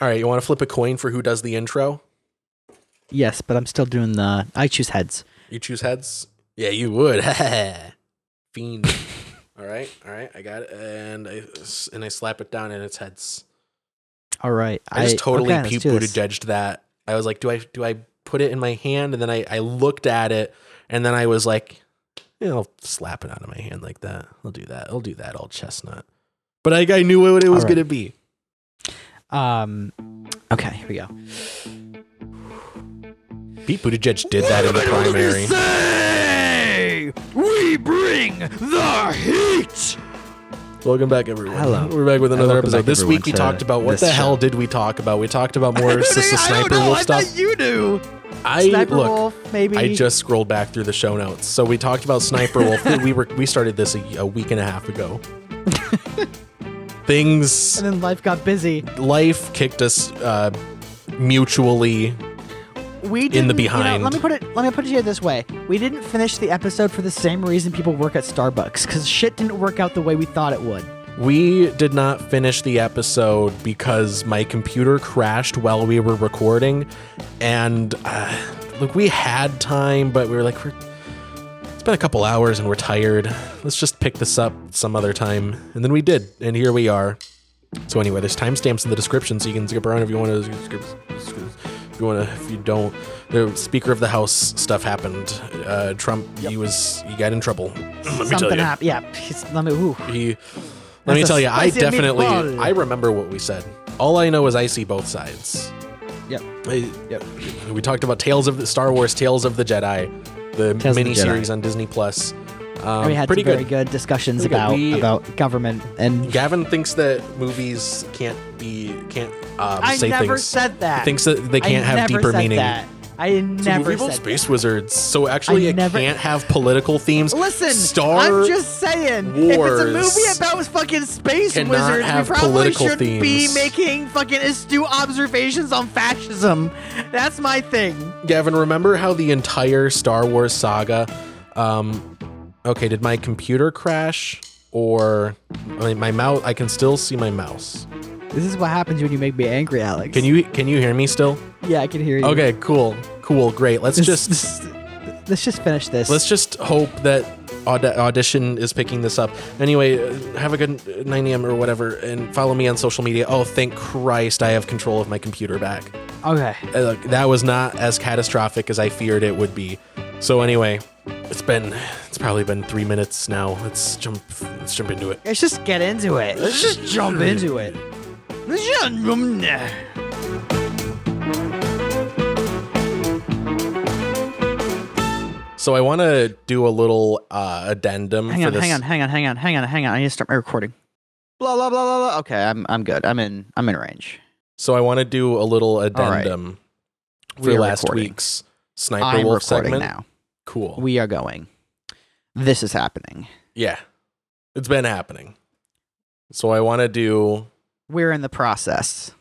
All right, you want to flip a coin for who does the intro? Yes, but I'm still doing the. I choose heads. You choose heads? Yeah, you would. Fiend. all right, all right, I got it, and I and I slap it down, and it's heads. All right. I just totally okay, Pete do that. I was like, do I do I put it in my hand? And then I I looked at it, and then I was like, yeah, I'll slap it out of my hand like that. I'll do that. I'll do that. Old chestnut. But I, I knew what it was All right. gonna be. Um. Okay, here we go. Pete Buttigieg did that in the primary. Say, we bring the heat. Welcome back, everyone. Hello. We're back with another episode. This week we talked about what this the hell did we talk about? We talked about more Sissa Sniper know, Wolf I stuff. thought you knew. I Sniper look. Wolf, maybe. I just scrolled back through the show notes. So we talked about Sniper Wolf. we were we started this a, a week and a half ago. Things and then life got busy. life kicked us uh, mutually. We In the didn't- you know, behind. let me put it. Let me put it here this way: We didn't finish the episode for the same reason people work at Starbucks, because shit didn't work out the way we thought it would. We did not finish the episode because my computer crashed while we were recording, and uh, look, we had time, but we were like, we're, been a couple hours and we're tired. Let's just pick this up some other time, and then we did, and here we are. So anyway, there's timestamps in the description, so you can skip around if you want to. Skip, skip, if you want to, if you don't, the Speaker of the House stuff happened. Uh, Trump, he was, he got in trouble. Let me tell Something you. happened. Yeah. he's- Let me. Ooh. He, let me That's a tell you, I definitely, meatball. I remember what we said. All I know is I see both sides. Yep. I- We talked about Tales of the Star Wars, Tales of the Jedi, the Tales of the mini-series on Disney Plus. Um, we had pretty some very good. good, discussions Pretty good. about We- about government and. Gavin thinks that movies can't be can't um, I say never things. said that. Thinks that they can't I have never deeper said meaning. That. I never said space wizards, so actually I it never- can't have political themes. Listen, Star I'm just saying. Wars If it's a movie about fucking space wizards, we probably shouldn't be making fucking astute observations on fascism. That's my thing. Gavin, remember how the entire Star Wars saga? Um, okay, did my computer crash or I mean, my mouse? I can still see my mouse. This is what happens when you make me angry, Alex. Can you can you hear me still? Yeah, I can hear you. Okay, cool, cool, great. Let's This- just this- let's just finish this. let's just hope that aud- audition is picking this up. Anyway, uh, have a good 9 a.m. or whatever, and follow me on social media. Oh, thank Christ, I have control of my computer back. Okay. Uh, look, that was not as catastrophic as I feared it would be. So anyway, it's been it's probably been three minutes now. Let's jump let's jump into it. Let's just get into it. Let's just jump into it. Let's just- So I want to do a little uh, addendum Hang for on, this. hang on, hang on, hang on, hang on, hang on. I need to start my recording. Blah blah blah blah blah. Okay, I'm I'm good. I'm in I'm in range. So I want to do a little addendum We for are last recording. week's Sniper I'm Wolf recording segment. now. Cool. We are going. This is happening. yeah, it's been happening. So I want to do We're in the process.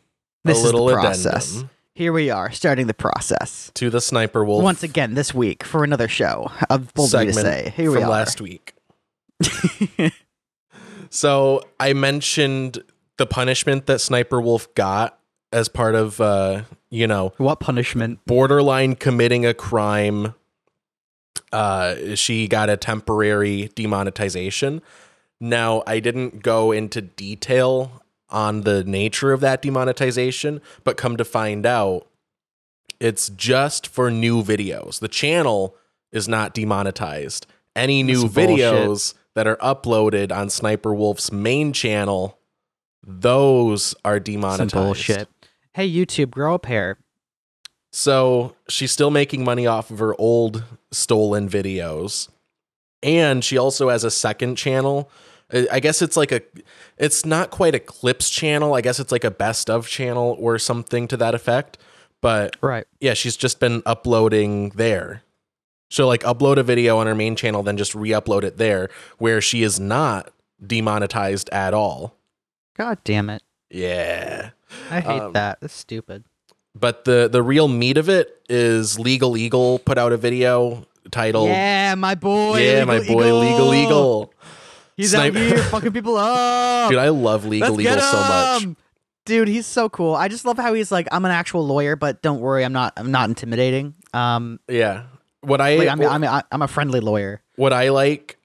This a is the process. addendum Here we are, starting the process. to the Sniper Wolf Once again this week for another show of bold to say. Here we from are. last week. So I mentioned the punishment that Sniper Wolf got as part of, uh, you know, what punishment? borderline committing a crime. Uh, she got a temporary demonetization. Now, I didn't go into detail on the nature of that demonetization, but come to find out, it's just for new videos. The channel is not demonetized. Any new That's bullshit. videos that are uploaded on Sniper Wolf's main channel, those are Some demonetized. bullshit. Hey YouTube, grow a pair. So she's still making money off of her old stolen videos. And she also has a second channel. I guess it's like a, it's not quite a clips channel. I guess it's like a best of channel or something to that effect. But Right. yeah, she's just been uploading there. So like upload a video on her main channel, then just re-upload it there, where she is not demonetized at all. God damn it. Yeah. I hate Um, that. That's stupid. But the the real meat of it is Legal Eagle put out a video titled Yeah, my boy. Yeah, my boy Eagle. Legal Eagle. He's Snipe- out here fucking people up. Dude, I love Legal Let's get so much. dude, he's so cool. I just love how he's like, I'm an actual lawyer, but don't worry, I'm not. I'm not intimidating. Um, Yeah. What I like, I mean, I mean, I- I'm a friendly lawyer. what I like,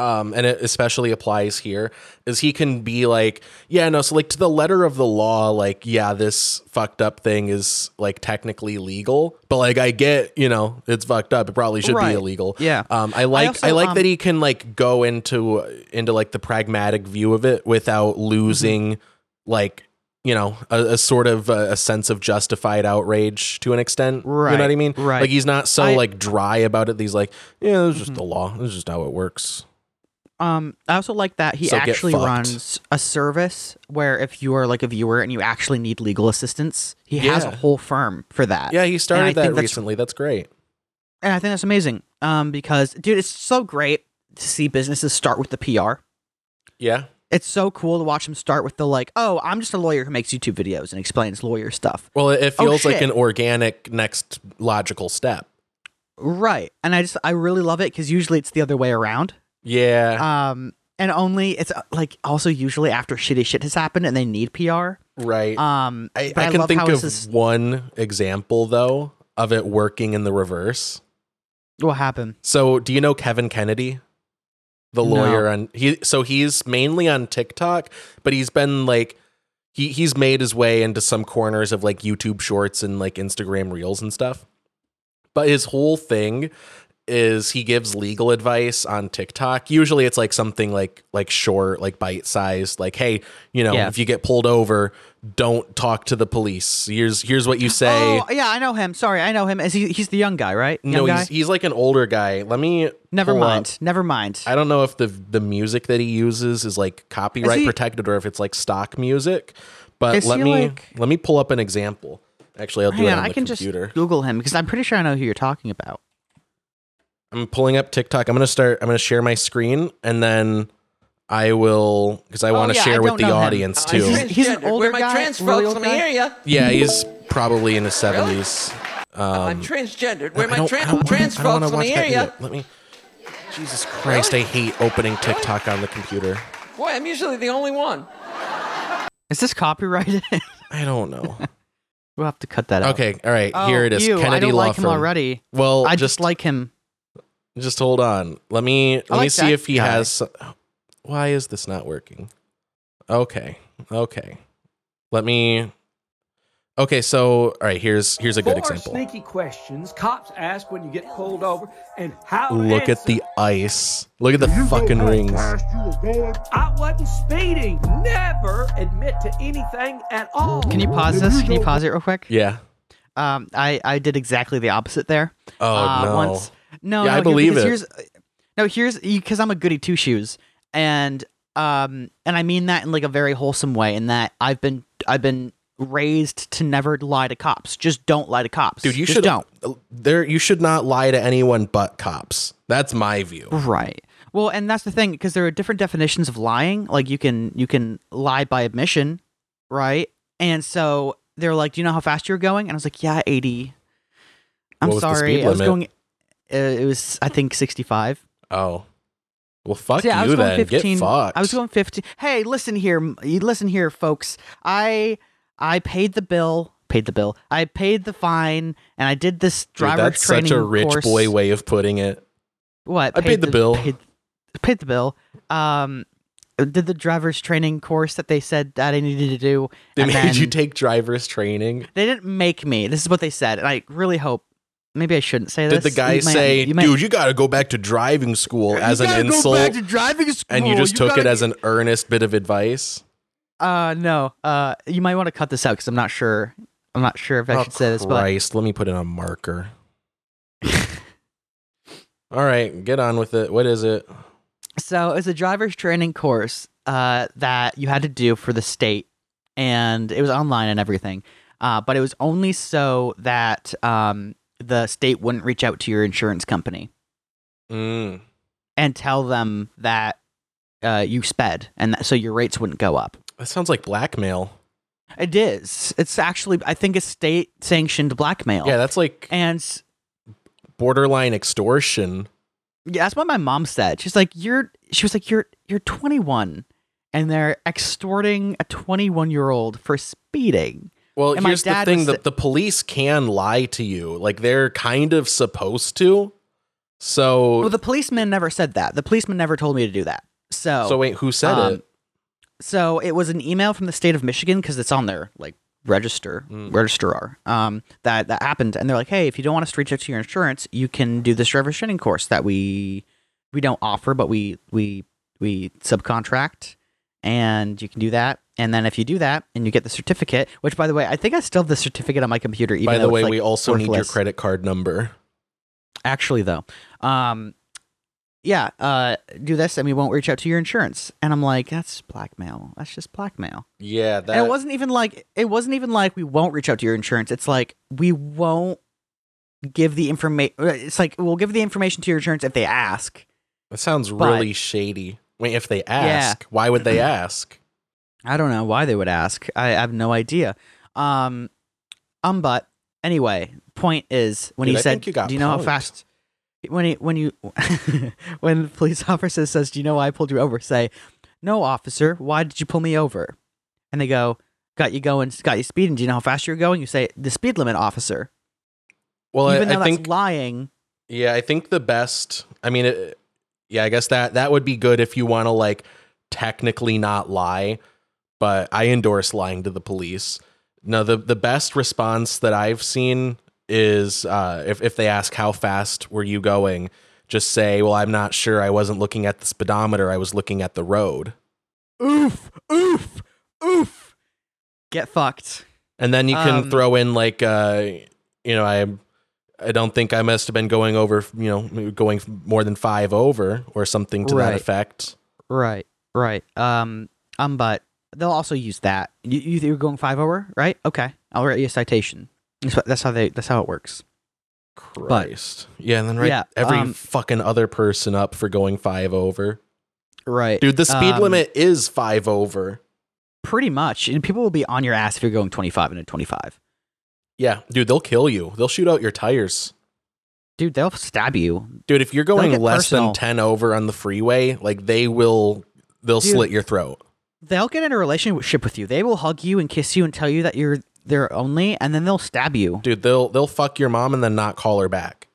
um, and it especially applies here, is he can be like, yeah, no, so like to the letter of the law, like, yeah, this fucked up thing is like technically legal, but like I get, you know, it's fucked up. It probably should Right. be illegal. Yeah. Um, I like I, also, like um, that he can like go into into like the pragmatic view of it without losing like you know a, a sort of uh, a sense of justified outrage to an extent. Right you know what I mean? right. Like he's not so I- like dry about it. that He's like, yeah, it's Mm-hmm. just the law. Is just how it works. Um, I also like that he So actually runs a service where if you are like a viewer and you actually need legal assistance, he has a whole firm for that. Yeah, he started that recently. That's great. And I think that's amazing. Um, because dude, it's so great to see businesses start with the PR. Yeah. It's so cool to watch them start with the like, oh, I'm just a lawyer who makes YouTube videos and explains lawyer stuff. Well, it, it Oh, feels like an organic next logical step. Right. And I just I really love it because usually it's the other way around. Yeah. Um, and only it's uh, like also usually after shitty shit has happened and they need PR. right. Um, I, but I can think of is- one example though of it working in the reverse. what happened. So, do you know Kevin Kennedy? The No. lawyer on he so he's mainly on TikTok, but he's been like he he's made his way into some corners of like YouTube shorts and like Instagram reels and stuff. But his whole thing is he gives legal advice on TikTok. Usually it's like something like like short, like bite sized, like, hey, you know, Yeah. if you get pulled over, don't talk to the police. Here's here's what you say. Oh yeah, I know him. Sorry, I know him. Is he? He's the young guy, right? Young no, guy. he's he's like an older guy. Let me Never pull up- mind. Never mind. I don't know if the the music that he uses is like copyright he- protected or if it's like stock music. But let me like- let me pull up an example. Actually, I'll do it on, on I the can computer. just Google him because I'm pretty sure I know who you're talking about. I'm pulling up TikTok. I'm gonna start. I'm gonna share my screen and then I will because I want to Oh, yeah, share with the know him. audience Uh, too. he's- he's an transgendered. older Where my guy? trans folks, old let me guy? hear ya. yeah, he's probably in his 70s. I'm Um, transgendered. I Where my don't- I trans, don't- trans I don't wanna folks, let watch me hear ya. video. Let me. Jesus Christ! I hate opening TikTok on the computer. Boy, I'm usually the only one. Is this copyrighted? I don't know. we'll have to cut that out. Okay, all right. Oh, here it is. ew, Kennedy I don't Law like him Firm. already. Well, I just just like him. Just hold on. Let me let me see if he guy. has. Why is this not working? Okay, okay. Let me. Okay, so all right. Here's here's a good Four example. sneaky questions cops ask when you get pulled over and how to Look at the ice. Look at the fucking rings. I wasn't speeding. Never admit to anything at all. Can you pause this? Can you pause it real quick? Yeah. Um, I I did exactly the opposite there. Oh uh, no. Once, no, Yeah, no, I believe it. Here's, no, here's because I'm a goody two shoes, and um, and I mean that in like a very wholesome way. In that I've been I've been raised to never lie to cops. Just don't lie to cops, Dude, you Just should don't. There, you should not lie to anyone but cops. That's my view. Right. Well, and that's the thing because there are different definitions of lying. Like you can you can lie by admission, right? And so they're like, "Do you know how fast you're going?" And I was like, "Yeah, 80." I'm What was the sorry. I was going uh, it was I think 65. Oh. Well, fuck So, yeah, I you was going then. 15. Get fucked. I was going 15. Hey, listen here. Listen here, folks. I I paid the bill, paid the bill. I paid the fine and I did this Dude, that's training such a rich course. boy way of putting it. What? I paid the bill. Paid, paid the bill. Um, did the driver's training course that they said that I needed to do. They and made you take driver's training. They didn't make me. This is what they said, and I really hope. Maybe I shouldn't say this. Did the guy You might- say, you might- "Dude, you got to go back to driving school" as You an insult, Go back to driving school. and you just took gotta it as an earnest bit of advice? Uh, no. Uh, you might want to cut this out because I'm not sure. I'm not sure if I oh, should say this, but Christ, let me put in a marker. All right, get on with it. What is it? So it's a driver's training course uh, that you had to do for the state, and it was online and everything. Uh, but it was only so that um, the state wouldn't reach out to your insurance company Mm. and tell them that uh, you sped, and that, so your rates wouldn't go up. That sounds like blackmail. It is. It's actually, I think, a state sanctioned blackmail. Yeah, that's like and borderline extortion. Yeah, that's what my mom said. She's like, "You're." She was like, "You're you're 21, and they're extorting a 21 year old for speeding. Well, And here's the thing: that the police can lie to you. Like they're kind of supposed to. So, Well, the policeman never said that. The policeman never told me to do that. So, so wait, who said um, it? so it was an email from the state of Michigan because it's on their like register Mm. registrar um, that that happened, and they're like, hey, if you don't want us to reach out to your insurance, you can do this driver training course that we we don't offer, but we we we subcontract, and you can do that. And then if you do that and you get the certificate, which by the way, I think I still have the certificate on my computer. Even By the way, like, we also need your credit card number. Actually, though, um, yeah, uh, do this and we won't reach out to your insurance. And I'm like, that's blackmail. That's just blackmail. Yeah, that and it wasn't even like it wasn't even like we won't reach out to your insurance. It's like we won't give the information. It's like we'll give the information to your insurance if they ask. that sounds but- really shady. Wait, if they ask, why would they ask? I don't know why they would ask. I, have no idea. Um, um, but anyway, point is when Dude, he I said, you "Do you know how fast?" When he when you when the police officer says, "Do you know why I pulled you over?" Say, "No, officer. Why did you pull me over?" And they go, "Got you going. Got you speeding. Do you know how fast you're going?" You say, "The speed limit, officer." Well, Even I, though I think lying. Yeah, I think the best. I mean, it, yeah, I guess that that would be good if you want to like technically not lie, but I endorse lying to the police. No, the the best response that I've seen is uh, if if they ask how fast were you going, just say, "Well, I'm not sure. I wasn't looking at the speedometer. I was looking at the road." Oof, oof, oof. Get fucked. And then you can Um, throw in like, uh, you know, I, I don't think I must have been going over, you know, going more than five over or something to that effect. Right, right. Um, um, but they'll also use that. You you you're going five over, right? Okay, I'll write you a citation. That's, what, that's how they. That's how it works. Christ. yeah, and then write Yeah, every um, fucking other person up for going five over. Right, Dude, the speed Um, limit is five over. Pretty much, and people will be on your ass if you're going 25 into 25. Yeah, dude, they'll kill you. They'll shoot out your tires. Dude, they'll stab you. Dude, if you're going less personal. than 10 over on the freeway, like they will they'll Dude. slit your throat. They'll get in a relationship with you. They will hug you and kiss you and tell you that you're their only, and then they'll stab you. Dude, they'll they'll fuck your mom and then not call her back.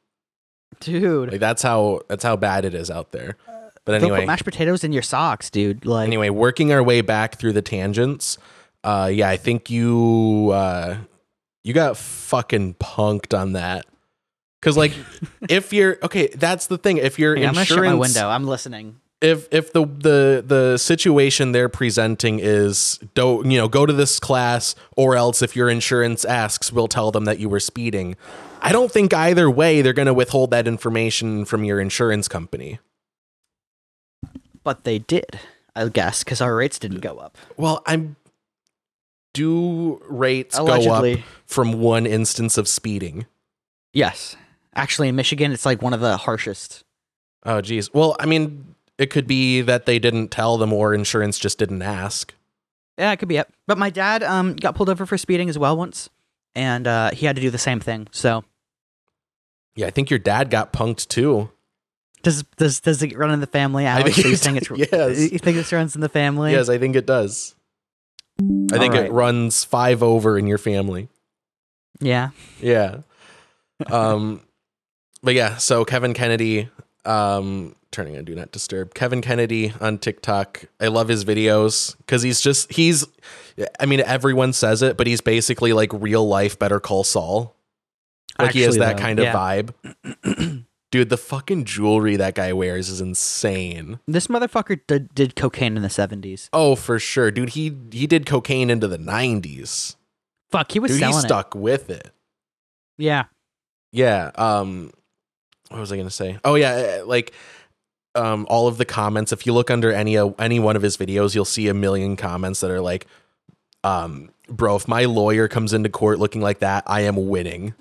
Dude, Like that's how that's how bad it is out there. But they'll anyway, put mashed potatoes in your socks, dude. Like, anyway, working our way back through the tangents. Uh yeah, I think you uh you got fucking punked on that. Cuz like if you're okay, that's the thing. If your Hey, I'm gonna insurance shut my window. I'm listening. if if the the the situation they're presenting is do you know go to this class or else if your insurance asks we'll tell them that you were speeding i don't think either way they're going to withhold that information from your insurance company But they did, I guess, because our rates didn't go up. well i'm do rates go up from one instance of speeding Yes. Actually, in Michigan, it's like one of the harshest. oh geez well i mean it could be that they didn't tell them or insurance just didn't ask Yeah, it could be it. But my dad um got pulled over for speeding as well once, and uh, he had to do the same thing. So yeah i think your dad got punked too does does does it run in the family? Alex, think Are you it think it's yes. You think this runs in the family? Yes, I think it does. I think it runs five over in your family. Yeah. Yeah. um, but yeah, so Kevin Kennedy, um, turning on do not disturb. Kevin Kennedy on TikTok. I love his videos because he's just he's. I mean, everyone says it, but he's basically like real life Better Call Saul. Like he has that though, kind of yeah. vibe. Dude, the fucking jewelry that guy wears is insane. This motherfucker did, did cocaine in the seventies. Oh, for sure, dude. He he did cocaine into the nineties. Fuck, he was Dude, he selling it. stuck with it. Yeah. Yeah. Um, what was I gonna say? Oh yeah, uh, like um, all of the comments. If you look under any uh, any one of his videos, you'll see a million comments that are like, um, "Bro, if my lawyer comes into court looking like that, I am winning."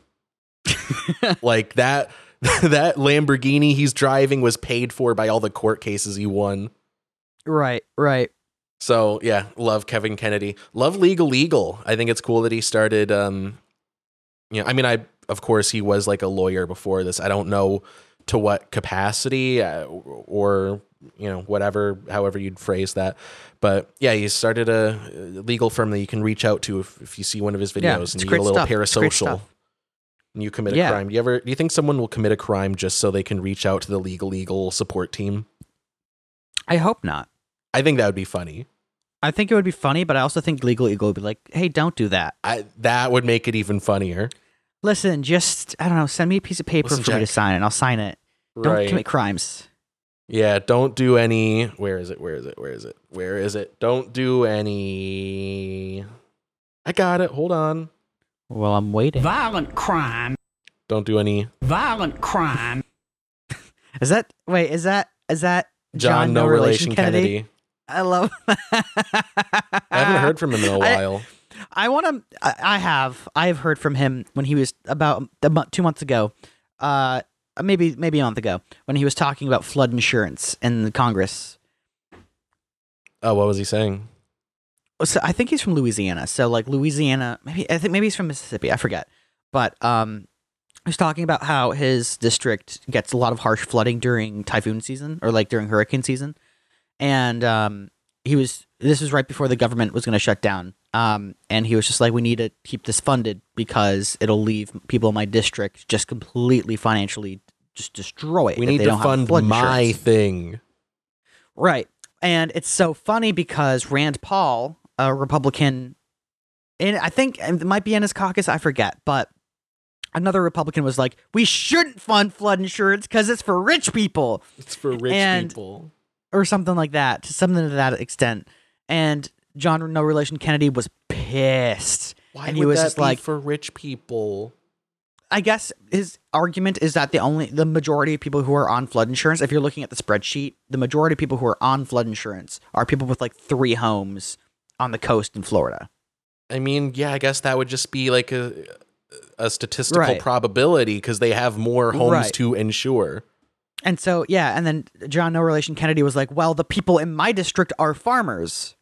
like that. that Lamborghini he's driving was paid for by all the court cases he won. Right. Right. So yeah, love Kevin Kennedy. Love Legal Eagle. I think it's cool that he started. Um, you know, I mean, I of course he was like a lawyer before this. I don't know to what capacity uh, or you know whatever however you'd phrase that but yeah he started a legal firm that you can reach out to if, if you see one of his videos Yeah, and you get a little stuff. Parasocial you commit a Yeah. crime do you ever do you think someone will commit a crime just so they can reach out to the Legal Eagle support team I hope not. i think that would be funny I think it would be funny, but I also think Legal Eagle would be like, "Hey, don't do that. I, that would make it even funnier Listen, just I don't know, send me a piece of paper Listen, for me to sign, and I'll sign it. Don't commit crimes." Yeah, don't do any. Where is it? Where is it? Where is it? Where is it? Don't do any. I got it. Hold on. Well, I'm waiting. Violent crime. Don't do any. Violent crime. Is that wait? Is that is that John, no, relation, Kennedy. I love. I haven't heard from him in a while. I want to. I, I have. I have heard from him when he was about month, two months ago, uh, maybe maybe a month ago, when he was talking about flood insurance in the Congress. oh, what was he saying? So I think he's from Louisiana. So like Louisiana, maybe I think maybe he's from Mississippi. I forget. But um, he was talking about how his district gets a lot of harsh flooding during typhoon season or like during hurricane season, and um, he was this was right before the government was going to shut down. Um, and he was just like, we need to keep this funded because it'll leave people in my district just completely financially just destroy it. We need they to don't fund my insurance. thing. Right. And it's so funny because Rand Paul, a Republican, and I think it might be in his caucus, I forget, but another Republican was like, we shouldn't fund flood insurance because it's for rich people It's for rich And- people. or something like that, to something to that extent. And John No Relation Kennedy was pissed. Why and would he was that just be like, for rich people? I guess his argument is that the only the majority of people who are on flood insurance, if you're looking at the spreadsheet, the majority of people who are on flood insurance are people with like three homes on the coast in Florida. I mean, yeah, I guess that would just be like a a statistical Right. probability because they have more homes Right. to insure. And so yeah, and then John No Relation Kennedy was like, "Well, the people in my district are farmers,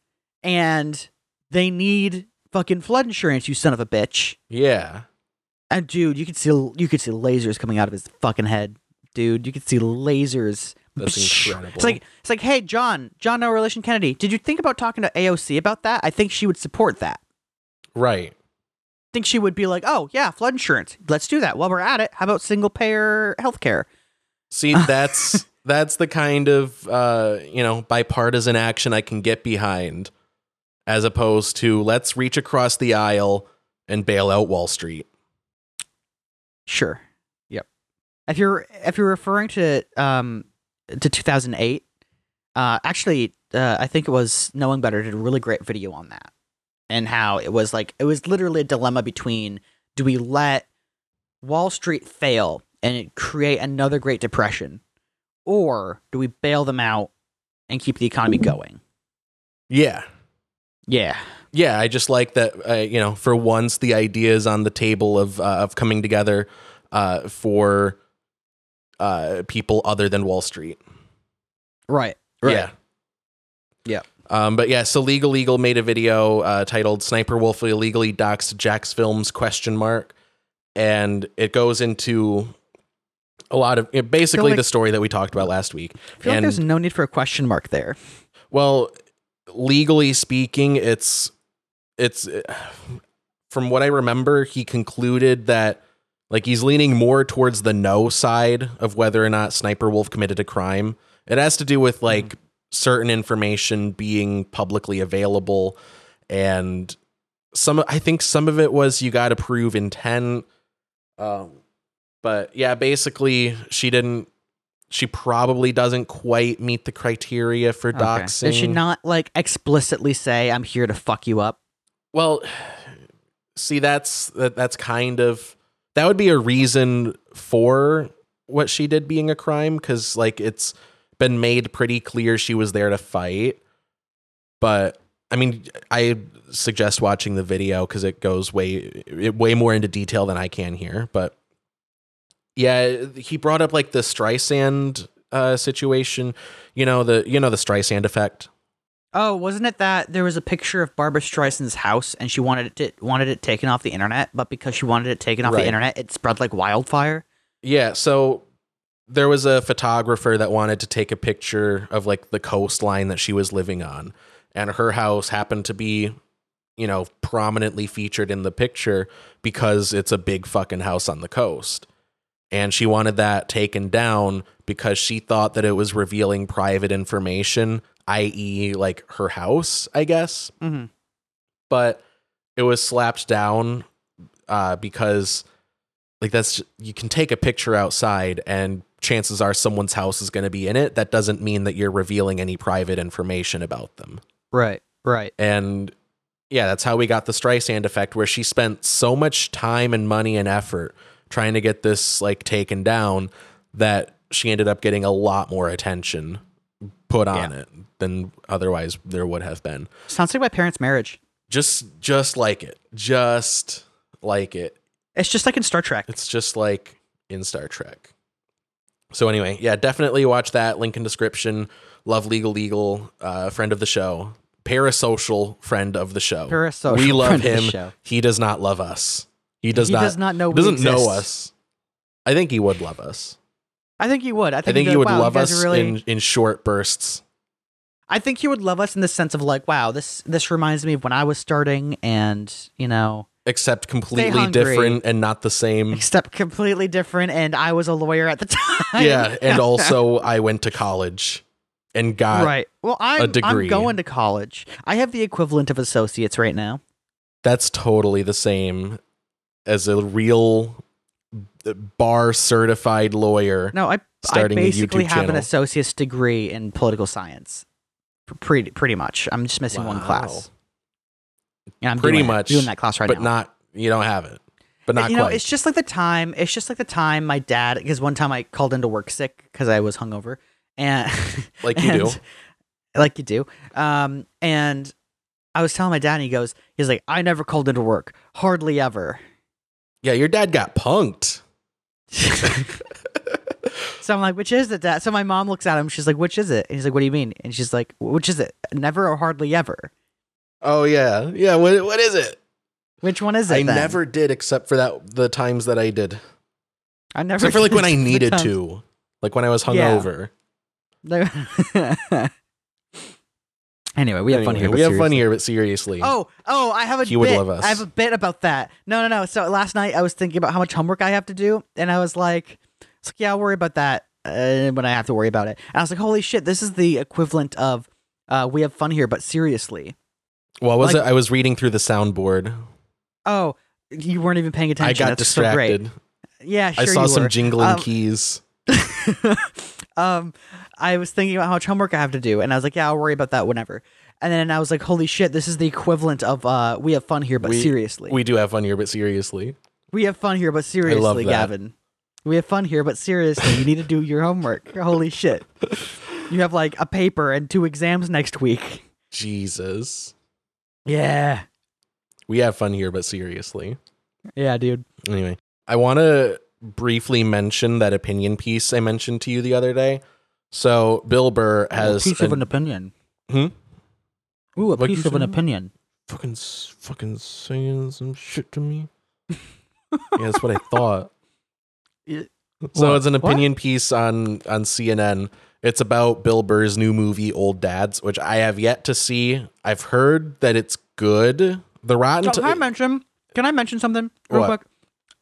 and they need fucking flood insurance, you son of a bitch." Yeah. And dude, you could see you could see lasers coming out of his fucking head, dude. You could see lasers. That's incredible. It's like it's like, hey, John, John, no relation, Kennedy. Did you think about talking to AOC about that? I think she would support that. Right. I think she would be like, oh yeah, flood insurance. Let's do that. While we're at it, how about single payer healthcare? See, that's that's the kind of uh, you know bipartisan action I can get behind, as opposed to let's reach across the aisle and bail out Wall Street. Sure. Yep. If you're if you're referring to um to 2008, uh actually uh, I think it was Knowing Better did a really great video on that and how it was like it was literally a dilemma between do we let Wall Street fail and create another Great Depression, or do we bail them out and keep the economy going? Yeah, Yeah. yeah. I just like that. Uh, you know, for once, the ideas on the table of uh, of coming together uh, for uh, people other than Wall Street. Right. Yeah. Yeah. Um, but yeah, so Legal Eagle made a video uh, titled "Sniper Wolf illegally doxed JacksFilms?" question mark, and it goes into a lot of it, basically like- the story that we talked about last week. I feel like there's no need for a question mark there. well, legally speaking, it's it's from what I remember, he concluded that like he's leaning more towards the no side of whether or not Sniper Wolf committed a crime. It has to do with like certain information being publicly available and some I think some of it was you got to prove intent um but yeah, basically she didn't she probably doesn't quite meet the criteria for Okay. doxing. Did she not like explicitly say, "I'm here to fuck you up"? Well, see, that's that, that's kind of that would be a reason for what she did being a crime because like it's been made pretty clear she was there to fight. But I mean, I suggest watching the video because it goes way it, way more into detail than I can here. But yeah, he brought up like the Streisand uh, situation. You know the you know the Streisand effect. Oh, wasn't it that there was a picture of Barbara Streisand's house and she wanted it to, wanted it taken off the internet, but because she wanted it taken off Right. the internet, it spread like wildfire. Yeah, so there was a photographer that wanted to take a picture of like the coastline that she was living on and her house happened to be you know prominently featured in the picture because it's a big fucking house on the coast and she wanted that taken down because she thought that it was revealing private information i.e. like her house i guess Mhm. but it was slapped down uh, because like that's you can take a picture outside and chances are someone's house is going to be in it that doesn't mean that you're revealing any private information about them Right. Right. and yeah that's how we got the streisand effect where she spent so much time and money and effort trying to get this like taken down that she ended up getting a lot more attention put on Yeah. it than otherwise there would have been. Sounds like my parents' marriage. just just like it. Just like it. It's just like in Star Trek. it's just like in star trek. So anyway yeah definitely watch that. Link in description. Love Legal Eagle uh, friend of the show. Parasocial friend of the show. Parasocial we love friend of the him. he does not love us. He does He not does not know doesn't know exist. us. I think he would love us I think he would. I i think, think he'd he would wow, love us really. in in short bursts I think he would love us in the sense of like, wow, this this reminds me of when I was starting, and you know, except completely different and not the same except completely different. And I was a lawyer at the time. yeah and also i went to college and got right. Well, I'm degree. I'm going to college. I have the equivalent of associates right now. that's totally the same as a real bar certified lawyer. No, I I basically have an associate's degree in political science. Pretty pretty much. I'm just missing one class. And I'm Pretty doing much, doing that class right but now. But not you don't have it. But not you know, quite. it's just like the time. It's just like the time my dad. Because one time I called into work sick because I was hungover, and Like you do. like you do. Um, and I was telling my dad, and he goes, he's like, I never called into work, hardly ever. yeah, your dad got punked. So I'm like, which is it, Dad? So my mom looks at him. She's like, which is it? And he's like, what do you mean? And she's like, which is it? Never or hardly ever. Oh yeah. Yeah, what what is it? Which one is it? I then? never did except for that the times that I did. I never. Except for like when I needed to. Like when I was hungover. Yeah. Hungover. anyway, we have fun Anyway, here. but We have fun here, but seriously. Oh, oh, I have a He would love us. I have a bit about that. No, no, no. So last night I was thinking about how much homework I have to do, and I was like, it's like yeah, I'll worry about that uh, when I have to worry about it. And I was like, holy shit, this is the equivalent of uh, we have fun here, but seriously. Well, what was like- it? I was reading through the soundboard. Oh, you weren't even paying attention. I got That's so great. distracted. Yeah, sure I saw you some were. jingling Um, keys. um, I was thinking about how much homework I have to do, and I was like, yeah, I'll worry about that whenever. And then I was like, holy shit, this is the equivalent of uh, we have fun here, but We- seriously. We do have fun here, but seriously. We have fun here, but seriously, that. Gavin. We have fun here, but seriously, you need to do your homework. Holy shit. You have like a paper and two exams next week. Jesus. Yeah. We have fun here, but seriously. Yeah, dude. Anyway, I want to briefly mention that opinion piece I mentioned to you the other day. So Bill Burr has a piece of an- an opinion. Hmm? Ooh, a What'd piece of an opinion. fucking fucking saying some shit to me. yeah, that's what I thought. Yeah. So What? it's an What? opinion piece on on CNN. It's about Bill Burr's new movie Old Dads, which I have yet to see. I've heard that it's good. The Rotten So, can I mention? Can I mention something real What? quick?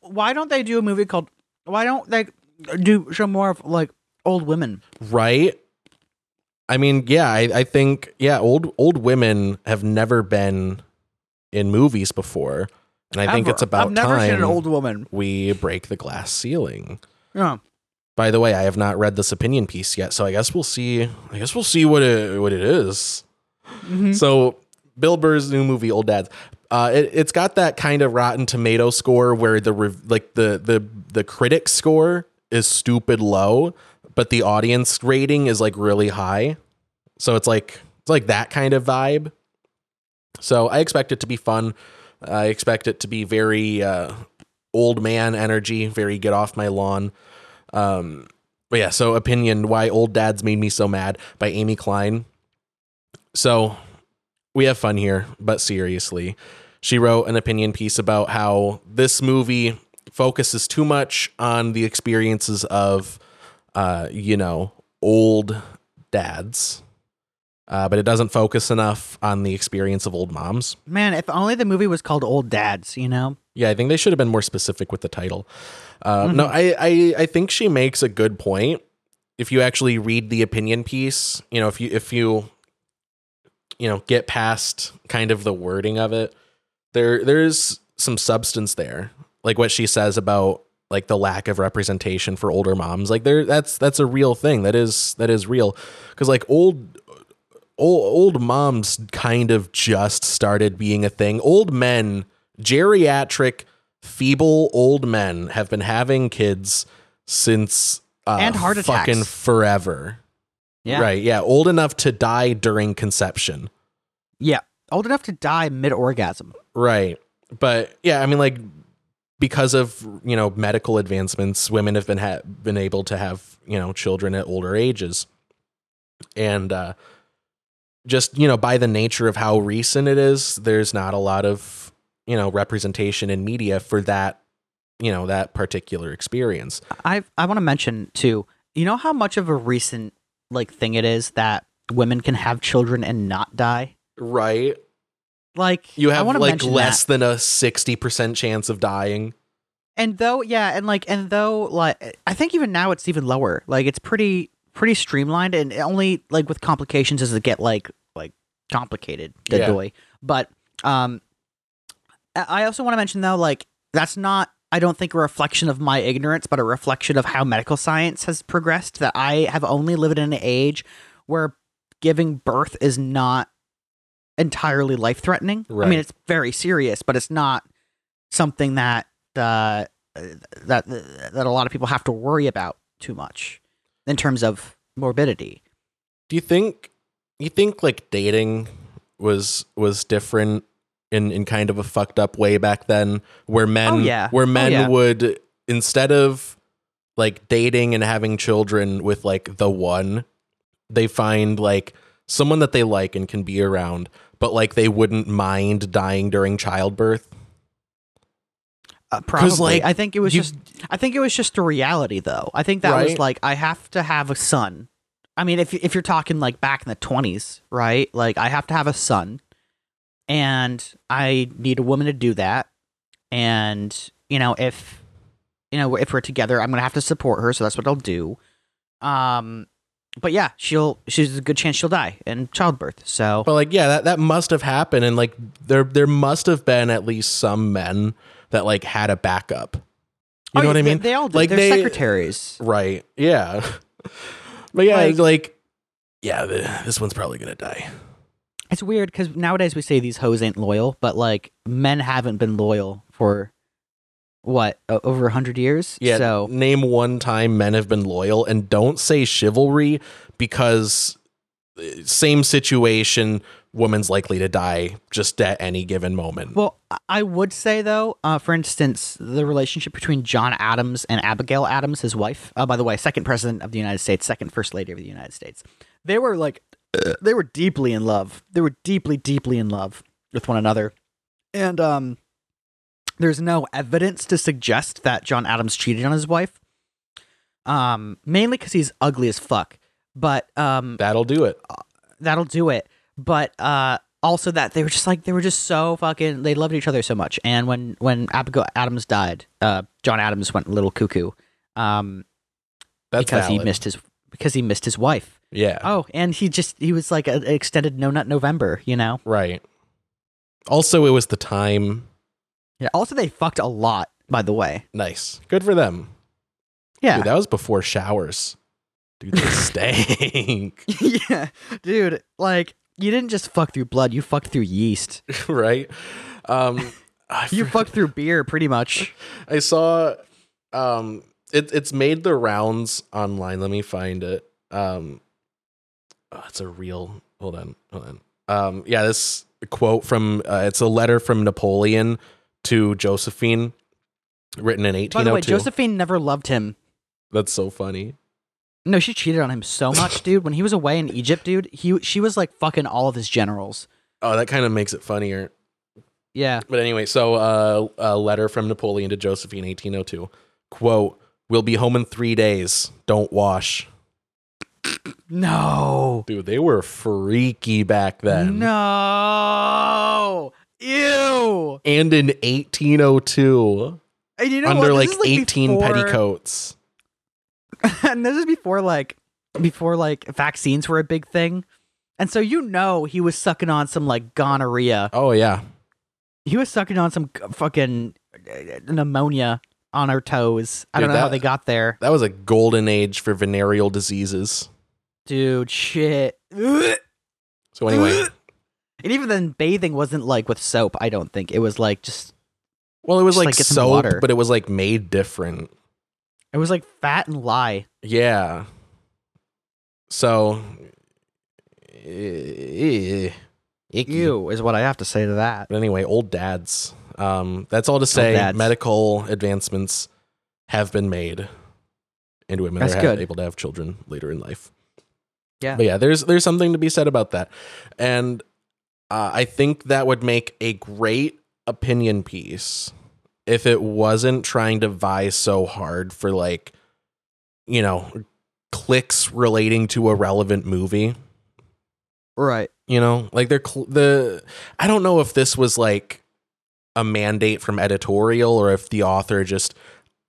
Why don't they do a movie called? Why don't they do show more of like old women? right? I mean, yeah, I, I think yeah, old old women have never been in movies before, and I think it's about I've never time seen an old woman. we break the glass ceiling. Yeah. By the way, I have not read this opinion piece yet, so I guess we'll see. I guess we'll see what it what it is. Mhm. So, Bill Burr's new movie, Old Dads, uh, it, it's got that kind of Rotten Tomato score where the rev- like the the the critic score is stupid low, but the audience rating is like really high. So it's like it's like that kind of vibe. So I expect it to be fun. I expect it to be very uh, old man energy, very get off my lawn. Um, but yeah, so opinion why old dads made me so mad by Amy Klein. So we have fun here, but seriously, she wrote an opinion piece about how this movie focuses too much on the experiences of uh, you know, old dads. Uh, but it doesn't focus enough on the experience of old moms. Man, if only the movie was called Old Dads, you know? Yeah, I think they should have been more specific with the title. Uh, No, I, I I think she makes a good point. If you actually read the opinion piece, you know, if you if you you know get past kind of the wording of it, there there's some substance there, like what she says about like the lack of representation for older moms. Like there, that's that's a real thing. That is that is real because like old old, old moms kind of just started being a thing. Old men, geriatric, feeble old men have been having kids since uh, And heart attacks. fucking forever. Yeah. Right. Yeah. Old enough to die during conception. Yeah. Old enough to die mid orgasm. Right. But yeah, I mean, like because of you know medical advancements, women have been ha- been able to have you know children at older ages, and uh, just you know by the nature of how recent it is, there's not a lot of you know representation in media for that you know that particular experience. I I want to mention too. You know how much of a recent like thing it is that women can have children and not die. Right. Like You have like less that. than a sixty percent chance of dying. And though yeah, and like and though like I think even now it's even lower. Like it's pretty pretty streamlined and only like with complications as it get like like complicated the Yeah. doy. But um I also want to mention though like that's not I don't think a reflection of my ignorance, but a reflection of how medical science has progressed. That I have only lived in an age where giving birth is not entirely life threatening. I mean, it's very serious, but it's not something that uh, that that a lot of people have to worry about too much in terms of morbidity. Do you think you think like dating was was different in in kind of a fucked up way back then where men Oh, yeah. where Oh, men yeah. would instead of like dating and having children with like the one they find like someone that they like and can be around but like they wouldn't mind dying during childbirth Uh, probably, like, I think it was you- just. I think it was just a reality, though. I think that was like I have to have a son. I mean, if if you're talking like back in the twenties, right? Like I have to have a son, and I need a woman to do that. And you know, if you know if we're together, I'm gonna have to support her. So that's what I'll do. Um, but yeah, she'll. She's a good chance she'll die in childbirth. So But like, yeah, that, that must have happened, and like there there must have been at least some men that like had a backup. You Oh, know what I mean? They all did. Like They're they- secretaries. Right. Yeah. but yeah, Like- like, yeah, the, this one's probably gonna die. It's weird because nowadays we say these hoes ain't loyal, but like men haven't been loyal for what over a hundred years. Yeah. So name one time men have been loyal, and don't say chivalry because uh, same situation, woman's likely to die just at any given moment. well, I- I would say though, uh, for instance, the relationship between John Adams and Abigail Adams, his wife. Uh, by the way, second president of the United States, second first lady of the United States. They were like, they were deeply in love. They were deeply, deeply in love with one another, and um, there's no evidence to suggest that John Adams cheated on his wife. Um, mainly because he's ugly as fuck. But um, That'll do it. that'll do it. But uh, also that they were just like they were just so fucking they loved each other so much. And when when Abigail Adams died, uh, John Adams went a little cuckoo. Um, That's because he missed his because he missed his wife. Yeah. Oh, and he just he was like an extended no nut November, you know. Right. Also, it was the time. Yeah. Also, they fucked a lot, by the way. Nice. Good for them. Yeah. Dude, that was before showers. Dude, they stank. yeah, dude. Like you didn't just fuck through blood; you fucked through yeast. right? Um, You fucked through beer, pretty much. I saw um it it's made the rounds online. Let me find it. Um oh, it's a real hold on, hold on. Um yeah, this quote from uh, it's a letter from Napoleon to Josephine written in 1802. By the 1802. way, Josephine never loved him. That's so funny. No, she cheated on him so much, dude. When he was away in Egypt, dude, he she was like fucking all of his generals. Oh, that kind of makes it funnier. Yeah. But anyway, so uh, a letter from Napoleon to Josephine, 1802. Quote, We'll be home in three days. Don't wash. No. Dude, they were freaky back then. No. Ew. And in 1802, And you know under like, is, 18 before- petticoats. and this is before like before like vaccines were a big thing. And so you know he was sucking on some like gonorrhea. Oh, yeah. He was sucking on some fucking uh, pneumonia on her toes. I Dude, don't know how they got there. That was a golden age for venereal diseases. Dude, shit. So, anyway, even then bathing wasn't like with soap, I don't think. It was like just well, it was Just, like, like, soap, but it was like made different. it was like fat and lye. Yeah. So, eh, icky. Ew is what I have to say to that. But anyway, old dads. Um, that's all to say. Medical advancements have been made, and women That's are good. able to have children later in life. Yeah. but yeah, there's there's something to be said about that, and uh, I think that would make a great opinion piece if it wasn't trying to vie so hard for like, you know, clicks relating to a relevant movie Right. you know like they're cl- the i don't know if this was like a mandate from editorial or if the author just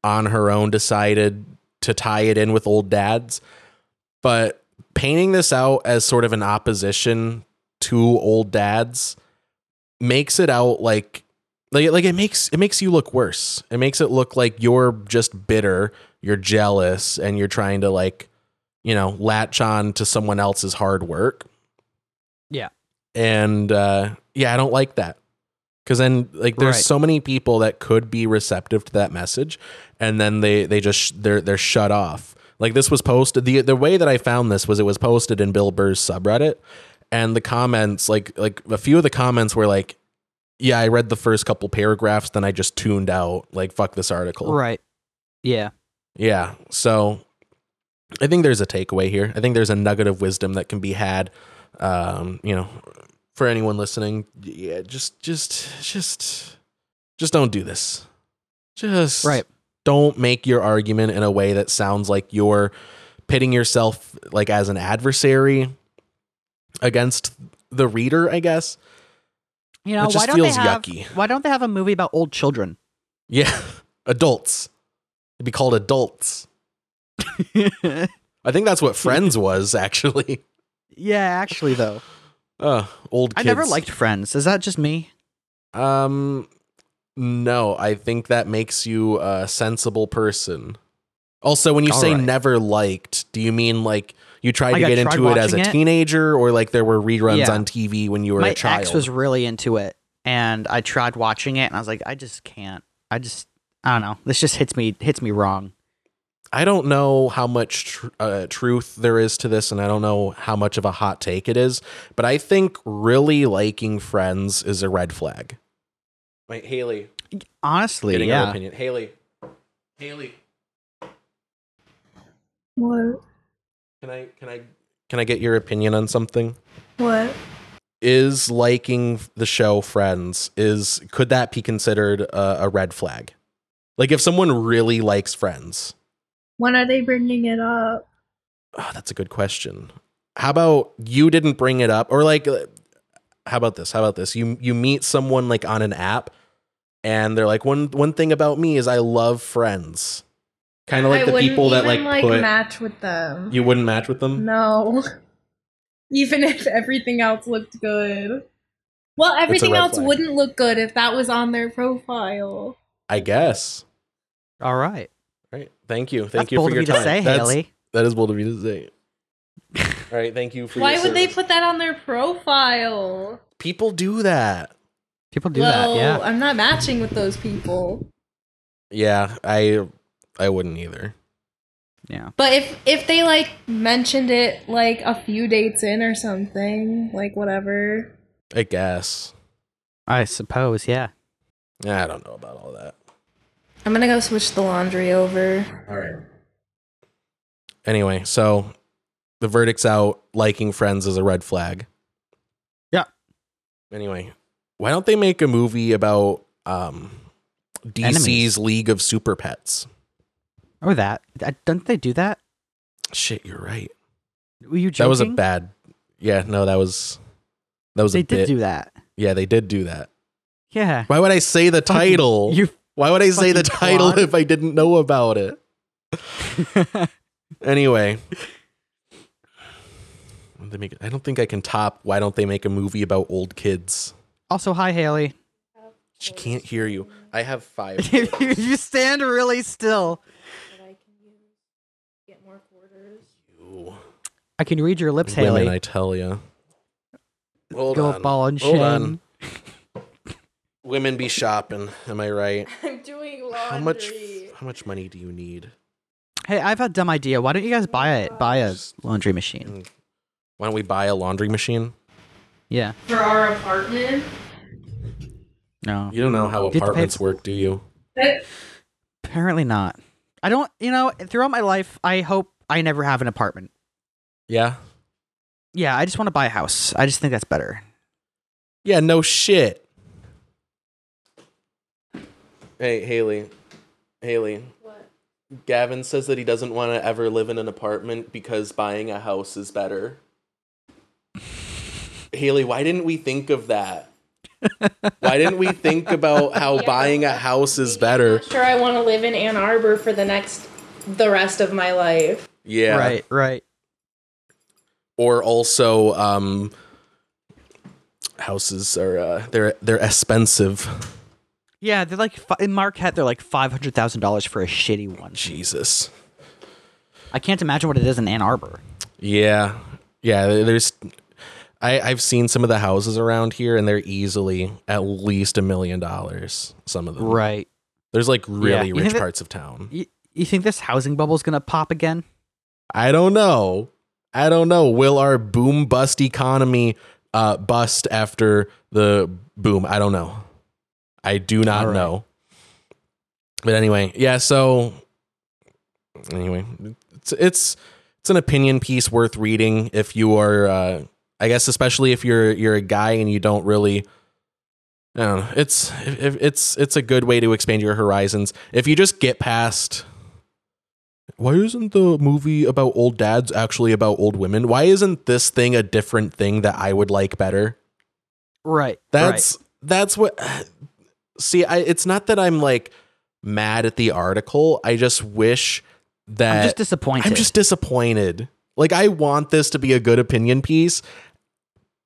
on her own decided to tie it in with old dads but painting this out as sort of an opposition to old dads makes it out like like, like it makes it makes you look worse it makes it look like you're just bitter you're jealous and you're trying to like you know latch on to someone else's hard work Yeah. and uh yeah i don't like that because then like there's Right. so many people that could be receptive to that message and then they they just they're they're shut off like this was posted the the way that i found this was it was posted in bill burr's subreddit and the comments like like a few of the comments were like yeah i read the first couple paragraphs then i just tuned out like fuck this article Right. Yeah. yeah. So I think there's a takeaway here. I think there's a nugget of wisdom that can be had. Um, you know, for anyone listening, yeah, just just just just don't do this. Just Right. don't make your argument in a way that sounds like you're pitting yourself like as an adversary against the reader, I guess. You know, It just why don't feels they have yucky. why don't they have a movie about old children? Yeah. Adults. It'd be called adults. I think that's what Friends was actually. yeah, actually though. Uh, old I never liked Friends. Is that just me? Um, no, I think that makes you a sensible person. Also, when you All say right. never liked, do you mean like you tried Like to get tried into it as a it? teenager, or like there were reruns Yeah. on TV when you were My a child? My ex was really into it, and I tried watching it, and I was like, I just can't. I just, I don't know. This just hits me, hits me wrong. I don't know how much tr- uh, truth there is to this, and I don't know how much of a hot take it is, but I think really liking Friends is a red flag. Wait, Haley, Honestly, getting yeah. opinion. Haley, Haley, What? Can I can I can I get your opinion on something? What? Is liking the show Friends is could that be considered a, a red flag? Like if someone really likes Friends, When are they bringing it up? Oh, that's a good question. How about you didn't bring it up, or like, how about this? How about this? You you meet someone like on an app, and they're like, one one thing about me is I love Friends. Kind of like I the wouldn't people that like, like put. match with them. you wouldn't match with them. No. Even if everything else looked good. Well, everything else flag. wouldn't look good if that was on their profile. I guess. All right. Right. Thank you. Thank That's you bold for of your you to time. say, That's- Haley. That is bold of you to say. All right. Thank you for. Why your would they put that on their profile? People do that. People do well, that. Yeah. I'm not matching with those people. Yeah, I I wouldn't either. Yeah. But if if they like mentioned it like a few dates in or something, like whatever. I guess. I suppose. Yeah. I don't know about all that. I'm gonna go switch the laundry over. All right. Anyway, so the verdict's out. Liking Friends is a red flag. Yeah. Anyway, why don't they make a movie about um, DC's Enemies. League of Super Pets? Or that. I- Don't they do that? Shit, you're right. Were you joking? That was a bad. Yeah, no, that was that was They a did bit. do that. Yeah, they did do that. Yeah. Why would I say the Fucking- title? You. Why would I say the title twat. if I didn't know about it? Anyway, they make. I don't think I can top. Why don't they make a movie about old kids? also, hi Haley. She can't hear you. I have five. you stand really still, Ooh, I can read your lips, Women, Haley. I tell you. Hold Go on. ball and Hold chain. on. Women be shopping. Am I right? I'm doing laundry. How much? How much money do you need? Hey, I've had a dumb idea. Why don't you guys buy it? Buy a laundry machine. Mm. Why don't we buy a laundry machine? Yeah. For our apartment? No. You don't know how You have pay apartments work, do you? That, Apparently not. I don't. You know, throughout my life, I hope I never have an apartment. Yeah. Yeah, I just want to buy a house. I just think that's better. Yeah. No shit. Hey, Haley. Haley. what? Gavin says that he doesn't want to ever live in an apartment because buying a house is better. Haley, why didn't we think of that? Why didn't we think about how Yeah, buying a house is I'm better? sure I want to live in Ann Arbor for the next, the rest of my life. Yeah. Right. Right. Or also, um, houses are uh, they're they're expensive. Yeah, they're like in Marquette. They're like five hundred thousand dollars for a shitty one. Jesus. I can't imagine what it is in Ann Arbor. Yeah, yeah. There's, I I've seen some of the houses around here, and they're easily at least a million dollars. Some of them. Right. There's like really You rich that- parts of town. You, you think this housing bubble's gonna pop again? I don't know. I don't know. Will our boom bust economy uh, bust after the boom? I don't know. I do not right. know. But anyway, yeah. So anyway, it's it's it's an opinion piece worth reading if you are. Uh, I guess especially if you're you're a guy and you don't really. I don't know. It's it's it's a good way to expand your horizons. If you just get past why isn't the movie about old dads actually about old women? Why isn't this thing a different thing that I would like better? Right. That's that's what See, I it's not that I'm like mad at the article. I just wish that I'm just disappointed. I'm just disappointed. Like I want this to be a good opinion piece,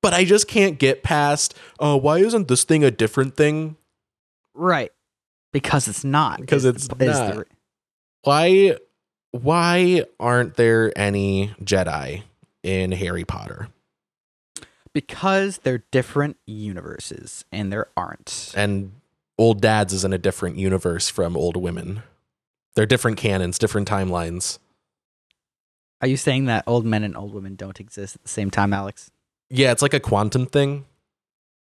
but I just can't get past, oh, why isn't this thing a different thing? right because it's not. Because is it's not. the- Why why aren't there any Jedi in Harry Potter? because they're different universes, and there aren't. And old dads is in a different universe from old women. They're different canons, different timelines. Are you saying that old men and old women don't exist at the same time, Alex? Yeah, it's like a quantum thing.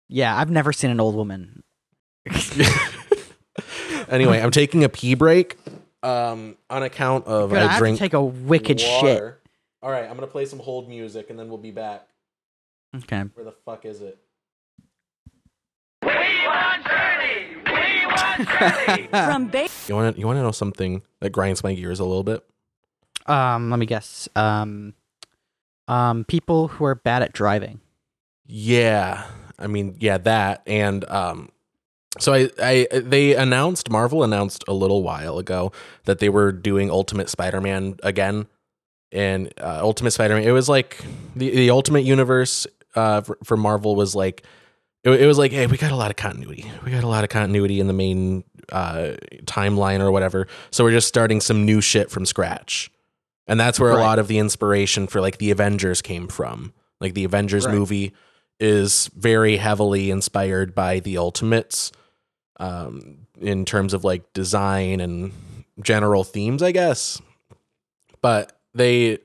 Yeah, I've never seen an old woman. anyway, I'm taking a pee break um, on account of Good, I, I have drink to take a wicked shit. water. All right, I'm gonna play some hold music and then we'll be back. Okay. Where the fuck is it? We want Shirley. We want Shirley. From Bay. You want to you want to know something that grinds my gears a little bit? Um, let me guess. Um, um, people who are bad at driving. Yeah, I mean, yeah, that and um, so I, I they announced Marvel announced a little while ago that they were doing Ultimate Spider-Man again, and uh, Ultimate Spider-Man. It was like the the Ultimate Universe uh for, for Marvel was like. It, it was like, hey, we got a lot of continuity. We got a lot of continuity in the main uh, timeline or whatever. So we're just starting some new shit from scratch, and that's where a lot of the inspiration for like the Avengers came from. Like the Avengers Right. movie is very heavily inspired by the Ultimates um, in terms of like design and general themes, I guess. But they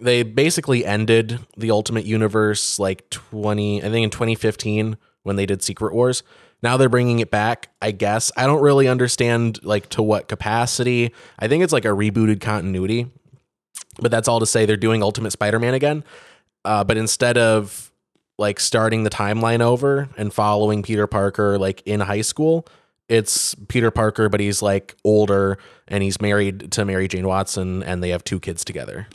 they basically ended the Ultimate Universe like 20 I think in 2015 when they did Secret Wars. Now they're bringing it back, I guess. I don't really understand like to what capacity. I think it's like a rebooted continuity. But that's all to say they're doing Ultimate Spider-Man again. Uh, but instead of like starting the timeline over and following Peter Parker like in high school, it's Peter Parker, but he's like older and he's married to Mary Jane Watson and they have two kids together.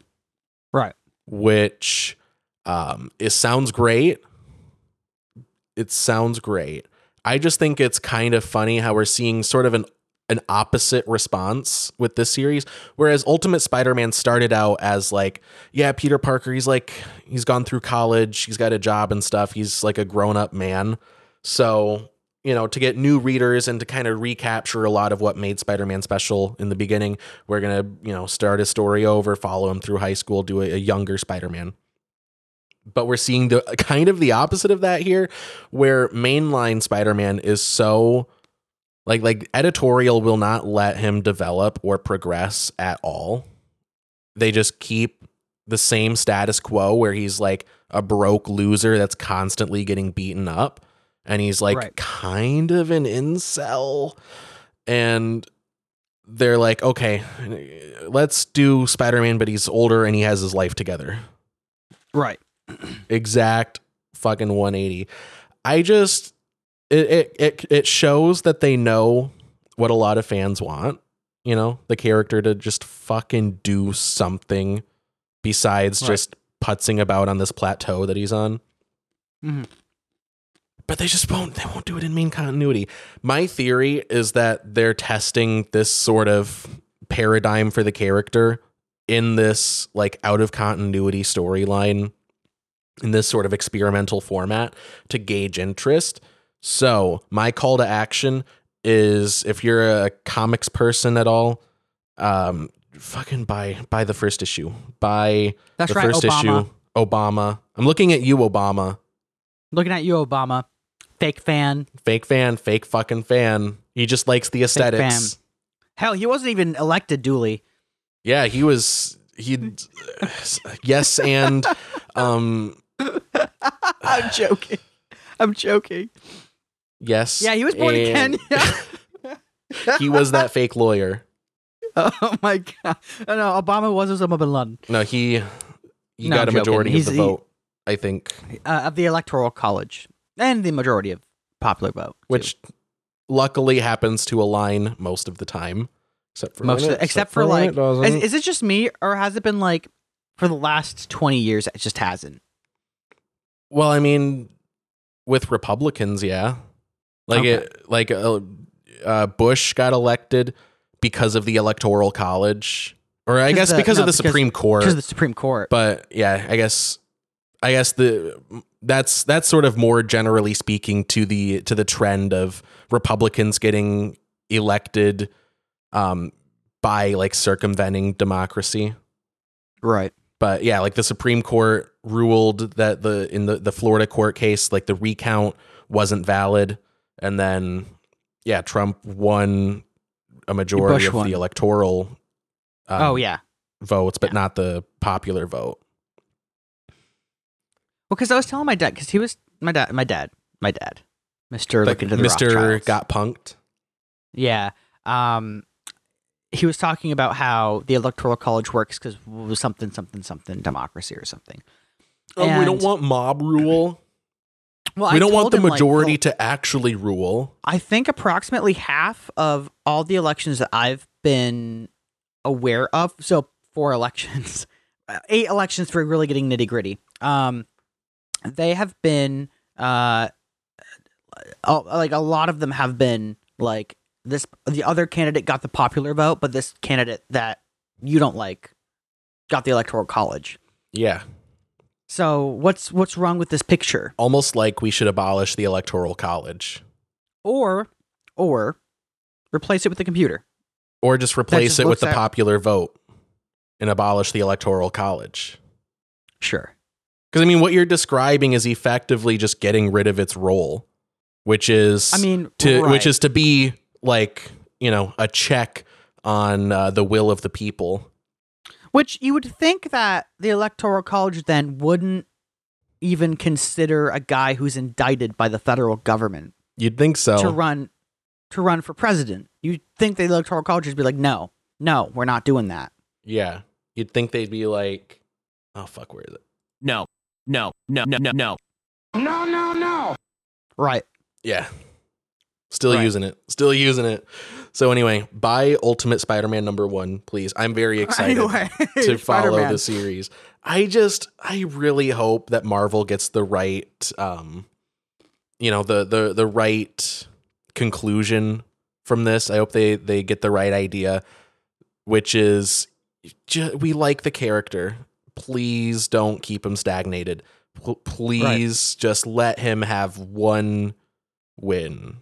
Right. Which um it sounds great. It sounds great. I just think it's kind of funny how we're seeing sort of an an opposite response with this series. Whereas ultimate spider-man started out as like yeah peter parker he's like he's gone through college he's got a job and stuff he's like a grown-up man. So you know to get new readers and to kind of recapture a lot of what made spider-man special in the beginning we're gonna you know start a story over follow him through high school do a, a younger spider-man. But we're seeing the kind of the opposite of that here where mainline spider-man is so like like editorial will not let him develop or progress at all. They just keep the same status quo where he's like a broke loser that's constantly getting beaten up and he's like Right. kind of an incel and they're like okay let's do Spider-Man but he's older and he has his life together Right. exact fucking 180. I just it it it, it shows that they know what a lot of fans want, you know, the character to just fucking do something besides Right. just putzing about on this plateau that he's on. Mhm. But they just won't they won't do it in main continuity. My theory is that they're testing this sort of paradigm for the character in this like out of continuity storyline in this sort of experimental format to gauge interest. So, my call to action is if you're a comics person at all, um fucking buy buy the first issue. Buy That's the right, first Obama. issue. Obama. I'm looking at you, Obama. Looking at you, Obama. Fake fan. Fake fan, fake fucking fan. He just likes the aesthetics. Hell, he wasn't even elected duly. Yeah, he was he yes and um I'm joking. I'm joking. Yes. Yeah, he was born in Kenya. he was that fake lawyer. oh my god. Oh, no, Obama was Osama bin Laden No, he he No, got a I'm joking. majority He's- of he- the vote, I think, uh, of the Electoral College and the majority of popular vote. too. which luckily happens to align most of the time, except for most of, it- except for when like is, is it just me or has it been like for the last 20 years it just hasn't well, I mean, with Republicans, yeah, like Okay. it, like uh, uh, Bush got elected because of the Electoral College, or I guess the- because no, of the because- Supreme Court. because of the Supreme Court. but yeah, I guess I guess the that's that's sort of more generally speaking to the to the trend of Republicans getting elected um by like circumventing democracy. right. But yeah, like the Supreme Court ruled that the in the the Florida court case like the recount wasn't valid and then yeah, Trump won a majority Bush of won. the electoral um, oh yeah. votes, but Yeah. not the popular vote. Well, because I was telling my dad because he was my dad, my dad, my dad, Mister. Like Look into the Mr. Got punked. Yeah. Um, he was talking about how the electoral college works because was something, something, something democracy or something. Oh, we don't want mob rule. Well, we I don't want the him, like, majority to actually rule. I think approximately half of all the elections that I've been aware of, so four elections, eight elections for really getting nitty gritty. Um, they have been, uh, like a lot of them have been like this. The other candidate got the popular vote, but this candidate that you don't like got the electoral college. Yeah. So what's what's wrong with this picture? Almost like we should abolish the electoral college. Or, or replace it with a computer. Or just replace just it with the popular vote and abolish the electoral college. Sure. Because I mean, what you're describing is effectively just getting rid of its role, which is I mean, to right. which is to be like you know a check on uh, the will of the people. Which you would think that the Electoral College then wouldn't even consider a guy who's indicted by the federal government You'd think so. to run to run for president. You'd think the Electoral College would be like, no, no, we're not doing that. yeah, you'd think they'd be like, oh fuck, where is it? No, no, no, no, no, no. No, no, no. Right. Yeah. Still Right. using it. Still using it. So anyway, buy Ultimate Spider-Man number one, please. I'm very excited Anyway, to follow Spider-Man. the series. I just I really hope that Marvel gets the right um you know, the the the right conclusion from this. I hope they they get the right idea, which is ju- we like the character. Please don't keep him stagnated. P- please just let him have one win.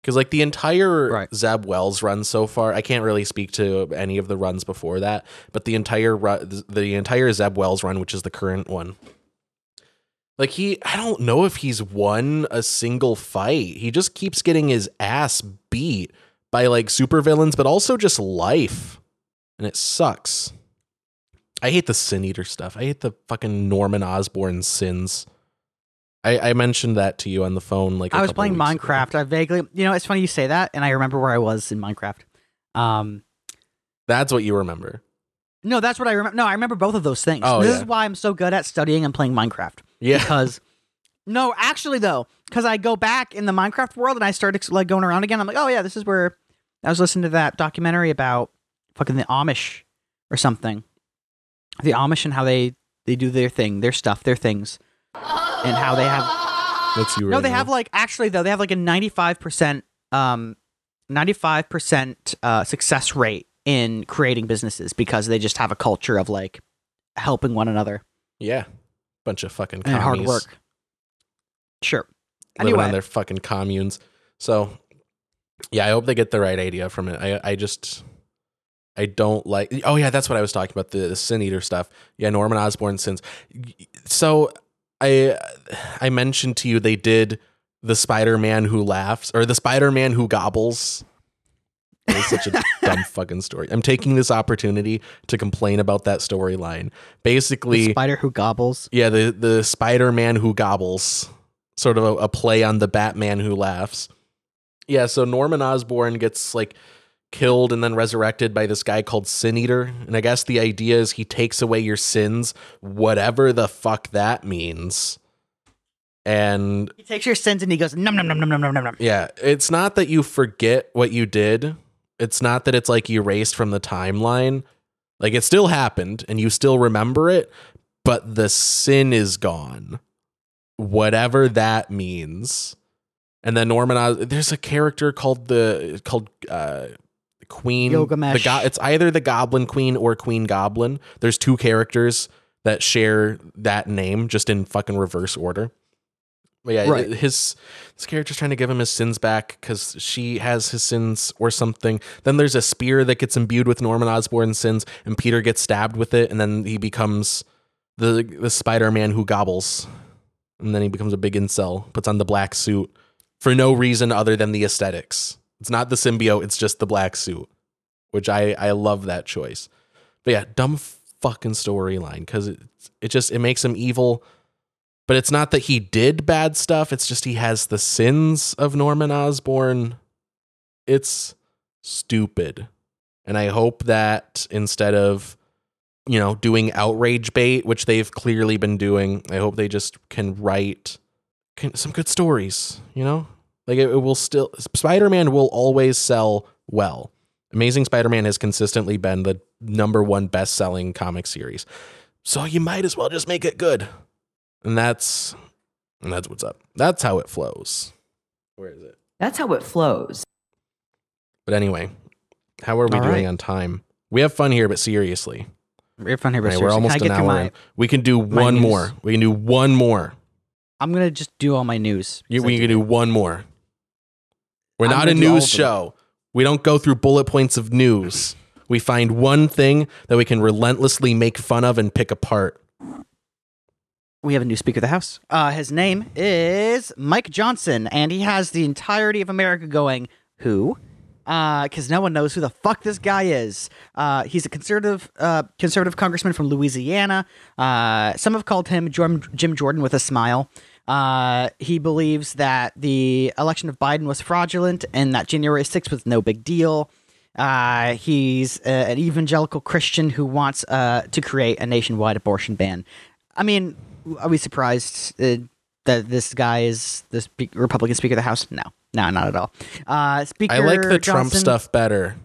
Because like the entire Right. Zeb Wells run so far, I can't really speak to any of the runs before that, but the entire ru- the entire Zeb Wells run, which is the current one, like he, I don't know if he's won a single fight. He just keeps getting his ass beat by like supervillains, but also just life, and it sucks. I hate the Sin Eater stuff. I hate the fucking Norman Osborn sins. I, I mentioned that to you on the phone. Like I I was playing Minecraft. I vaguely, you know, it's funny you say that, and I remember where I was in Minecraft. Um, That's what you remember. no, that's what I remember. No, I remember both of those things. Oh, this yeah. is why I'm so good at studying and playing Minecraft. Yeah. Because, no, actually though, because I go back in the Minecraft world and I start like going around again. I'm like, oh yeah, this is where I was listening to that documentary about fucking the Amish or something. The Amish and how they they do their thing, their stuff, their things, and how they have you. No, right they now. have like actually though they have like a ninety five percent um ninety five percent uh success rate in creating businesses because they just have a culture of like helping one another yeah, bunch of fucking and hard work. Sure. living Anyway, on their fucking communes. So, yeah, I hope they get the right idea from it. I I just I don't like. Oh yeah, that's what I was talking about the, the Sin Eater stuff. Yeah, Norman Osborn sins. So I I mentioned to you they did the Spider Man who laughs or the Spider Man who gobbles. It's such a dumb fucking story. I'm taking this opportunity to complain about that storyline. Basically, the spider who gobbles. yeah, the the Spider Man who gobbles, sort of a, a play on the Batman who laughs. Yeah, so Norman Osborn gets like killed and then resurrected by this guy called Sin Eater, and I guess the idea is he takes away your sins, whatever the fuck that means. And He takes your sins and he goes num num num num num num num. yeah, it's not that you forget what you did. It's not that it's like erased from the timeline. Like it still happened and you still remember it, but the sin is gone. Whatever that means. And then Norman there's a character called the called uh Queen Gilgamesh. The go- it's either the Goblin Queen or Queen Goblin. There's two characters that share that name just in fucking reverse order. But yeah, Right. his this character's trying to give him his sins back because she has his sins or something. Then there's a spear that gets imbued with Norman Osborn's sins, and Peter gets stabbed with it, and then he becomes the the Spider Man who gobbles, and then he becomes a big incel, puts on the black suit for no reason other than the aesthetics. It's not the symbiote; it's just the black suit, which I I love that choice. But yeah, dumb fucking storyline because it it just it makes him evil. But it's not that he did bad stuff it's just he has the sins of norman osborn. It's stupid. And i hope that instead of you know doing outrage bait which they've clearly been doing i hope they just can write some good stories you know like it, it will still spider-man will always sell well amazing spider-man has consistently been the number one best-selling comic series so you might as well just make it good and that's and that's what's up. That's how it flows. Where is it? That's how it flows. But anyway, how are we All doing right. on time? We have fun here, but seriously, We're fun here, but Right, we're almost can an hour my- in. We can do one news? more. We can do one more. I'm gonna just do all my news. You, 'cause I we can do one more. We're not a news show. We don't go through bullet points of news. We find one thing that we can relentlessly make fun of and pick apart. we have a new Speaker of the House. Uh, his name is Mike Johnson, and he has the entirety of America going, who? Because no one knows who the fuck this guy is. Uh, he's a conservative, uh, conservative congressman from Louisiana. Uh, some have called him Jim, Jim Jordan with a smile. Uh, he believes that the election of Biden was fraudulent and that January 6th was no big deal. Uh, he's uh, an evangelical Christian who wants uh, to create a nationwide abortion ban. I mean, are we surprised uh, that this guy is the spe- Republican Speaker of the House? No, no, not at all. Uh, Speaker I like the Trump stuff better.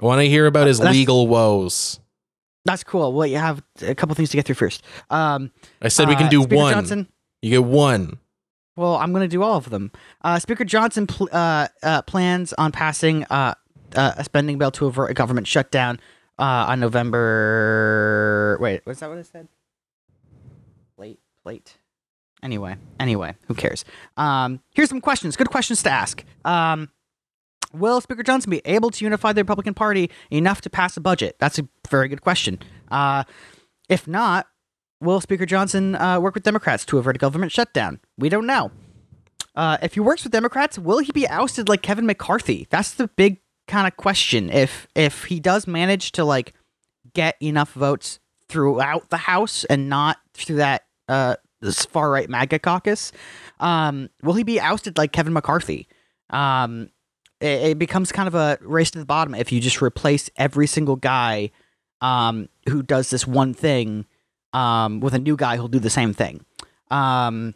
I want to hear about his legal woes. That's cool. Well, you have a couple things to get through first. Um, I said we can do Speaker one. Johnson, You get one. Well, I'm going to do all of them. Uh, Speaker Johnson pl- uh, uh, plans on passing uh, uh, a spending bill to avert a government shutdown uh, on November. Wait, was that what it said? Late, late. Anyway, anyway, who cares? Um, here's some questions. Good questions to ask. Um, will Speaker Johnson be able to unify the Republican Party enough to pass a budget? That's a very good question. If not, will Speaker Johnson uh, work with Democrats to avert a government shutdown? We don't know. Uh, if he works with Democrats, will he be ousted like Kevin McCarthy? That's the big kind of question. If if he does manage to like get enough votes throughout the House and not through that uh, far right MAGA caucus, um, will he be ousted like Kevin McCarthy? Um, it, it becomes kind of a race to the bottom if you just replace every single guy um, who does this one thing um, with a new guy who'll do the same thing. Um,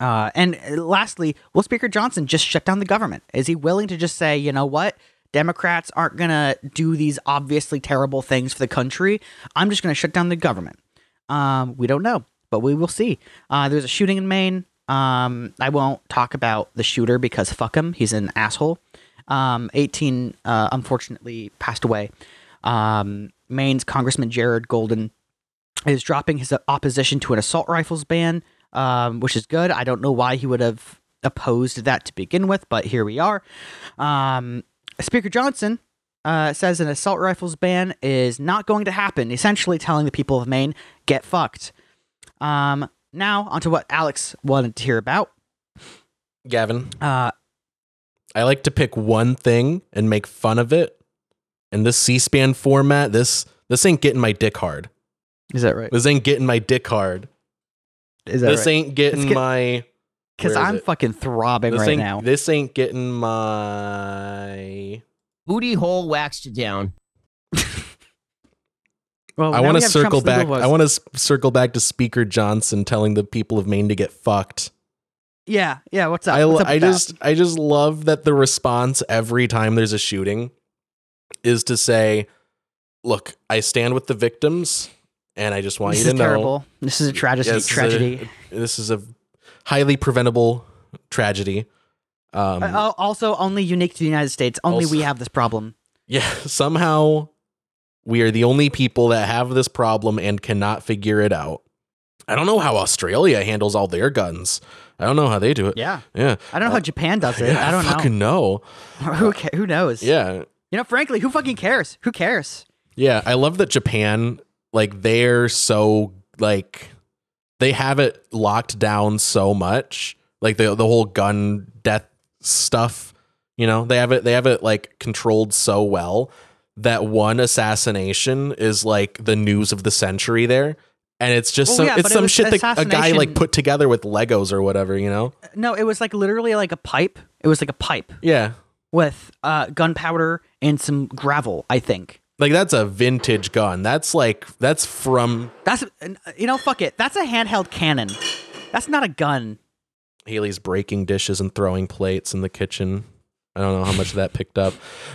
uh, and lastly, will Speaker Johnson just shut down the government? Is he willing to just say, you know what? Democrats aren't going to do these obviously terrible things for the country. I'm just going to shut down the government. Um, we don't know, but we will see. Uh, there's a shooting in Maine. Um, I won't talk about the shooter because fuck him. He's an asshole. Um, 18, uh, unfortunately, passed away. Um, Maine's Congressman Jared Golden is dropping his opposition to an assault rifles ban, um, which is good. I don't know why he would have opposed that to begin with, but here we are. Um, Speaker Johnson uh, says an assault rifles ban is not going to happen, essentially telling the people of Maine, get fucked. Um, now, onto what Alex wanted to hear about. Gavin, Uh, I like to pick one thing and make fun of it. In this C-SPAN format, this this ain't getting my dick hard. Is that right? This ain't getting my dick hard. Is that This right? ain't getting get- my Because I'm it? fucking throbbing this right ain't now. this ain't getting my Booty hole waxed down. Well, I want to circle back. I want to circle back to Speaker Johnson telling the people of Maine to get fucked. Yeah, yeah. What's up? I, What's up I with that? just I just love that the response every time there's a shooting is to say, "Look, I stand with the victims, and I just want this you to know terrible. This is a tragedy. Yes, this is a- tragedy. this is a highly preventable tragedy." Um, Uh, also, only unique to the United States. Only Also- we have this problem. yeah, somehow we are the only people that have this problem and cannot figure it out. I don't know how Australia handles all their guns. I don't know how they do it. Yeah, Yeah. I don't know Uh, how Japan does it. Yeah, I don't fucking know. know. who ca- who knows? Yeah. you know, frankly, who fucking cares? Who cares? Yeah, I love that Japan like they're so like they have it locked down so much. Like the the whole gun death stuff, you know, they have it they have it like controlled so well that one assassination is like the news of the century there. And it's just Well, some yeah, it's but it some shit that a guy like put together with Legos or whatever, you know? No, it was like literally like a pipe. It was like a pipe Yeah. with uh, gunpowder and some gravel. I think Like that's a vintage gun. That's like that's from that's you know, fuck it. That's a handheld cannon. That's not a gun. Haley's breaking dishes and throwing plates in the kitchen. I don't know how much that picked up.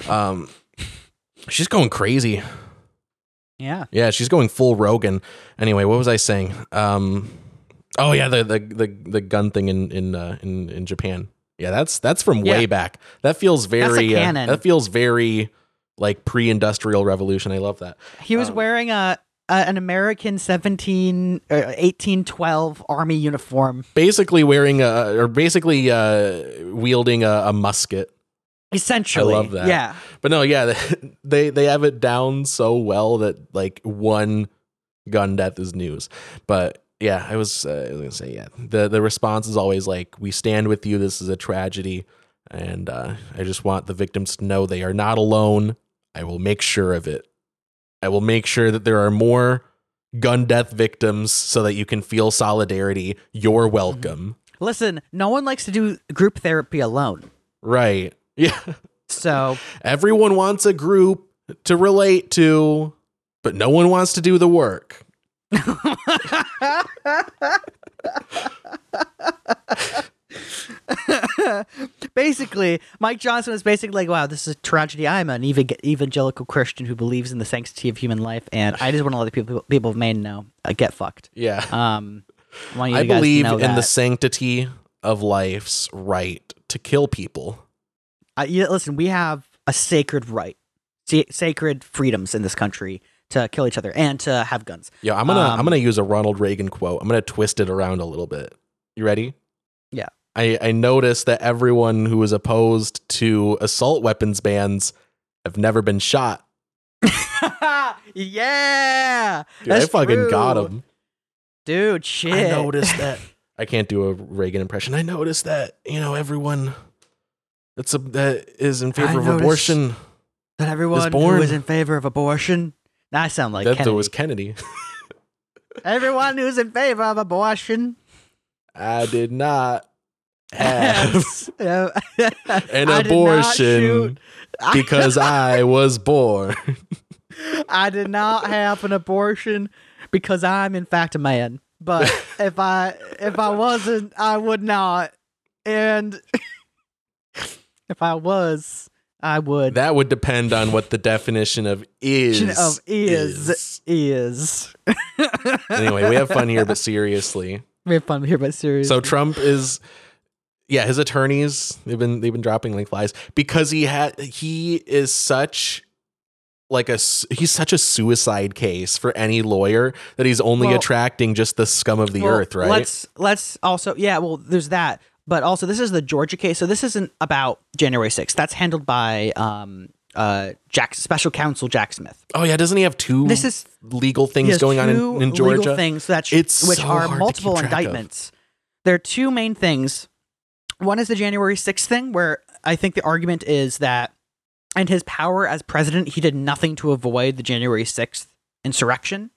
Um, she's going crazy. Yeah. Yeah, she's going full Rogan. Anyway, what was I saying? Um, oh yeah, the the the, the gun thing in in, uh, in in Japan. Yeah, that's that's from way back. That feels very uh, cannon. that feels very like pre-industrial revolution. I love that. He was Um, wearing a, an American 17 uh, 1812 army uniform. Basically wearing a or basically uh, wielding a, a musket. Essentially. I love that. Yeah. But no, yeah, they they have it down so well that like one gun death is news. But yeah, I was, uh, I was gonna say yeah. The the response is always like, "We stand with you. This is a tragedy, and uh, I just want the victims to know they are not alone. I will make sure of it. I will make sure that there are more gun death victims so that you can feel solidarity. You're mm-hmm. welcome. Listen, no one likes to do group therapy alone. Right? Yeah. So, Everyone wants a group to relate to, but no one wants to do the work. basically, Mike Johnson was basically like, "Wow, this is a tragedy. I'm an evan- evangelical Christian who believes in the sanctity of human life, and I just want to let the people people of Maine know, uh, get fucked." Yeah. Um, I, I believe in the sanctity of life's right to kill people. Uh, yeah, listen, we have a sacred right, sacred freedoms in this country to kill each other and to have guns. Yeah, I'm gonna I'm Um, gonna use a Ronald Reagan quote. I'm gonna twist it around a little bit. You ready? Yeah. I, I noticed that everyone who is opposed to assault weapons bans have never been shot. yeah, Dude, I fucking got him. dude. Shit, I noticed that. I can't do a Reagan impression. I noticed that you know everyone that's a, that is in favor I of abortion. that everyone born. who is in favor of abortion. Now I sound like that Kennedy. was Kennedy. everyone who's in favor of abortion. I did not an I abortion because I was born. I did not have an abortion because I'm in fact a man. But if I if I wasn't, I would not. And if I was, I would. That would depend on what the definition of is of is is. Anyway, we have fun here, but seriously. We have fun here, but seriously. So Trump is yeah, his attorneys they've been they've been dropping like flies because he had he is such like a he's such a suicide case for any lawyer that he's only Well- attracting just the scum of the Well, earth, right? Let's let's also yeah. Well, there's that, but also this is the Georgia case, so this isn't about January 6th. That's handled by um uh Jack Special Counsel Jack Smith. oh yeah, doesn't he have two This is legal things going on in, in legal Georgia? things that It's which so are multiple track of. indictments. There are two main things. One is the January 6th thing, where I think the argument is that in his power as president, he did nothing to avoid the January 6th insurrection.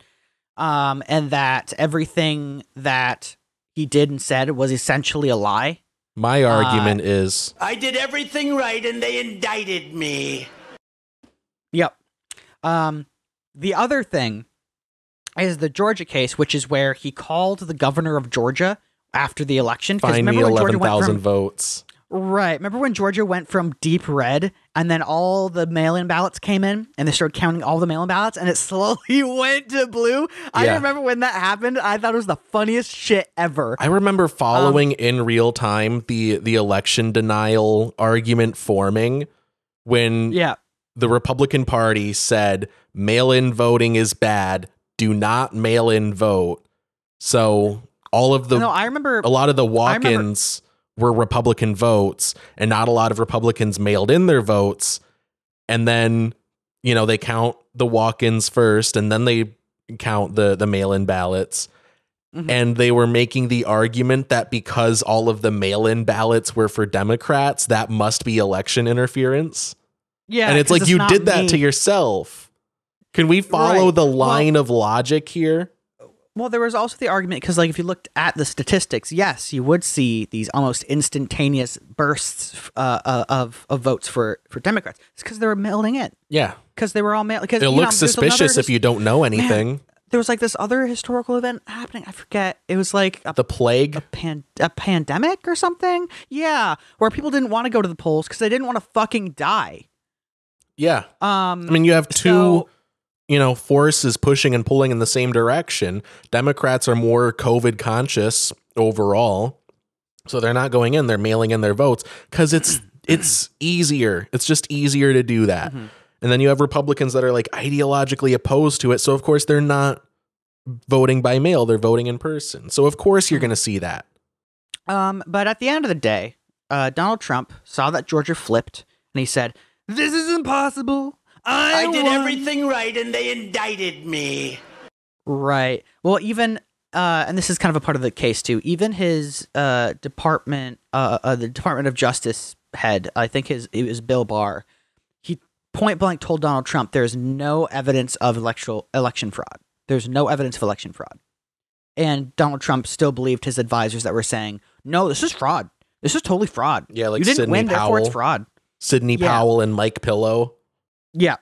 Um, and that everything that he did and said was essentially a lie. My Uh, argument is I did everything right and they indicted me. Yep. Um, the other thing is the Georgia case, which is where he called the governor of Georgia after the election. find me remember when Georgia went from- votes. Right. Remember when Georgia went from deep red and then all the mail in ballots came in and they started counting all the mail in ballots and it slowly went to blue? I Yeah. remember when that happened. I thought it was the funniest shit ever. I remember following um, in real time the the election denial argument forming when yeah. the Republican Party said mail-in voting is bad, do not mail-in vote. So all of the no, I remember. a lot of the walk-ins were Republican votes and not a lot of Republicans mailed in their votes. And then, you know, they count the walk-ins first and then they count the the mail-in ballots. Mhm. And they were making the argument that because all of the mail-in ballots were for Democrats, that must be election interference. yeah. and it's like you did that me. to yourself. Can we follow Right. the Well- line of logic here? Well, there was also the argument because, like, if you looked at the statistics, yes, you would see these almost instantaneous bursts uh, uh, of of votes for for Democrats. It's because they were mailing in Yeah. because they were all mail. Because It looks suspicious if you don't know anything. There was like this other historical event happening. I forget. It was like a, the plague. a pan a pandemic or something. Yeah, where people didn't want to go to the polls because they didn't want to fucking die. Yeah. Um, I mean, you have two, so- you know, forces pushing and pulling in the same direction. Democrats are more COVID conscious overall. So they're not going in, they're mailing in their votes cuz it's it's easier. It's just easier to do that. Mhm. And then you have Republicans that are like ideologically opposed to it. So of course they're not voting by mail, they're voting in person. So of course you're going to see that. Um, but at the end of the day, uh, Donald Trump saw that Georgia flipped, and he said, "This is impossible. I, I did won." everything right and they indicted me. Right. Well, even uh, and this is kind of a part of the case too. Even his uh, department, uh, uh, the Department of Justice head, I think his it was Bill Barr. He point blank told Donald Trump, "There's no evidence of electoral election fraud. There's no evidence of election fraud." And Donald Trump still believed his advisors that were saying, "No, this is fraud. This is totally fraud. Yeah, like you didn't Sidney win, therefore it's Powell. fraud." Sidney Yeah. Powell and Mike Pillow. Yeah.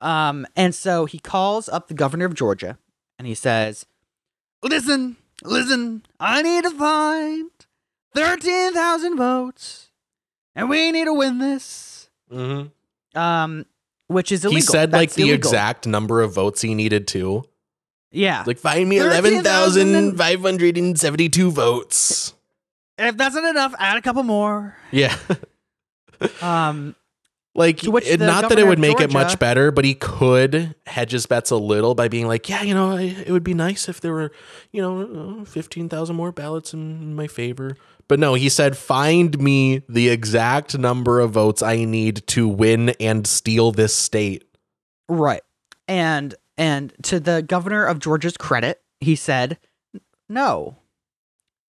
Um, and so he calls up the governor of Georgia and he says, Listen, listen, I need to find 13,000 votes. and we need to win this. Mhm. Um, which is illegal. He said like the illegal. exact number of votes he needed to. Yeah. Like find me 13,000 eleven thousand five hundred and seventy two votes. If that's not enough, add a couple more. Yeah. Um, Like, To which it- not that it would of make it much better, but he could hedge his bets a little by being like, yeah, you know, I, it would be nice if there were, you know, uh, 15,000 more ballots in my favor. But no, he said, find me the exact number of votes I need to win and steal this state. right. And and to the governor of Georgia's credit, he said, "No,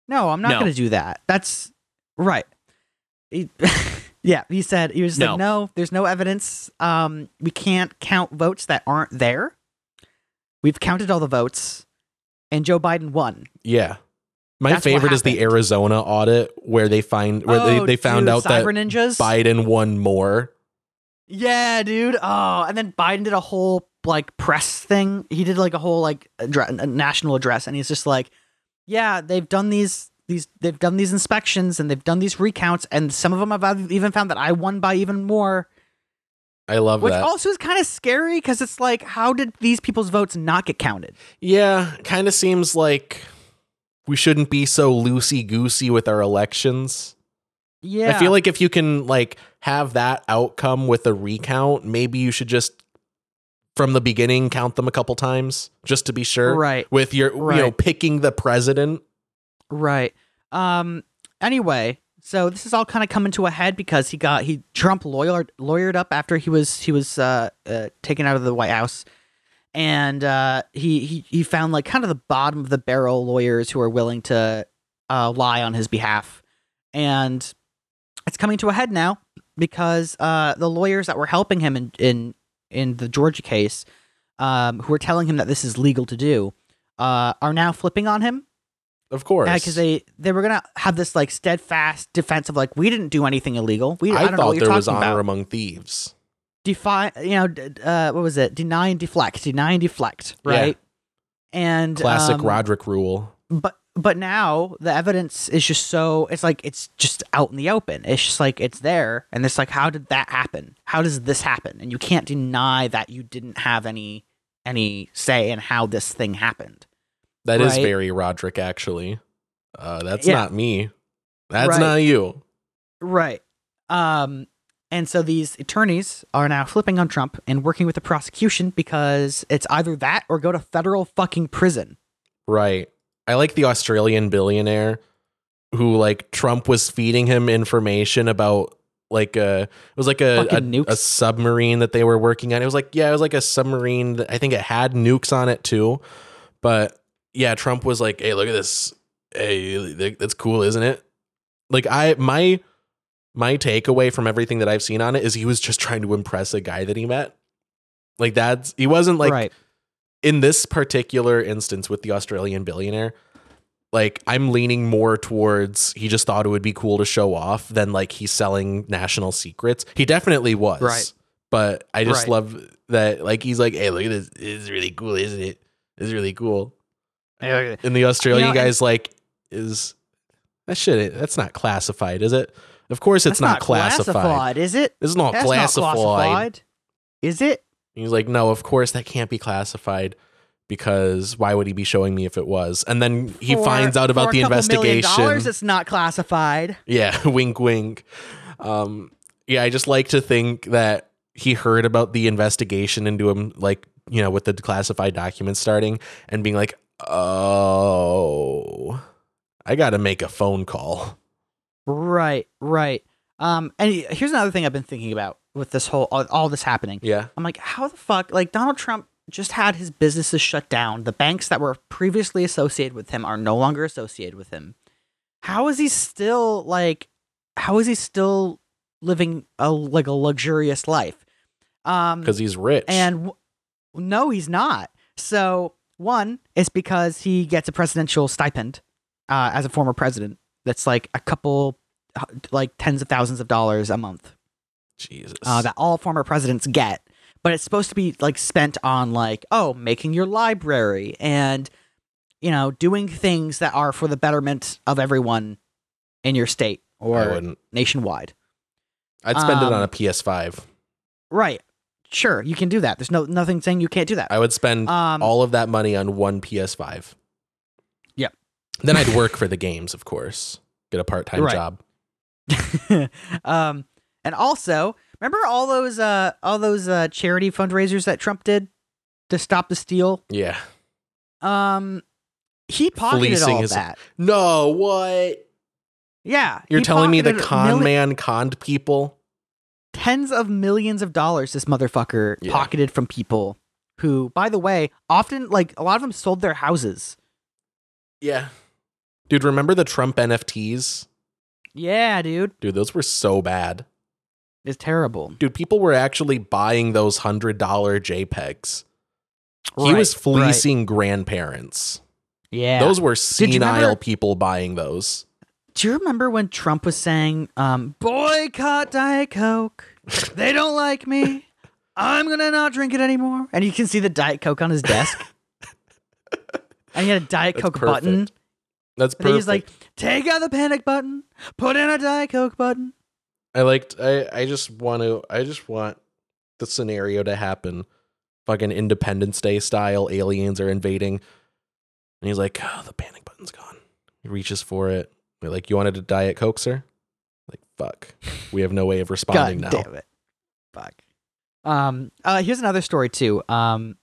no, I'm not No. going to do that. That's right." He- yeah, he said he was No. like, "No, there's no evidence. Um, we can't count votes that aren't there. We've counted all the votes, and Joe Biden won." Yeah. My That's favorite is the. Arizona audit where they find where they, Oh, they found dude, out that Ninjas. Biden won more. Yeah, dude. Oh, and then Biden did a whole like press thing. He did like a whole like address, a national address, and he's just like, "Yeah, they've done these these they've done these inspections and they've done these recounts, and some of them have even found that I won by even more." I love Which that. also is kind of scary because it's like, how did these people's votes not get counted? Yeah, kind of seems like we shouldn't be so loosey goosey with our elections. Yeah, I feel like if you can like have that outcome with a recount, maybe you should just from the beginning count them a couple times just to be sure. Right. With your you know picking the president. Right. Um. Anyway, so this is all kind of coming to a head because he got he Trump lawyered lawyered up after he was he was uh, uh taken out of the White House, and uh he he he found like kind of the bottom of the barrel lawyers who are willing to uh lie on his behalf, and it's coming to a head now because uh the lawyers that were helping him in in in the Georgia case, um, who were telling him that this is legal to do, uh, are now flipping on him Of course. because they they were gonna have this like steadfast defense of like we didn't do anything illegal. We I, I, don't know thought you're there was honor about. among thieves. Defy, you know, d- uh, what was it? Deny and deflect, deny and deflect, Yeah. right? And Classic um, Roderick rule. But but now the evidence is just so it's like it's just out in the open. It's just like it's there, and it's like how did that happen? How does this happen? And you can't deny that you didn't have any any say in how this thing happened. That is right. very Roderick actually. Uh that's Yeah. not me. That's Right. not you. Right. Um, and so these attorneys are now flipping on Trump and working with the prosecution because it's either that or go to federal fucking prison. Right. I like the Australian billionaire who like Trump was feeding him information about like a it was like a a, a submarine that they were working on. It was like yeah, it was like a submarine that I think it had nukes on it too. But yeah, Trump was like, "Hey, look at this. Hey, that's cool, isn't it?" Like I my my takeaway from everything that I've seen on it is he was just trying to impress a guy that he met. Like that's he wasn't like right. in this particular instance with the Australian billionaire, like I'm leaning more towards he just thought it would be cool to show off than like he's selling national secrets. He definitely was. Right. But I just Right. love that like he's like, hey, look at this. It's really cool, isn't it? It's really cool. And the Australian You know, guy's like, is that shit that's not classified, is it? Of course it's That's not, classified. is it? It's not That's classified. not classified. Is it? He's like, no, of course that can't be classified because why would he be showing me if it was? And then he For- finds out about a the couple investigation. dollars, it's not classified. yeah, wink, wink. Um, yeah, I just like to think that he heard about the investigation into him, like you know, with the classified documents starting, and being like, oh, I got to make a phone call. Right, right. Um, and here's another thing I've been thinking about with this whole all, all this happening. Yeah, I'm like, how the fuck? Like Donald Trump just had his businesses shut down. The banks that were previously associated with him are no longer associated with him. How is he still like? How is he still living a like a luxurious life? Um, because he's rich. and w- no, he's not. So one, is because he gets a presidential stipend uh, as a former president. That's like a couple, uh, like tens of thousands of dollars a month Jesus, uh, that all former presidents get. But it's supposed to be like spent on like oh, making your library and you know doing things that are for the betterment of everyone in your state or nationwide. I'd spend it on Um, a PS5. Right. Sure, you can do that. There's no nothing saying you can't do that. I would spend Um, all of that money on one PS5. yeah Then I'd work for the games, of course. Get a part time Right. job. um, and also, remember all those uh all those uh charity fundraisers that Trump did to stop the steal? Yeah. Um, he pocketed Fleecing all his- that. No, what? Yeah, You're telling me the con man conned people? Tens of millions of dollars this motherfucker Yeah. pocketed from people who, by the way, often like a lot of them sold their houses. Yeah. Dude, remember the Trump NFTs? Yeah, dude, Dude, those were so bad. it's terrible. Dude, people were actually buying those $100 JPEGs. He Right, was right. fleecing grandparents. Yeah, Those were senile people buying those. Do you remember when Trump was saying, um, boycott Diet Coke? They don't like me. I'm going to not drink it anymore. And you can see the Diet Coke on his desk. and he had a Diet That's Coke button. perfect. That's And he's like, take out the panic button, put in a Diet Coke button. I liked I I just want to I just want the scenario to happen. Fucking Independence Day style aliens are invading. And he's like, "Oh, the panic button's gone." He reaches for it. They're like, "You wanted a diet coke, sir?" Like, "Fuck. We have no way of responding God now." damn it. Fuck. Um, uh, here's another story too. Um,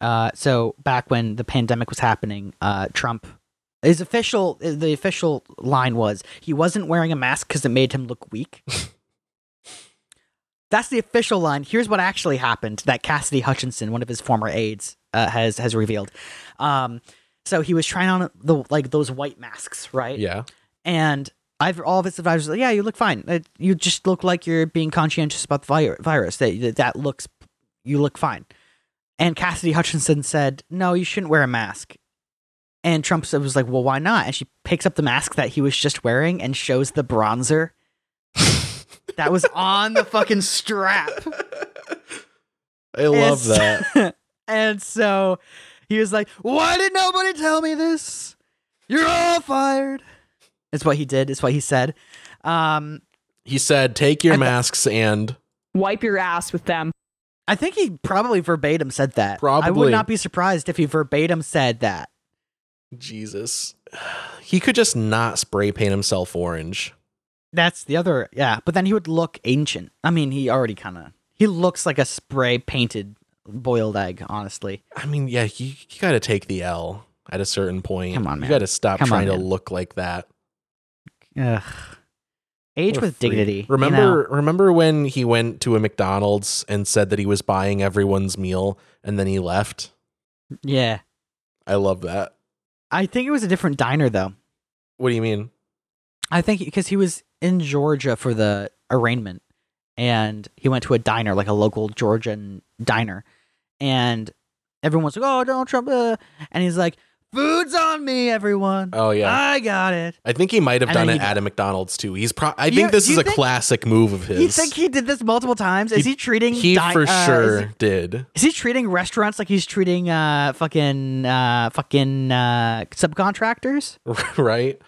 uh, so back when the pandemic was happening, uh, Trump, his official, the official line was he wasn't wearing a mask because it made him look weak. That's the official line. Here's what actually happened that Cassidy Hutchinson, one of his former aides, uh, has has revealed. Um, so he was trying on the like those white masks, right? Yeah. And I've all of his advisors, like, yeah, you look fine. Uh, You just look like you're being conscientious about the virus. That that- that looks, you look fine. And Cassidy Hutchinson said, no, you shouldn't wear a mask. And Trump was like, well, why not? And she picks up the mask that he was just wearing and shows the bronzer that was on the fucking strap. I love And that. and so he was like, Why did nobody tell me this? You're all fired. It's what he did. It's what he said. Um, He said, "Take your I thought- masks and Wipe your ass with them. I think he probably verbatim said that. I would not be surprised if he verbatim said that. Jesus. He could just not spray paint himself orange. That's the other, yeah. But then he would look ancient. I mean, he already kind of he looks like a spray painted boiled egg. Honestly, I mean, yeah, you, you got to take the L at a certain point. Come on, You got to stop Come on, trying to look like that. Ugh. age with dignity. you Remember, know? remember when he went to a McDonald's and said that he was buying everyone's meal and then he left? Yeah, I love that. I think it was a different diner though. What do you mean? I think because he was in Georgia for the arraignment, and he went to a diner, like a local Georgian diner, and everyone's like, "Oh, Donald Trump," uh," and he's like, "Food's on me, everyone. Oh yeah, I got it." I think he might have and done then it he- at a McDonald's too. He's pro. I You- think this is a think- classic move of his. You think he did this multiple times? Is He- treating? He di- for uh, is sure he- did. Is he treating restaurants like he's treating uh fucking uh fucking uh subcontractors? right?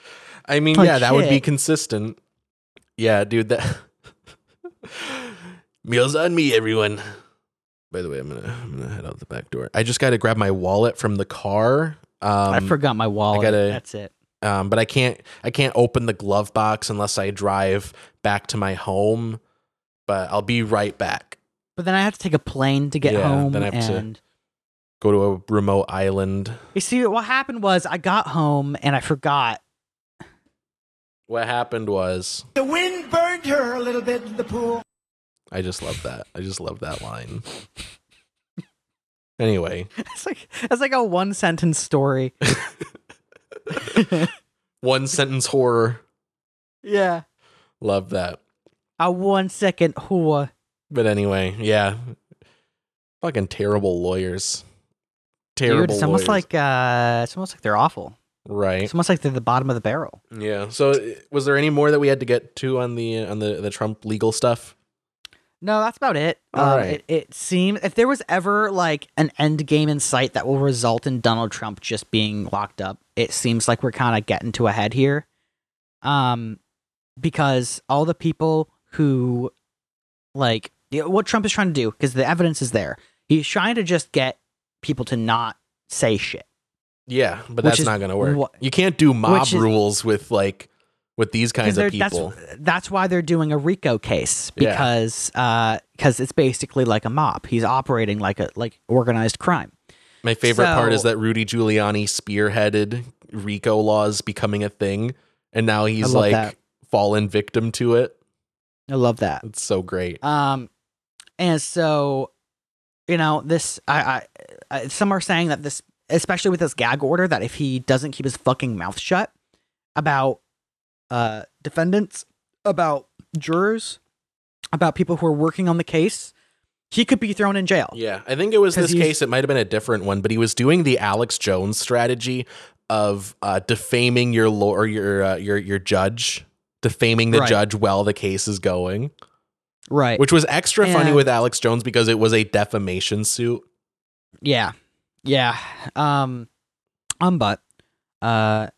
I mean, Like yeah, that would be shit. consistent. Yeah, dude, that meals on me, everyone. By the way, I'm gonna I'm gonna head out the back door. I just got to grab my wallet from the car. Um, I forgot my wallet. gotta- That's it. um, but I can't I can't open the glove box unless I drive back to my home. But I'll be right back. But then I have to take a plane to get Yeah, home, then I have to- and Go to a remote island. you see what happened was I got home and I forgot. What happened was The wind burned her a little bit in the pool. I just love that. I just love that line. Anyway, It's like it's like a one sentence story. one sentence horror. yeah, Love that. a one second whore. But anyway, yeah. Fucking terrible lawyers. Terrible Dude, it's almost lawyers. like uh, it's almost like they're awful. right. It's almost like they're the bottom of the barrel. Yeah. So uh, was there any more that we had to get to on the on the the Trump legal stuff? No, that's about it. All um, right. it, it seems if there was ever like an end game in sight that will result in Donald Trump just being locked up, it seems like we're kind of getting to a head here. Um, because all the people who like what Trump is trying to do because the evidence is there. He's trying to just get people to not say shit. Yeah, but that's is not going to work. what- you can't do mob is- rules with like with these kinds of they're- that's- people. That's, why they're doing a RICO case Yeah. because because it's basically like a mob. He's operating like a like organized crime. My favorite part is that Rudy Giuliani spearheaded RICO laws becoming a thing, and now he's like that. fallen victim to it. I love that. It's so great. Um, and so, you know, this I, I, I some are saying that this, especially with this gag order, that if he doesn't keep his fucking mouth shut about uh defendants, about jurors, about people who are working on the case, he could be thrown in jail. Yeah, I think it was this case. It might have been a different one, but he was doing the Alex Jones strategy of uh, defaming your law or your uh, your your judge, defaming the Right. judge while the case is going, Right. which was extra funny with Alex Jones because it was a defamation suit. Yeah. Yeah. Um um but uh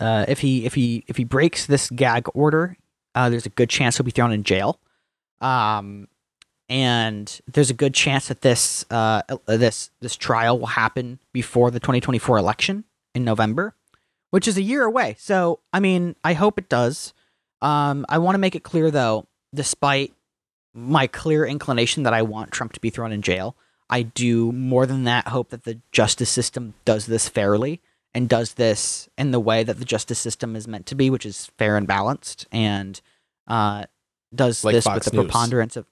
uh if he if he if he breaks this gag order, uh there's a good chance he'll be thrown in jail. Um and there's a good chance that this uh uh, this this trial will happen before the 2024 election in November, which is a year away. So, I mean, I hope it does. Um I want to make it clear though, despite my clear inclination that I want Trump to be thrown in jail, I do more than that hope that the justice system does this fairly and does this in the way that the justice system is meant to be, which is fair and balanced, and uh, does Like this Fox with the News. preponderance of.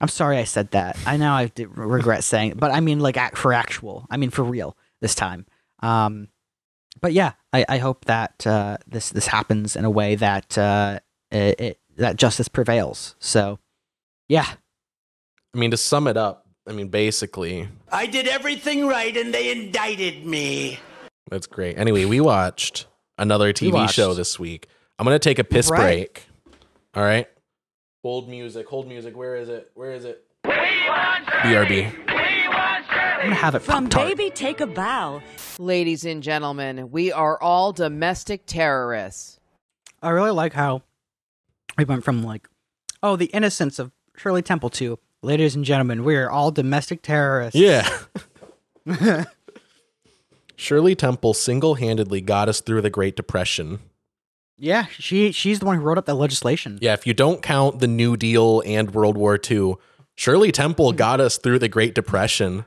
I'm sorry I said that. I know I regret saying it, but I mean like act for actual. I mean for real this time. Um, but yeah, I, I hope that uh, this this happens in a way that uh, it, it that justice prevails. So, yeah, I mean, to sum it up, I mean, basically, I did everything right and they indicted me. That's great. Anyway, we watched another TV watched. show this week. I'm gonna take a piss Right. break. All right. Hold music. Hold music. Where is it? Where is it? BRB. I'm gonna have it From Pop Tart. baby, take a bow. Ladies and gentlemen, we are all domestic terrorists. I really like how we went from like, oh, the innocence of Shirley Temple to, ladies and gentlemen, we are all domestic terrorists. Yeah. Shirley Temple single-handedly got us through the Great Depression. yeah. She she's the one who wrote up that legislation. Yeah, if you don't count the New Deal and World War II, Shirley Temple hmm. got us through the Great Depression.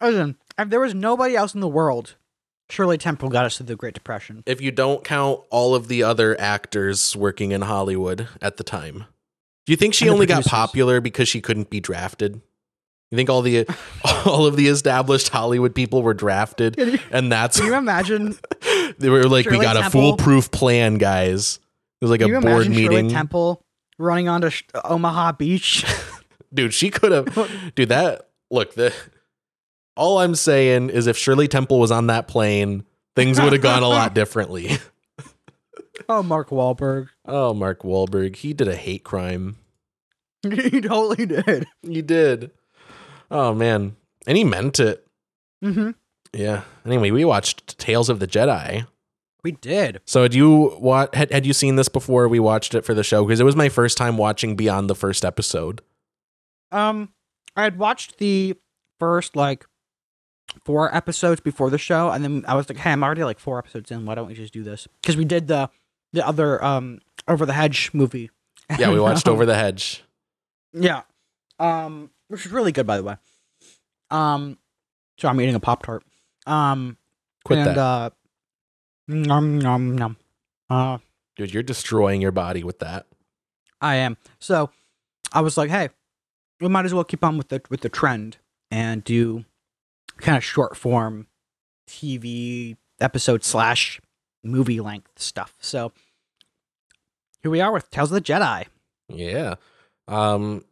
Listen, if there was nobody else in the world, Shirley Temple got us through the Great Depression. If you don't count all of the other actors working in Hollywood at the time. Do you think she And only got popular because she couldn't be drafted? You think all the all of the established Hollywood people were drafted you- and that's Can you imagine? they were like we Shirley got a foolproof plan, guys. It was like Can a board meeting. Shirley Temple running onto Sh- Omaha Beach? dude she could have dude that look the all i'm saying is if shirley temple was on that plane things would have gone a lot differently oh, Mark Wahlberg. oh mark Wahlberg, he did a hate crime he totally did. he did oh man. And he meant it. Hmm yeah. Anyway we watched tales of the jedi. We did. so had you what had, had you seen this before we watched it for the show? Because it was my first time watching beyond the first episode. Um, I had watched the first like four episodes before the show, and then I was like, "Hey, I'm already like four episodes in. Why don't we just do this?" Because we did the the other um over the hedge movie. yeah we watched Um, over the hedge. Yeah, um, which is really good, by the way. Um, so I'm eating a pop tart. Um, quit and that uh, nom nom nom. Uh, dude you're destroying your body with that I am. So I was like, hey, we might as well keep on with the with the trend and do kind of short form TV episode slash movie length stuff. So here we are with Tales of the Jedi. Yeah. Um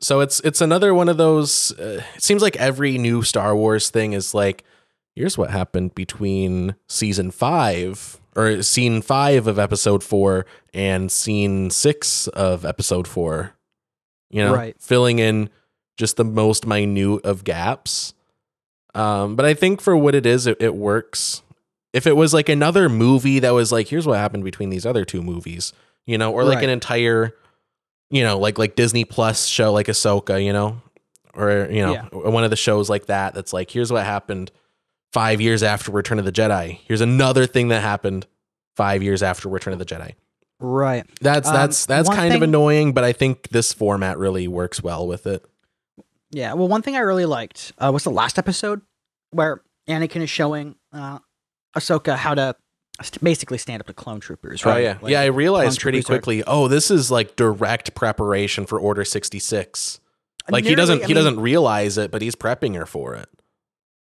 so it's it's another one of those uh, it seems like every new Star Wars thing is like here's what happened between season 5 or scene 5 of episode 4 and scene 6 of episode 4. You know, Right. filling in just the most minute of gaps. Um but I think for what it is it, it works. If it was like another movie that was like here's what happened between these other two movies, you know, or like Right. an entire you know, like like Disney Plus show like Ahsoka, you know, or you know, Yeah. one of the shows like that. That's like, here's what happened five years after Return of the Jedi. Here's another thing that happened five years after Return of the Jedi. Right. That's Um, that's that's one kind of annoying, but I think this format really works well with it. Yeah. Well, one thing I really liked uh, was the last episode where Anakin is showing uh, Ahsoka how to basically stand up to clone troopers. Right. Oh yeah, Like, yeah. I realized pretty troopers are- quickly. Oh, this is like direct preparation for Order sixty six. Like he doesn't I he mean- doesn't realize it, but he's prepping her for it.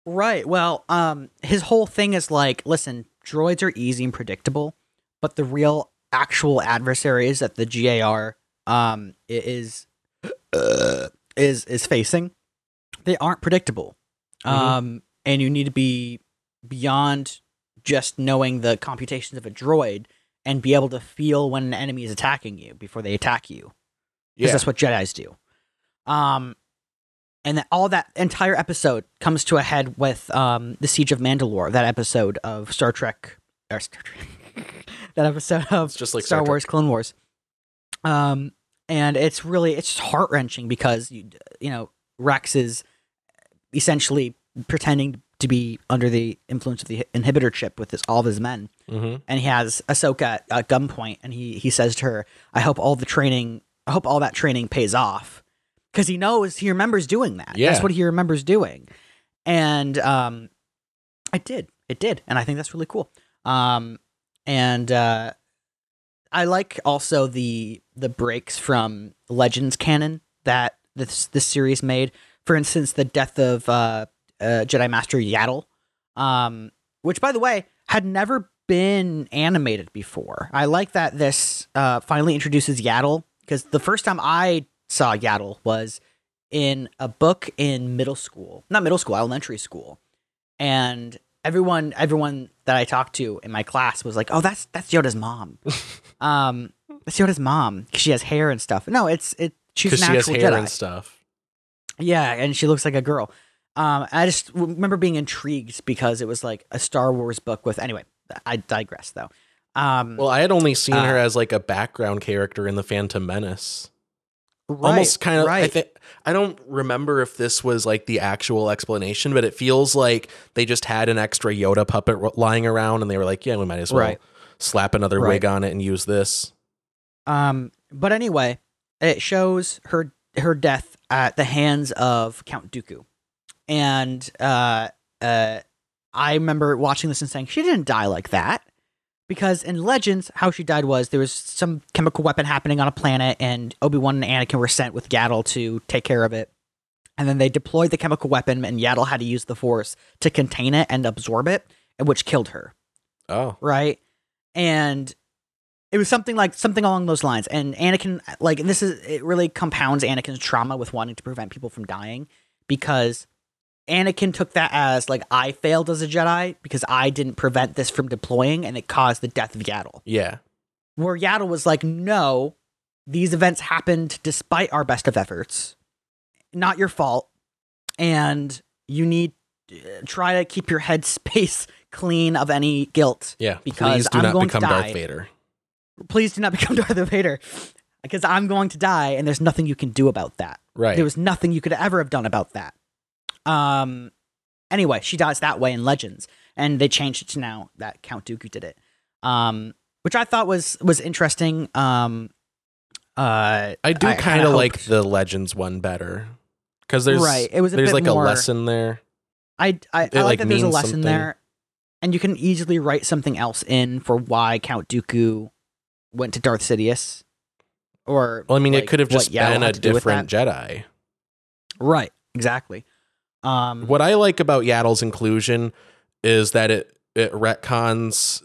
Right. Well, um, his whole thing is like, listen, droids are easy and predictable, but the real actual adversaries that the GAR um is uh, is is facing, they aren't predictable. Mhm. Um, and you need to be beyond just knowing the computations of a droid and be able to feel when an enemy is attacking you before they attack you because Yeah, that's what Jedi's do. Um, and that all that entire episode comes to a head with um the Siege of Mandalore, that episode of Star Trek, or Star Trek, that episode of It's just like Star Star Wars, Clone Wars. Um, and it's really it's heart wrenching because you you know Rex is essentially pretending to be under the influence of the inhibitor chip with his, all of his men Mhm. and he has Ahsoka at, gunpoint, and he he says to her, "I hope all the training, I hope all that training pays off," because he knows he remembers doing that. Yeah. That's what he remembers doing, and um, it did, it did, and I think that's really cool. Um, and uh, I like also the the breaks from Legends canon that this this series made. For instance, the death of uh, uh, Jedi Master Yaddle, um, which by the way had never been animated before. I like that this uh, finally introduces Yaddle because the first time I saw Yaddle was in a book in middle school, not middle school, elementary school, and everyone everyone that I talked to in my class was like, "Oh, that's that's Yoda's mom." um, that's Yoda's mom she has hair and stuff. No, it's it. She's an she has actual hair Jedi. and stuff. Yeah, and she looks like a girl. Um, I just remember being intrigued because it was like a Star Wars book with. Anyway, I digress though. Um, Well, I had only seen her Uh, as like a background character in the Phantom Menace. right, Almost kind of. I think I don't remember if this was like the actual explanation, but it feels like they just had an extra Yoda puppet lying around, and they were like, "Yeah, we might as well Right. slap another Right. wig on it and use this." Um, but anyway, it shows her her death at the hands of Count Dooku, and uh, uh, I remember watching this and saying she didn't die like that, because in Legends, how she died was there was some chemical weapon happening on a planet, and Obi Wan and Anakin were sent with Yaddle to take care of it, and then they deployed the chemical weapon, and Yaddle had to use the Force to contain it and absorb it, which killed her Oh, right? And it was something like something along those lines. And Anakin, like this is it really compounds Anakin's trauma with wanting to prevent people from dying because Anakin took that as like I failed as a Jedi because I didn't prevent this from deploying and it caused the death of Yaddle. yeah, Where Yaddle was like, no, these events happened despite our best of efforts, not your fault, and you need uh, try to keep your head space clean of any guilt yeah. Because Please do I'm not going to become Darth. Vader. please do not become Darth Vader because I'm going to die and there's nothing you can do about that. Right. There was nothing you could ever have done about that. Um anyway, she dies that way in Legends and they changed it to now that Count Dooku did it. Um which I thought was was interesting. Um uh I do kind kinda like the Legends one better because there's Right, it was a there's like more- a lesson there. I I, I like, like, that there's a lesson something. there and you can easily write something else in for why Count Dooku went to Darth Sidious. Or Well, I mean, like, it could have just been a had to do with different. Jedi. Right, exactly. Um, What I like about Yaddle's inclusion is that it it retcons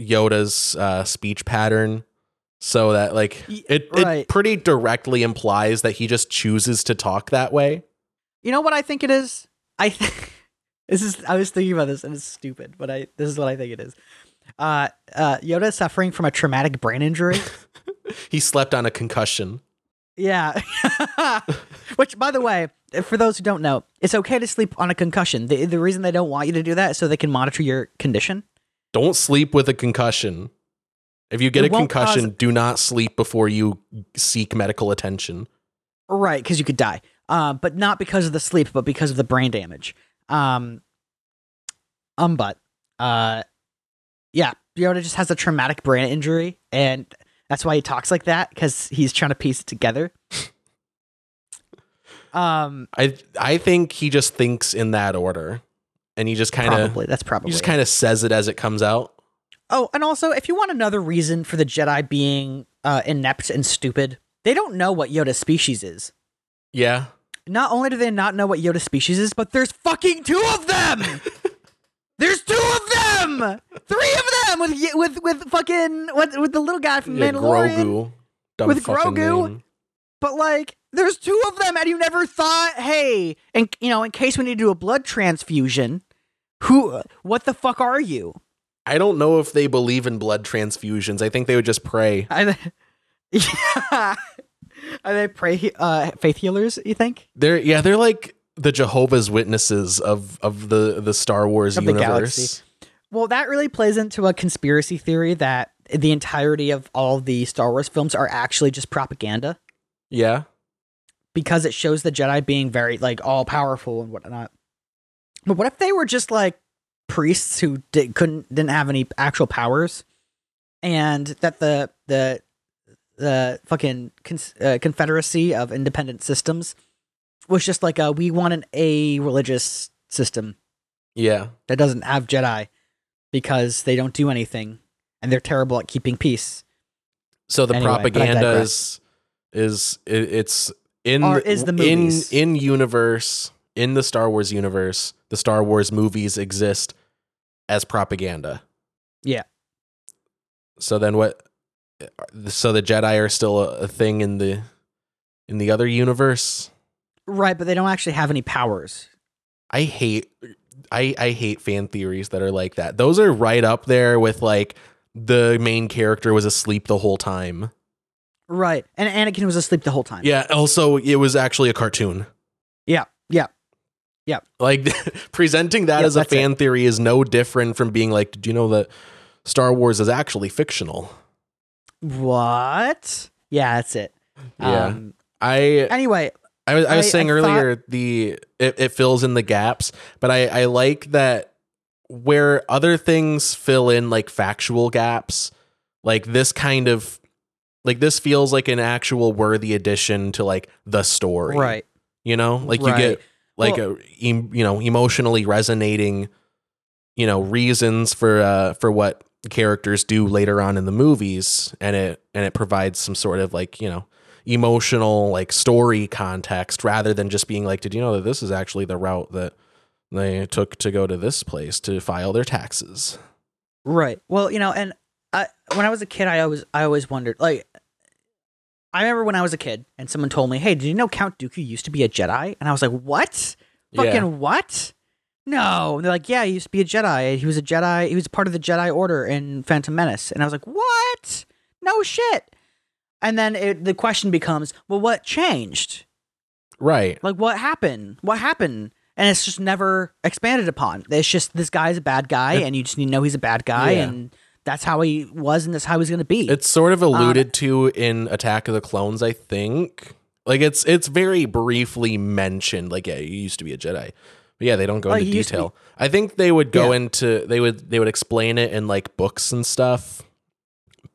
Yoda's uh, speech pattern, so that like it right. it pretty directly implies that he just chooses to talk that way. you know what I think it is? I think this is. I was thinking about this, and it's stupid, but I this is what I think it is. Uh, uh, Yoda is suffering from a traumatic brain injury. He slept on a concussion. Yeah, which, by the way, for those who don't know, it's okay to sleep on a concussion. The the reason they don't want you to do that is so they can monitor your condition. Don't sleep with a concussion. If you get It a concussion, cause- do not sleep before you seek medical attention. Right, because you could die. Uh, but not because of the sleep, but because of the brain damage. Um, um, but uh, yeah, Yoda just has a traumatic brain injury, and that's why he talks like that because he's trying to piece it together. um, I I think he just thinks in that order, and he just kind of probably that's probably he just kind of says it as it comes out. Oh, and also, if you want another reason for the Jedi being uh, inept and stupid, they don't know what Yoda's species is. Yeah, Not only do they not know what Yoda species is, but there's fucking two of them. there's two of them, three of them with with with fucking with, with the little guy from yeah Mandalorian. Grogu. With Grogu? name. But like, there's two of them, and you never thought, hey, and you know, in case we need to do a blood transfusion, who, what the fuck are you? I don't know if they believe in blood transfusions. I think they would just pray. I, yeah. Are they pray uh, faith healers? You think? They're yeah, they're like the Jehovah's Witnesses of of the the Star Wars Of the universe. galaxy. Well, that really plays into a conspiracy theory that the entirety of all the Star Wars films are actually just propaganda Yeah, because it shows the Jedi being very like all powerful and whatnot. But what if they were just like priests who did, couldn't didn't have any actual powers, and that the the the fucking cons- uh, Confederacy of Independent Systems was just like a we want an a religious system yeah. that doesn't have Jedi because they don't do anything and they're terrible at keeping peace. So the Anyway, propaganda is is it, it's in Or is the in movies. in universe in the Star Wars universe. The Star Wars movies exist as propaganda. Yeah. So then what? So the Jedi are still a, a thing in the in the other universe. Right, but they don't actually have any powers. I hate I I hate fan theories that are like that. Those are right up there with like the main character was asleep the whole time. Right. And Anakin was asleep the whole time. Yeah, also it was actually a cartoon. Yeah. Yeah. Yeah. Like presenting that Yeah, as a that's it. fan theory is no different from being like, "Do you know that Star Wars is actually fictional? What? Yeah, that's it. Yeah. Um, I anyway, I was I was I- saying I earlier the it, it fills in the gaps, but I I like that where other things fill in like factual gaps, like this kind of like this feels like an actual worthy addition to like the story. right. You know, like you get like Well- a em- you know emotionally resonating you know reasons for uh for what characters do later on in the movies and it and it provides some sort of like you know emotional like story context rather than just being like did you know that this is actually the route that they took to go to this place to file their taxes Right. Well, you know, and I when I was a kid, I always I always wondered like I remember when I was a kid and someone told me, "Hey, did you know Count Dooku used to be a Jedi?" And I was like, "What? Fucking yeah what?" No. And they're like, "Yeah, he used to be a Jedi. He was a Jedi. He was part of the Jedi Order in Phantom Menace." And I was like, "What? No shit." And then it, the question becomes, "Well, what changed? right Like, what happened? What happened?" And it's just never expanded upon. It's just this guy's a bad guy, It- and you just need to know he's a bad guy, Yeah. and that's how he was, and that's how he's gonna be. It's sort of um, alluded to in Attack of the Clones, I think. Like it's it's very briefly mentioned. Like, yeah, you used to be a Jedi. But yeah, they don't go Oh, into he to be- detail. I think they would go Yeah. into they would they would explain it in like books and stuff.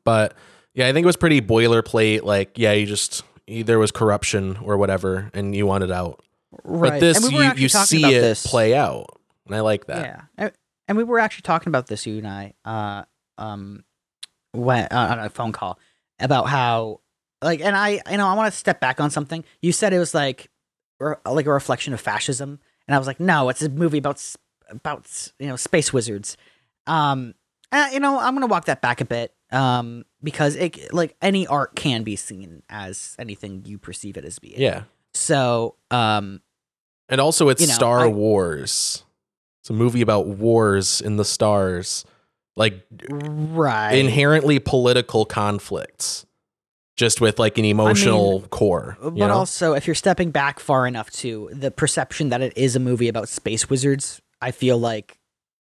But yeah, I think it was pretty boilerplate. Like, yeah, you just there was corruption or whatever, and you wanted out. right. But this we you you see it this. play out, and I like that. Yeah, and, and we were actually talking about this, you and I, uh, um, when uh, on a phone call about how, like, and I, you know, I want to step back on something. You said it was like, re- like a reflection of fascism, and I was like, no, it's a movie about about you know space wizards. Um, and, you know, I'm gonna walk that back a bit, um, because it like any art can be seen as anything you perceive it as being. Yeah. So, um, And also, it's You know, Star I- Wars. It's a movie about wars in the stars, like right. inherently political conflicts, just with like an emotional core. you But know? also, if you're stepping back far enough to the perception that it is a movie about space wizards, I feel like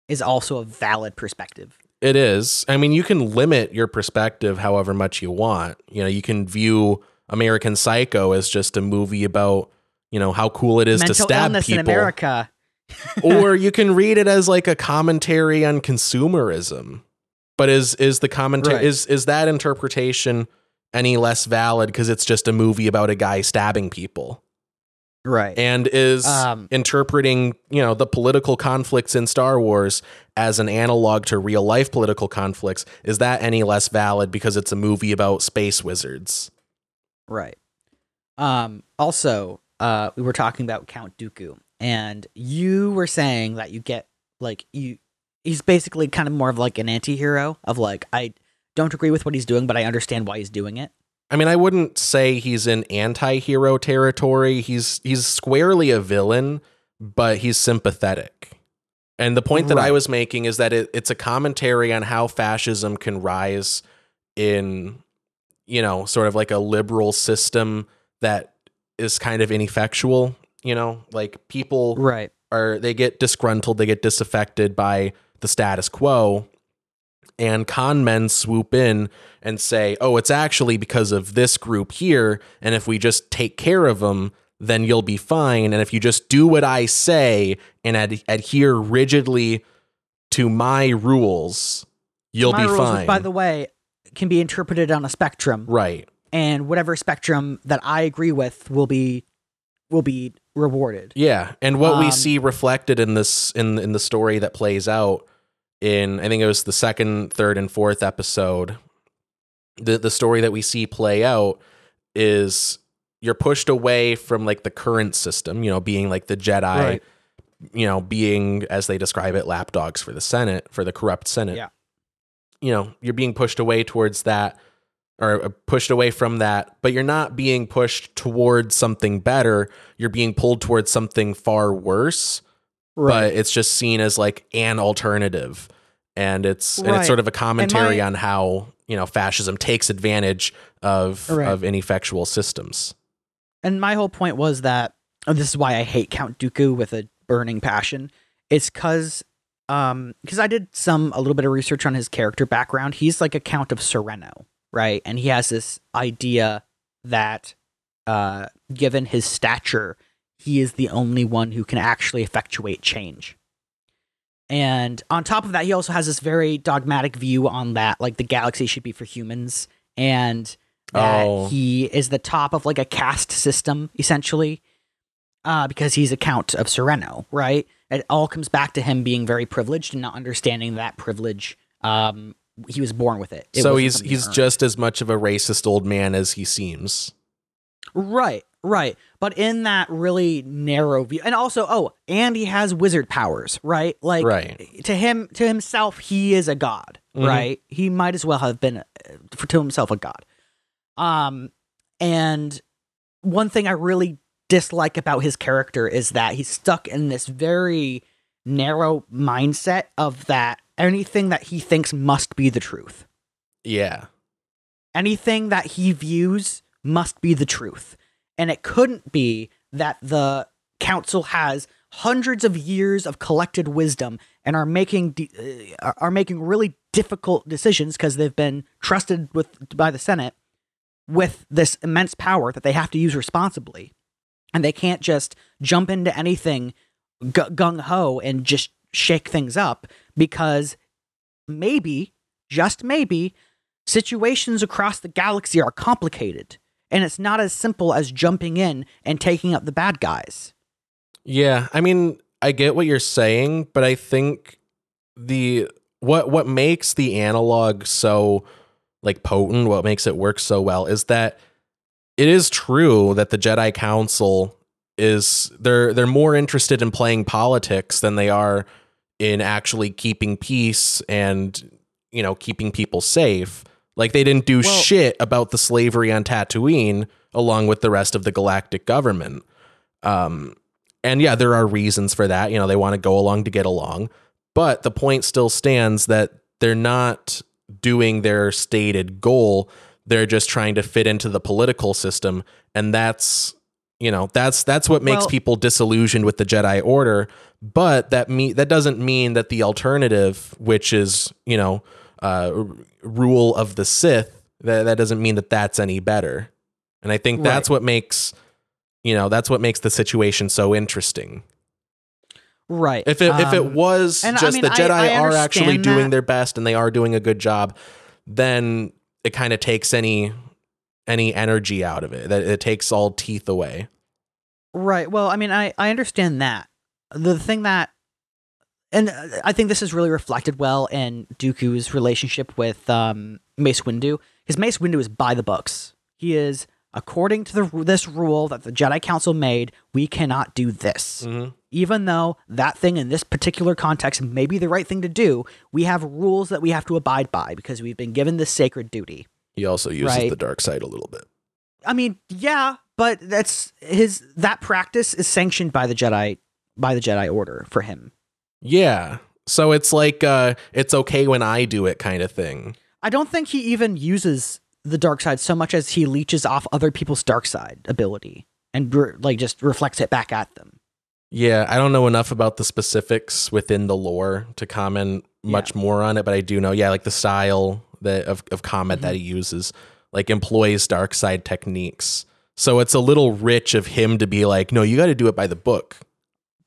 is also a valid perspective. It is. I mean, you can limit your perspective however much you want. You know, you can view American Psycho as just a movie about, you know, how cool it is Mental to stab illness people. in America. or you can read it as like a commentary on consumerism. But is is the commentary Right. is is that interpretation any less valid because it's just a movie about a guy stabbing people? Right. and is Um, interpreting you know the political conflicts in Star Wars as an analog to real life political conflicts is that any less valid because it's a movie about space wizards Right. Um, also, uh, we were talking about Count Dooku, and you were saying that you get like you he's basically kind of more of like an anti-hero of like I don't agree with what he's doing, but I understand why he's doing it. I mean I wouldn't say he's in anti-hero territory. He's he's squarely a villain but he's sympathetic. And the point that I was making is that it, it's a commentary on how fascism can rise in you know sort of like a liberal system that is kind of ineffectual you know? Like people Right. are they get disgruntled, they get disaffected by the status quo, and con men swoop in and say, "Oh, it's actually because of this group here, and if we just take care of them, then you'll be fine. And if you just do what I say and ad- adhere rigidly to my rules, you'll My be rules, fine." by the way, can be interpreted on a spectrum, right. and whatever spectrum that I agree with will be will be rewarded. Yeah, and what we Um, see reflected in this in in the story that plays out in I think it was the second, third, and fourth episode. The the story that we see play out is you're pushed away from like the current system, you know, being like the Jedi, Right. you know, being as they describe it, lapdogs for the Senate, for the corrupt Senate. Yeah. You know, you're being pushed away towards that or uh, pushed away from that, but you're not being pushed towards something better. You're being pulled towards something far worse, Right. but it's just seen as like an alternative. And it's and it's sort of a commentary my- on how, you know, fascism takes advantage of Right. of ineffectual systems. And my whole point was that oh, this is why I hate Count Dooku with a burning passion. It's because um because I did some a little bit of research on his character background. He's like a Count of Serenno, right? And he has this idea that uh given his stature, he is the only one who can actually effectuate change. And on top of that, he also has this very dogmatic view on that like the galaxy should be for humans and that Oh. he is the top of like a caste system essentially uh, because he's a count of serenno right it all comes back to him being very privileged and not understanding that privilege um, he was born with it, It so he's he's earned. just as much of a racist old man as he seems. right right but in that really narrow view and also oh and he has wizard powers right like Right. to him to himself he is a god Mhm. right he might as well have been uh, for to himself a god um and one thing i really dislike about his character is that he's stuck in this very narrow mindset of that anything that he thinks must be the truth Yeah. anything that he views must be the truth. And it couldn't be that the council has hundreds of years of collected wisdom and are making de- uh, are making really difficult decisions because they've been trusted with by the Senate with this immense power that they have to use responsibly. And they can't just jump into anything gu- gung ho and just shake things up because maybe, just maybe, situations across the galaxy are complicated and it's not as simple as jumping in and taking up the bad guys. Yeah, I mean, I get what you're saying, but I think the what what makes the analog so like potent, what makes it work so well is that it is true that the Jedi Council is they're they're more interested in playing politics than they are in actually keeping peace and you know keeping people safe. Like they didn't do Well- shit about the slavery on Tatooine along with the rest of the galactic government. Um and yeah, there are reasons for that. You know, they want to go along to get along. But the point still stands that they're not doing their stated goal. They're just trying to fit into the political system. And that's You know, that's that's what makes Well- people disillusioned with the Jedi Order. But that me that doesn't mean that the alternative, which is you know, uh, rule of the Sith, that that doesn't mean that that's any better. And I think that's what makes you know that's what makes the situation so interesting. Right. If it if it Um, was and I just mean, the Jedi I are actually understand doing that. their best and they are doing a good job, then it kind of takes any any energy out of it. That it takes all teeth away. Right. Well, I mean, I, I understand that. The thing that, and uh, I think this is really reflected well in Dooku's relationship with um, Mace Windu, because Mace Windu is by the books. He is, according to the this rule that the Jedi Council made, we cannot do this. Mhm. Even though that thing in this particular context may be the right thing to do, we have rules that we have to abide by because we've been given this sacred duty. He also uses Right. the dark side a little bit. I mean, yeah, but that's his that practice is sanctioned by the Jedi by the Jedi Order for him. Yeah. So it's like uh it's okay when I do it kind of thing. I don't think he even uses the dark side so much as he leeches off other people's dark side ability and re- like just reflects it back at them. Yeah, I don't know enough about the specifics within the lore to comment much more on it, but I do know, yeah, like the style that of, of combat that he uses, like employs dark side techniques. So it's a little rich of him to be like, no, you got to do it by the book.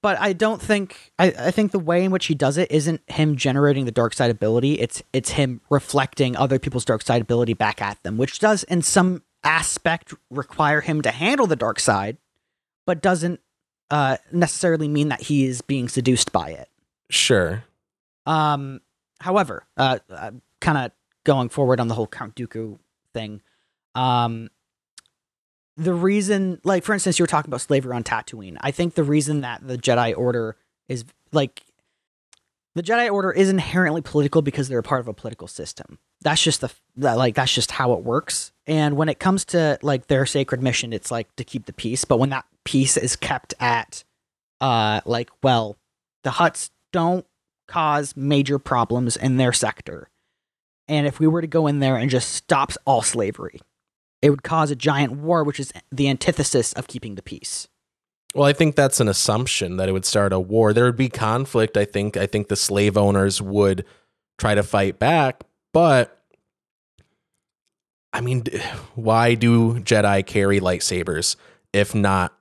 But I don't think I, I think the way in which he does it isn't him generating the dark side ability. It's it's him reflecting other people's dark side ability back at them, which does in some aspect require him to handle the dark side, but doesn't uh, necessarily mean that he is being seduced by it. Sure. Um, however, uh, uh kind of going forward on the whole Count Dooku thing, um, the reason, like for instance, you were talking about slavery on Tatooine. I think the reason that the Jedi Order is like the Jedi Order is inherently political because they're a part of a political system. That's just the like that's just how it works. And when it comes to like their sacred mission, it's like to keep the peace. But when that peace is kept at, uh, like well, the Hutts don't cause major problems in their sector. And if we were to go in there and just stop all slavery, it would cause a giant war, which is the antithesis of keeping the peace. Well, I think that's an assumption that it would start a war. There would be conflict. I think. I think the slave owners would try to fight back, but I mean, why do Jedi carry lightsabers if not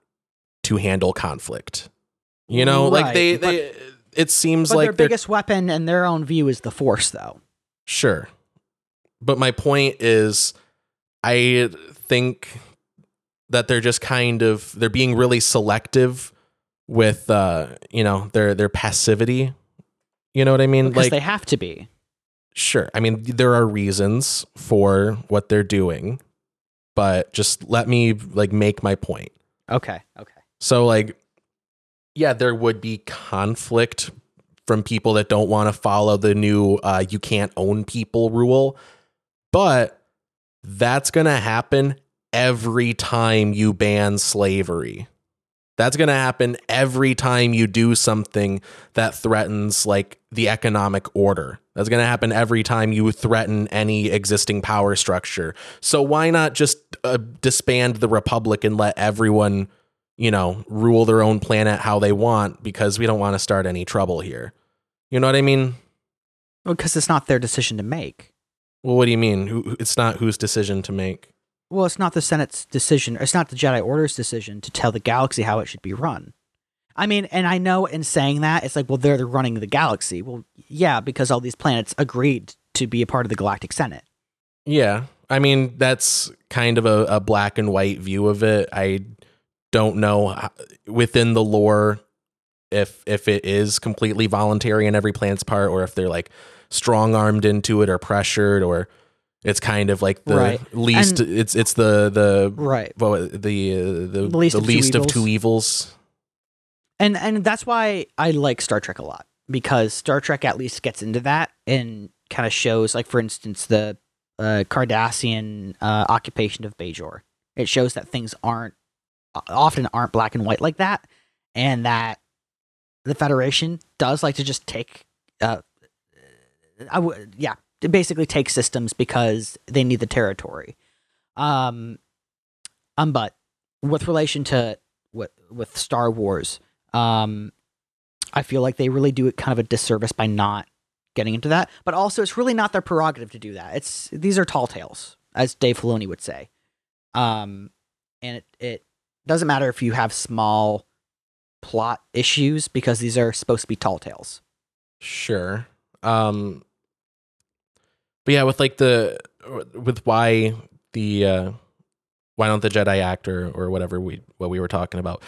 to handle conflict? You know, like Right, they, but- they. It seems But like their biggest weapon in their own view is the Force, though. Sure. But my point is I think that they're just kind of they're being really selective with uh you know their their passivity. You know what I mean? Because like they have to be. sure. I mean there are reasons for what they're doing, but just let me like make my point. Okay. Okay. So like yeah, there would be conflict from people that don't want to follow the new uh you can't own people rule. But that's going to happen every time you ban slavery. That's going to happen every time you do something that threatens like the economic order. That's going to happen every time you threaten any existing power structure. So why not just uh, disband the republic and let everyone, you know, rule their own planet how they want because we don't want to start any trouble here. You know what I mean? Because it's not their decision to make. Well, what do you mean? Who- It's not whose decision to make. Well, it's not the Senate's decision. It's not the Jedi Order's decision to tell the galaxy how it should be run. I mean, and I know in saying that, it's like, well, they're the running the galaxy. Well, yeah, because all these planets agreed to be a part of the Galactic Senate. Yeah. I mean, that's kind of a, a black and white view of it. I don't know h- within the lore if if it is completely voluntary in every planet's part or if they're like strong armed into it or pressured or it's kind of like the Right. least And- it's it's the the Right. well, the uh, the, The least the of two of evils. two evils. And and that's why I like Star Trek a lot because Star Trek at least gets into that and kind of shows like for instance the uh, Cardassian uh, occupation of Bajor. It shows that things aren't often aren't black and white like that, and that the Federation does like to just take, uh, I would yeah, basically take systems because they need the territory. Um, um, but with relation to with with Star Wars, um, I feel like they really do it kind of a disservice by not getting into that. But also, it's really not their prerogative to do that. It's these are tall tales, as Dave Filoni would say. Um, and it it doesn't matter if you have small plot issues because these are supposed to be tall tales. Sure. Um but yeah, with like the with why the uh why don't the Jedi act or or whatever we what we were talking about.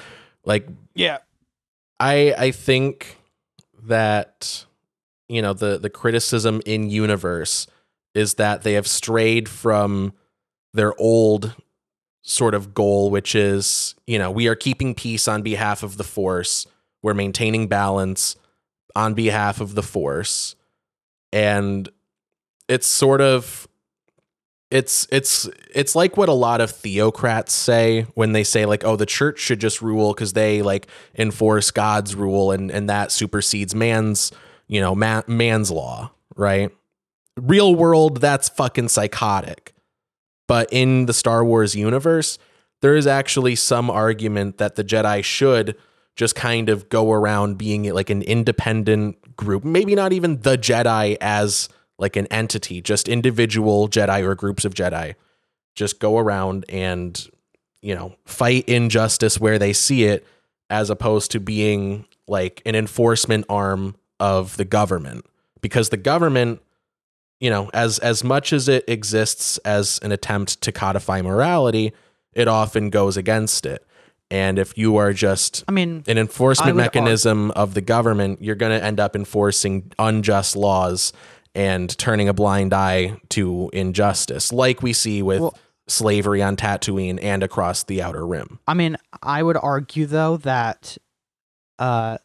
Like Yeah. I I think that you know the the criticism in universe is that they have strayed from their old sort of goal which is you know we are keeping peace on behalf of the force we're maintaining balance on behalf of the force and it's sort of it's it's it's like what a lot of theocrats say when they say like oh the church should just rule cuz they like enforce god's rule and and that supersedes man's you know ma- man's law right? Real world that's fucking psychotic. But in the Star Wars universe there is actually some argument that the Jedi should just kind of go around being like an independent group. Maybe not even the Jedi as like an entity, just individual Jedi or groups of Jedi just go around and, you know, fight injustice where they see it, as opposed to being like an enforcement arm of the government. Because the government, you know, as as much as it exists as an attempt to codify morality, it often goes against it. And if you are just I mean, an enforcement mechanism of the government, you're going to end up enforcing unjust laws and turning a blind eye to injustice, like we see with Well- slavery on Tatooine and across the Outer Rim. I mean, I would argue though that uh,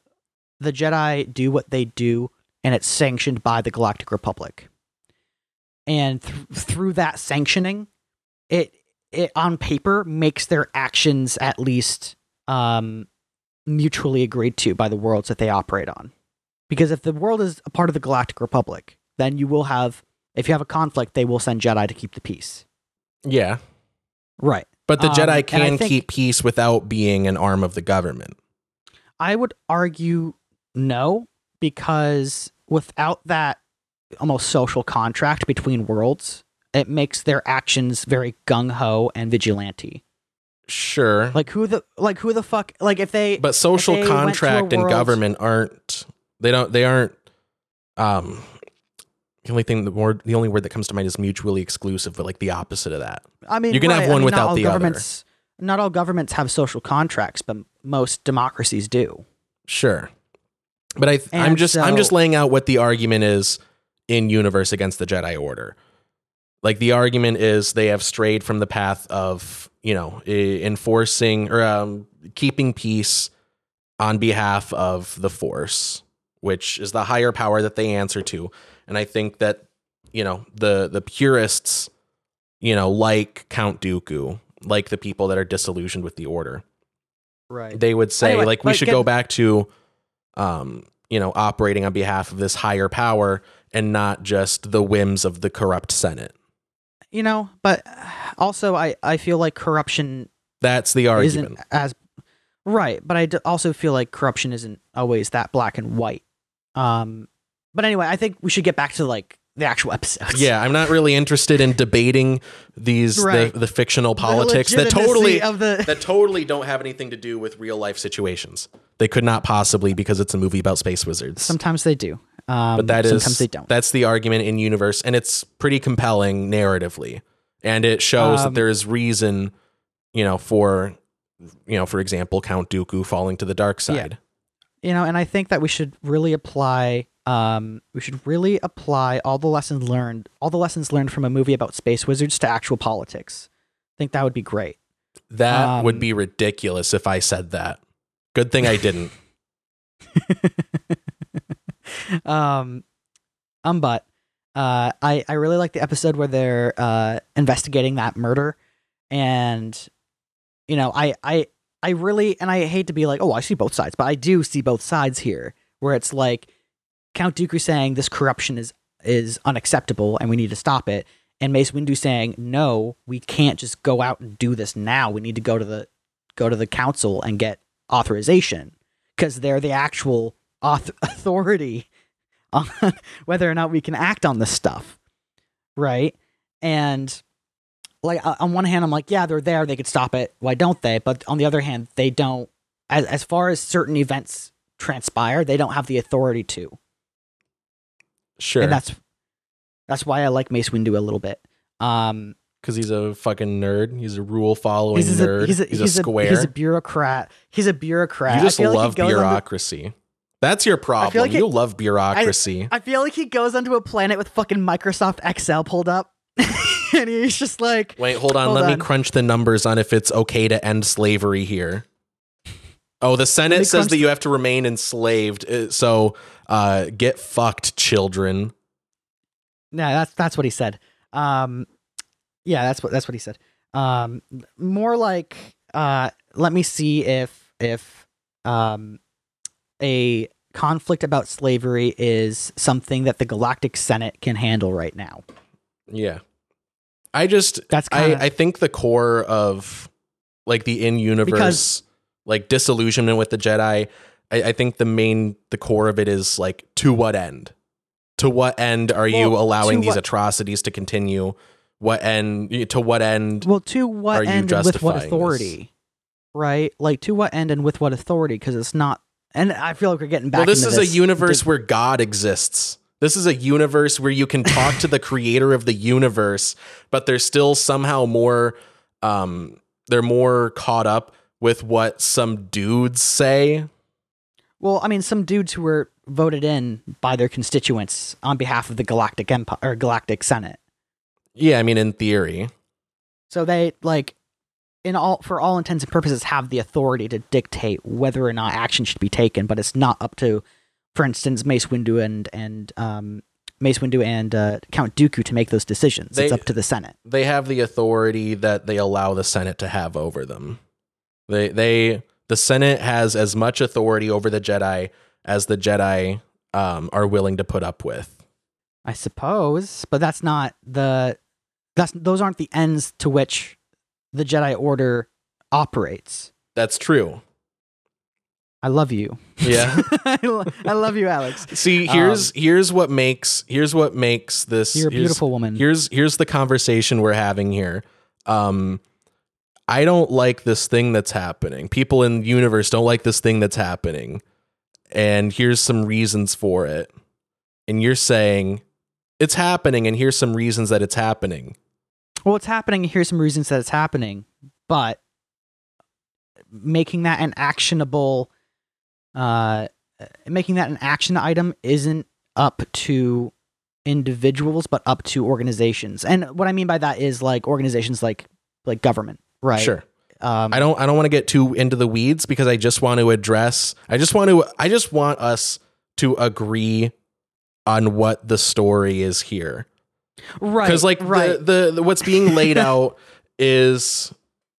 the Jedi do what they do, and it's sanctioned by the Galactic Republic. And th- through that sanctioning, it it on paper makes their actions at least um, mutually agreed to by the worlds that they operate on. Because if the world is a part of the Galactic Republic, then you will have if you have a conflict, they will send Jedi to keep the peace. Yeah. Right. But the Um, Jedi and can think- keep peace without being an arm of the government. I would argue no, because without that almost social contract between worlds, it makes their actions very gung ho and vigilante. Sure. Like who the like who the fuck like if they but social they went to a contract and world- government aren't they don't they aren't um the only thing the word the only word that comes to mind is mutually exclusive, but like the opposite of that. I mean you can have right, I one mean, without the other. governments, Not all governments have social contracts, but most democracies do. Sure. But I I'm And just I'm just laying out what the argument is in universe against the Jedi Order. Like the argument is they have strayed from the path of, you know, enforcing or um, keeping peace on behalf of the Force, which is the higher power that they answer to. And I think that, you know, the the purists, you know, like Count Dooku, like the people that are disillusioned with the Order, Right. they would say Anyway, like we should get- go back to um you know operating on behalf of this higher power and not just the whims of the corrupt senate. You know, but also I I feel like corruption that's the argument. isn't as right but i d- also feel like corruption isn't always that black and white. Um but anyway i think we should get back to like the actual episodes. Yeah i'm not really interested in debating these Right. the, the fictional The politics that totally of the that totally don't have anything to do with real life situations. They could not possibly because it's a movie about space wizards. Sometimes they do. Um but that is sometimes they don't. that's the argument in universe and it's pretty compelling narratively. And it shows that Um, there is reason you know for you know for example count dooku falling to the dark side. You know and i think that we should really apply um we should really apply all the lessons learned all the lessons learned from a movie about space wizards to actual politics. I think that would be great. That would Um, be ridiculous if i said that. Good thing i didn't. Um, um, but uh, I I really like the episode where they're uh investigating that murder, and you know I I I really and I hate to be like oh I see both sides, but I do see both sides here where it's like Count Dooku saying this corruption is is unacceptable and we need to stop it, and Mace Windu saying no we can't just go out and do this now we need to go to the go to the council and get authorization because they're the actual auth- authority on whether or not we can act on this stuff, right? And like on one hand, I'm like, yeah, they're there, they could stop it. Why don't they? But on the other hand, they don't. As as far as certain events transpire, they don't have the authority to, Sure. and that's that's why I like Mace Windu a little bit. Um, because he's a fucking nerd. He's a rule following he's, nerd. a, he's, a, he's, he's a square. he's a bureaucrat. He's a bureaucrat. you I just like love onto- bureaucracy. That's your problem. like it- you love bureaucracy. I feel like he goes onto a planet with fucking Microsoft Excel pulled up, and he's just like, Wait, hold on. Hold Let on. me crunch the numbers on if it's okay to end slavery here. Oh, the Senate says that you have to remain enslaved. Uh, So, uh, get fucked, children. Yeah, that's that's what he said. Um, yeah, that's what that's what he said. Um, more like, uh, let me see if if um, a conflict about slavery is something that the Galactic Senate can handle right now. Yeah. I just That's I, kind of I think the core of like the in universe like disillusionment with the Jedi, I, I think the main the core of it is like to what end? To what end are you allowing these what- atrocities to continue? What end to what end well to what end and with what justifying this? authority, right? Like to what end and with what authority? Because it's not. And I feel like we're getting back. Well, this is a universe Did- where God exists. This is a universe where you can talk to the creator of the universe, but they're still somehow more um they're more caught up with what some dudes say. Well, I mean, some dudes who were voted in by their constituents on behalf of the Galactic Empire or Galactic Senate. Yeah, I mean in theory. So they like, in all for all intents and purposes, have the authority to dictate whether or not action should be taken. But it's not up to, for instance, Mace Windu and and um, Mace Windu and uh, Count Dooku to make those decisions. it's up to the Senate. They have the authority that they allow the Senate to have over them. They they the Senate has as much authority over the Jedi as the Jedi um, are willing to put up with. I suppose, but that's not the that's those aren't the ends to which the Jedi Order operates. That's true. I love you. Yeah. I, lo- I love you, Alex. See, here's here's what makes here's what makes this You're a beautiful woman. Here's here's the conversation we're having here. Um I don't like this thing that's happening. People in the universe don't like this thing that's happening. And here's some reasons for it. And you're saying it's happening and here's some reasons that it's happening. well, it's happening. And here's some reasons that it's happening, but making that an actionable, uh, making that an action item isn't up to individuals, but up to organizations. And what I mean by that is like organizations like like government, right? Sure. Um, I don't I don't want to get too into the weeds because I just want to address I just want to I just want us to agree on what the story is here. right because like right. the, the the what's being laid out is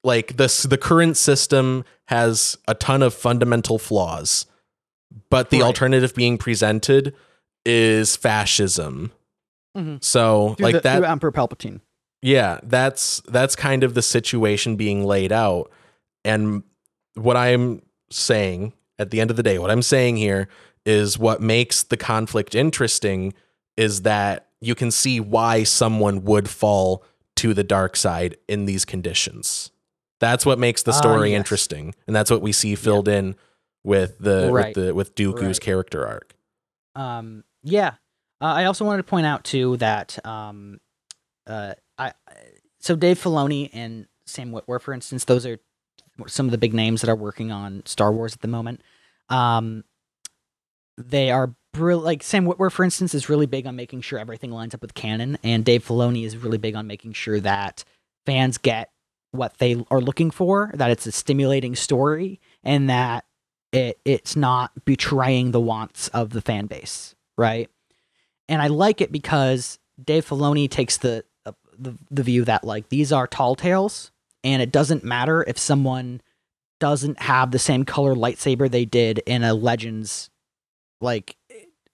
like this the current system has a ton of fundamental flaws but the Right. alternative being presented is fascism Mhm. so through like the- that Emperor Palpatine. Yeah that's that's kind of the situation being laid out and what i'm saying at the end of the day what i'm saying here is what makes the conflict interesting is that you can see why someone would fall to the dark side in these conditions that's what makes the Ah, story yes. interesting and that's what we see filled in with the Right. with the with Dooku's Right. character arc Um, yeah. Uh, I also wanted to point out too that um, uh, I so Dave Filoni and Sam Witwer, for instance, those are some of the big names that are working on Star Wars at the moment. Um, they are brill- like Sam Witwer, for instance, is really big on making sure everything lines up with canon, and Dave Filoni is really big on making sure that fans get what they are looking for, that it's a stimulating story, and that it it's not betraying the wants of the fan base, right? And I like it because Dave Filoni takes the the, the view that like these are tall tales, and it doesn't matter if someone doesn't have the same color lightsaber they did in a Legends like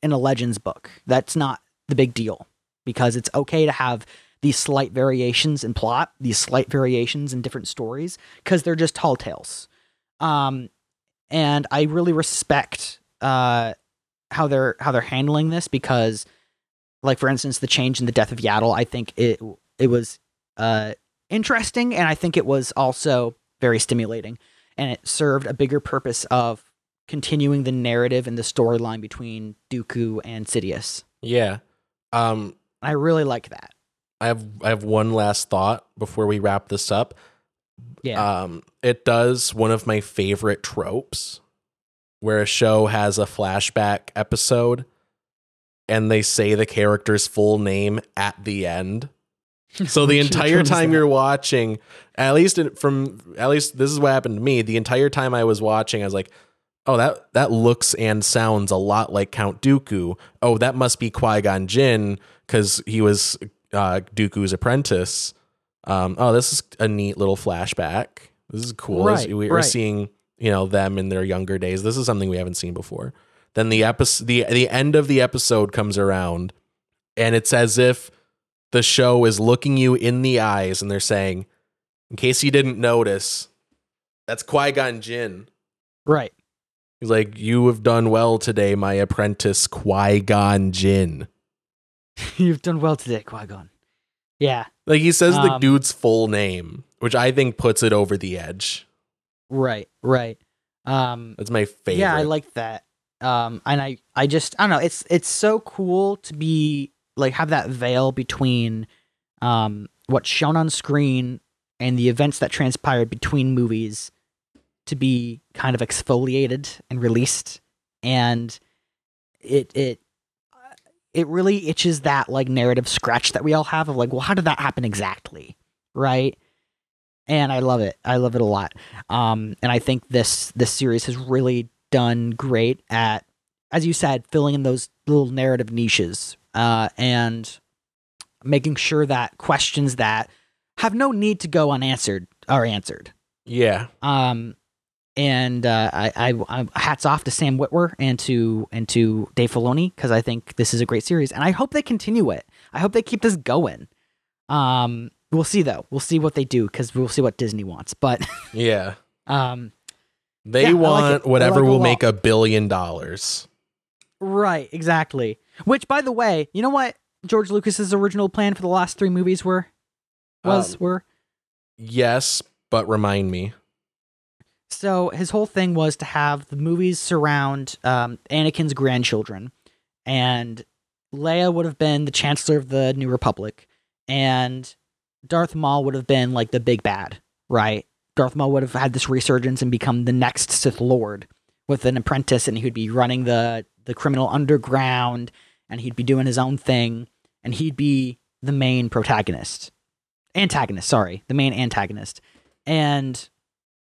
in a Legends book. That's not the big deal because it's okay to have these slight variations in plot, these slight variations in different stories because they're just tall tales. Um, and I really respect uh how they're how they're handling this because, like for instance, the change in the death of Yaddle, I think it it was uh interesting, and I think it was also very stimulating, and it served a bigger purpose of continuing the narrative and the storyline between Dooku and Sidious. Yeah. Um, I really like that. I have I have one last thought before we wrap this up. Yeah. Um, it does one of my favorite tropes where a show has a flashback episode and they say the character's full name at the end. So the entire time you're watching, at least from at least this is what happened to me. The entire time I was watching, I was like, "Oh, that that looks and sounds a lot like Count Dooku. Oh, that must be Qui Gon Jinn because he was uh, Dooku's apprentice. Um, oh, this is a neat little flashback. This is cool. Right, we, We're right. seeing you know them in their younger days. This is something we haven't seen before. Then the episode, the the end of the episode comes around, and it's as if the show is looking you in the eyes and they're saying, in case you didn't notice, that's Qui Gon Jinn. right. He's like, you have done well today, my apprentice Qui Gon Jinn. You've done well today, Qui Gon. Yeah. Like he says the Um, dude's full name, which I think puts it over the edge. Right. Right. Um. That's my favorite. Yeah, I like that. Um, and I, I just, I don't know. It's, it's so cool to be like have that veil between, um, what's shown on screen and the events that transpired between movies to be kind of exfoliated and released, and it, it, it really itches that like narrative scratch that we all have of like, well, how did that happen exactly, right? And I love it. I love it a lot. Um, and I think this this series has really done great at, as you said, filling in those little narrative niches uh, and making sure that questions that have no need to go unanswered are answered. yeah. Um, and uh, I, I, I hats off to Sam Witwer and to and to Dave Filoni because I think this is a great series, and I hope they continue it. I hope they keep this going. Um, we'll see though. We'll see what they do because we'll see what Disney wants. But Yeah. um, They Yeah, I like want whatever like it a will make a billion dollars. Right, exactly. Which, by the way, you know what George Lucas's original plan for the last three movies were was Um, were Yes, but remind me. so his whole thing was to have the movies surround um, Anakin's grandchildren, and Leia would have been the Chancellor of the New Republic, and Darth Maul would have been like the big bad, right? Darth Maul would have had this resurgence and become the next Sith Lord with an apprentice, and he'd be running the the criminal underground, and he'd be doing his own thing, and he'd be the main protagonist, antagonist. Sorry, the main antagonist, and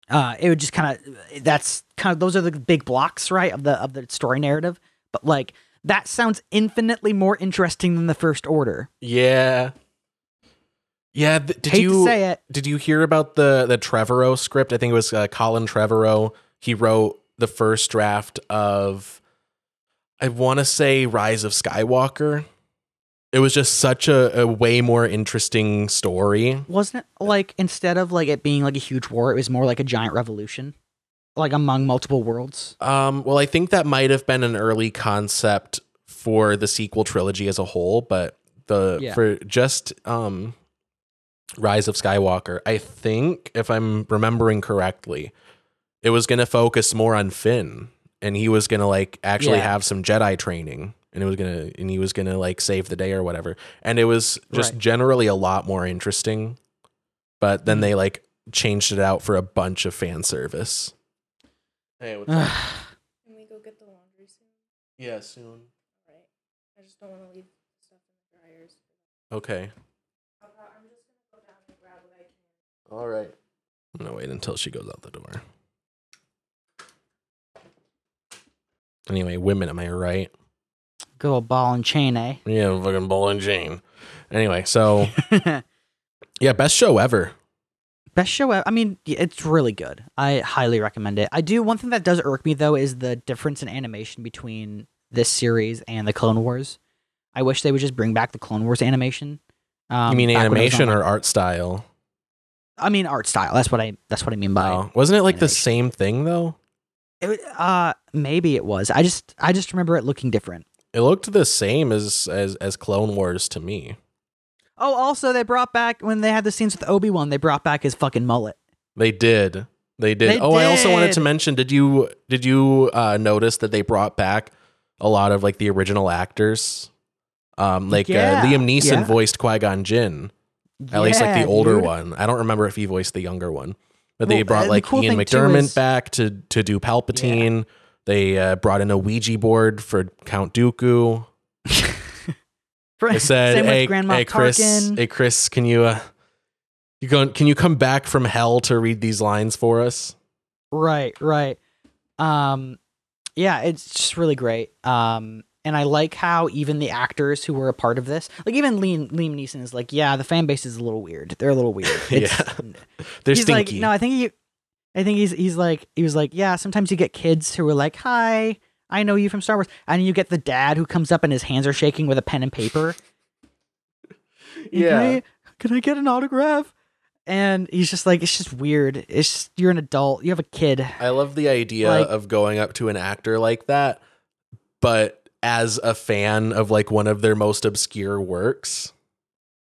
uh, it would just kind of that's kind of those are the big blocks, right, of the of the story narrative. But like that sounds infinitely more interesting than the First Order. Yeah. Yeah, th- did Hate you say it. did you hear about the the Trevorrow script? I think it was uh, Colin Trevorrow. He wrote the first draft of I want to say Rise of Skywalker. It was just such a, a way more interesting story. Wasn't it like instead of like it being like a huge war, it was more like a giant revolution, like among multiple worlds. Um, well, I think that might have been an early concept for the sequel trilogy as a whole, but the Yeah. for just um Rise of Skywalker, I think if I'm remembering correctly, it was going to focus more on Finn and he was going to like actually Yeah. have some Jedi training and it was going to and he was going to like save the day or whatever. And it was just Right. generally a lot more interesting. But then Mhm. they like changed it out for a bunch of fan service. Hey, what's up? Can we go get the laundry soon? Yeah, soon. Right. I just don't want to leave stuff in the dryers. Okay. I'm just gonna go down and grab what I can. All right. I'm gonna wait until she goes out the door. Anyway, women, am I right? Good old ball and chain, eh? Yeah, fucking ball and chain. Anyway, so yeah, best show ever. Best show ever. I mean, it's really good. I highly recommend it. I do. One thing that does irk me though is the difference in animation between this series and the Clone Wars. I wish they would just bring back the Clone Wars animation. Um, you mean back when it was on, animation or art style? I mean art style. That's what I that's what I mean by Oh, wasn't it like the same thing though? it. was- Uh maybe it was. I just I just remember it looking different. It looked the same as as as Clone Wars to me. Oh, also they brought back when they had the scenes with Obi Wan. They brought back his fucking mullet. They did. They did. They oh, I also wanted to mention. Did you did you uh, notice that they brought back a lot of like the original actors? Um, like Yeah, uh, Liam Neeson yeah. voiced Qui Gon Jinn. At least like the older dude. one. I don't remember if he voiced the younger one. But Well, they brought and the like cool Ian McDiarmid is- back to to do Palpatine. They uh, brought in a Ouija board for Count Dooku. They said, Same "Hey, hey, Chris, Tarkin. hey, Chris, can you uh, you go? Can you come back from hell to read these lines for us?" Right, right. Um, yeah, it's just really great. Um, and I like how even the actors who were a part of this, like even Liam, Liam Neeson is like, yeah, the fan base is a little weird. They're a little weird. It's, They're he's stinky. like, no, I think he, I think he's he's like he was like, yeah. Sometimes you get kids who are like, hi, I know you from Star Wars, and you get the dad who comes up and his hands are shaking with a pen and paper. Yeah. Can I, can I get an autograph? And he's just like, it's just weird. It's just, you're an adult. You have a kid. I love the idea Like- of going up to an actor like that, but as a fan of like one of their most obscure works,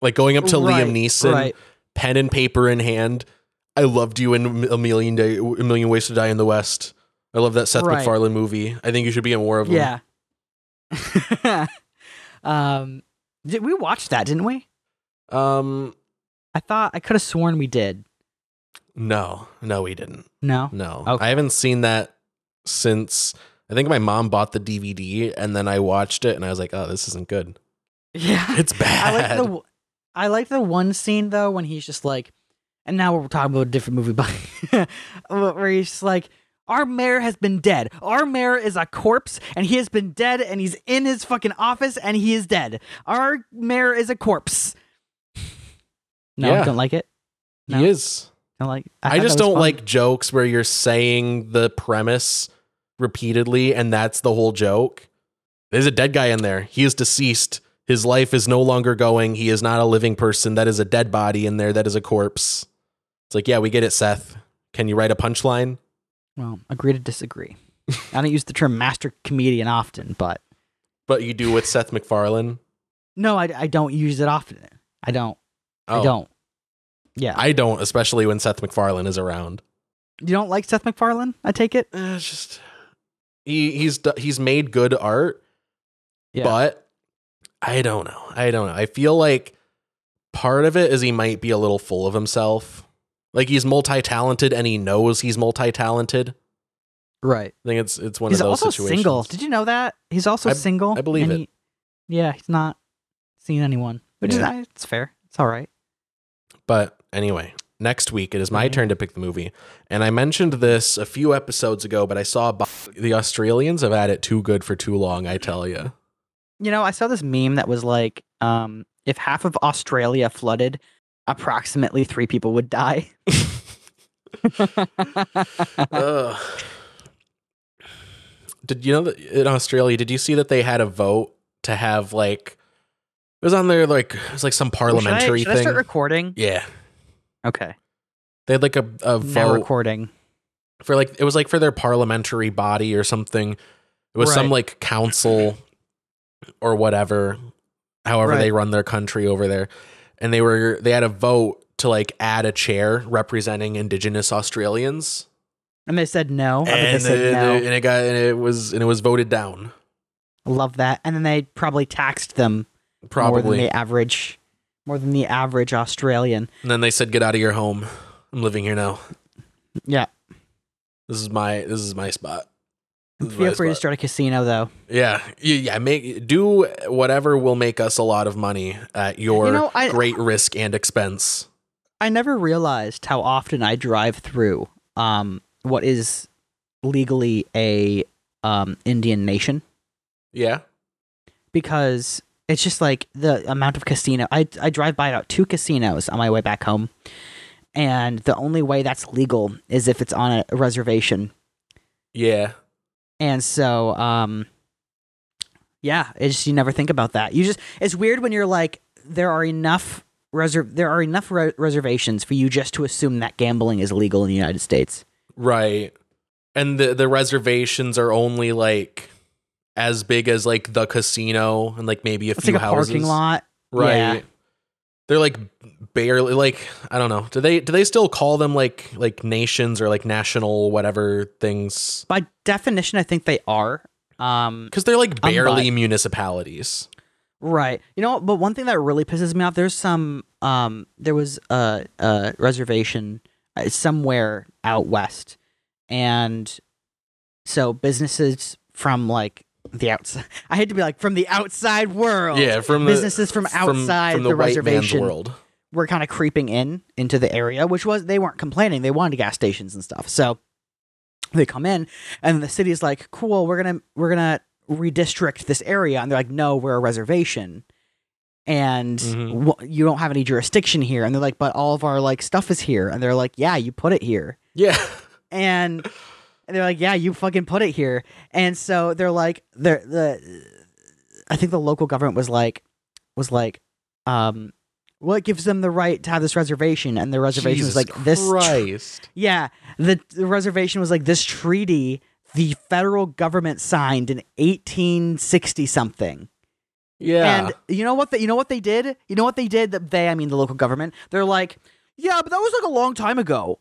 like going up to Right, Liam Neeson, right. pen and paper in hand. I loved you in a million day, a million ways to die in the West. I love that Seth Right. MacFarlane movie. I think you should be in more of them. Yeah. um, did we watch that? Didn't we? Um. I thought I could have sworn we did. No. No, we didn't. No. No. Okay. I haven't seen that since. I think my mom bought the DVD and then I watched it and I was like, oh, this isn't good. Yeah. It's I bad. like the I like the one scene though when he's just like, and now we're talking about a different movie, but where he's just like, our mayor has been dead. Our mayor is a corpse, and he has been dead, and he's in his fucking office, and he is dead. Our mayor is a corpse. No, Yeah. don't like it. No, He is. I don't like. I, thought just don't fun. like jokes where you're saying the premise repeatedly and that's the whole joke. There's a dead guy in there. He is deceased. His life is no longer going. He is not a living person. That is a dead body in there. That is a corpse. It's like, yeah, we get it, Seth. Can you write a punchline? Well, agree to disagree. I don't use the term master comedian often, but But you do with Seth MacFarlane. no, I, I don't use it often. I don't. Oh, I don't. Yeah. I don't, especially when Seth MacFarlane is around. you don't like Seth MacFarlane? I take it. Eh, it's just he he's he's made good art, Yeah. but I don't know. I don't know. I feel like part of it is he might be a little full of himself. Like he's multi-talented and he knows he's multi-talented. Right. I think it's it's one he's of those also situations. single. Did you know that? He's also I- single. I believe and it. he- yeah, he's not seeing anyone, which Yeah. is it's fair. It's all right. But anyway, next week it is my Yeah. turn to pick the movie. And I mentioned this a few episodes ago, but I saw the Australians have had it too good for too long, I tell you. You know, I saw this meme that was like, um, if half of Australia flooded, approximately three people would die. Did you know that in Australia? Did you see that they had a vote to have like it was on there like it was like some parliamentary should I, should I thing? start recording? yeah, Okay. they had like a, a Now vote recording. for like it was like for their parliamentary body or something. It was some like council or whatever, however Right. they run their country over there, and they were they had a vote to like add a chair representing Indigenous Australians. And they said no. I bet they and, said it, no. and it got and it was and it was voted down. Love that. And then they probably taxed them more than the average, more than the average Australian. And then they said, "Get out of your home. I'm living here now. Yeah. This is my this is my spot." Feel free to start a casino though. Yeah, yeah, yeah. Make do whatever will make us a lot of money at your You know, I- great risk and expense. I never realized how often I drive through um what is legally a um Indian nation Yeah, because it's just like the amount of casino I I drive by about two casinos on my way back home and the only way that's legal is if it's on a reservation yeah. And so, um, yeah, it's just, you never think about that. You just, it's weird when you're like, there are enough reserv there are enough re- reservations for you just to assume that gambling is legal in the United States. Right. And the the reservations are only like as big as like the casino and like maybe a It's few like a houses. parking lot. Right. Yeah. They're like barely like I don't know. Do they do they still call them like like nations or like national whatever things? By definition, I think they are. Um, Because they're like Um, barely but- municipalities. Right. You know, but one thing that really pisses me off, there's some um there was a, a reservation uh, somewhere out west and so businesses from like the outside I had to be like from the outside world. Yeah, from the businesses from outside from the, the white reservation world. were kind of creeping in into the area, which was they weren't complaining. They wanted gas stations and stuff. So they come in and the city's like, "Cool, we're to we're to redistrict this area." And they're like, "No, we're a reservation." And Mhm. wh- you don't have any jurisdiction here. And they're like, "But all of our like stuff is here." And they're like, "Yeah, you put it here." Yeah. and and they're like, "Yeah, you fucking put it here." And so they're like, they're the, I think the local government was like, was like, um, what gives them the right to have this reservation? And the reservation Jesus was like this. tr- yeah, the, the reservation was like this treaty the federal government signed in 1860 something. yeah. And you know what? The, you know what they did? You know what they did? That they, I mean, the local government. They're like, yeah, but that was like a long time ago.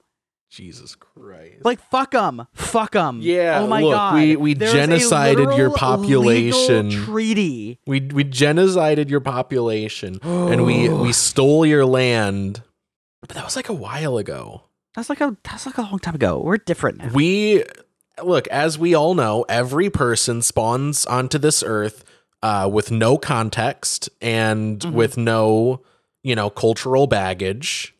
Jesus Christ. Like fuck them, fuck them. Yeah, Oh my look, god. we- we There's genocided your population. treaty. we we genocided your population and we we stole your land. But that was like a while ago. That's like a that's like a long time ago. We're different now. We look, as we all know, every person spawns onto this earth uh, with no context and Mhm. with no, you know, cultural baggage.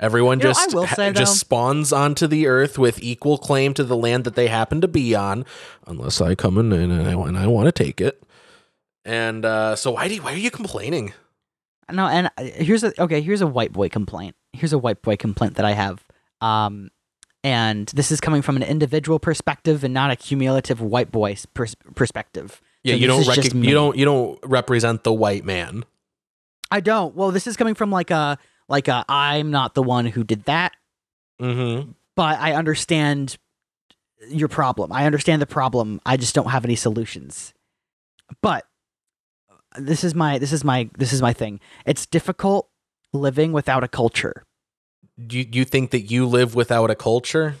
Everyone You know, just ha- say, just though- spawns onto the earth with equal claim to the land that they happen to be on, unless I come in and I, and I want to take it. And uh, so, why do you, why are you complaining? No, and uh, here's a okay. Here's a white boy complaint. Here's a white boy complaint that I have. Um, and this is coming from an individual perspective and not a cumulative white boy pers- perspective. Yeah, So you don't is just recog- me. you don't you don't represent the white man. I don't. Well, this is coming from like a like a I'm not the one who did that, Mm-hmm. but I understand your problem. I understand the problem. I just don't have any solutions. But this is my this is my this is my thing. It's difficult living without a culture. Do you, you think that you live without a culture?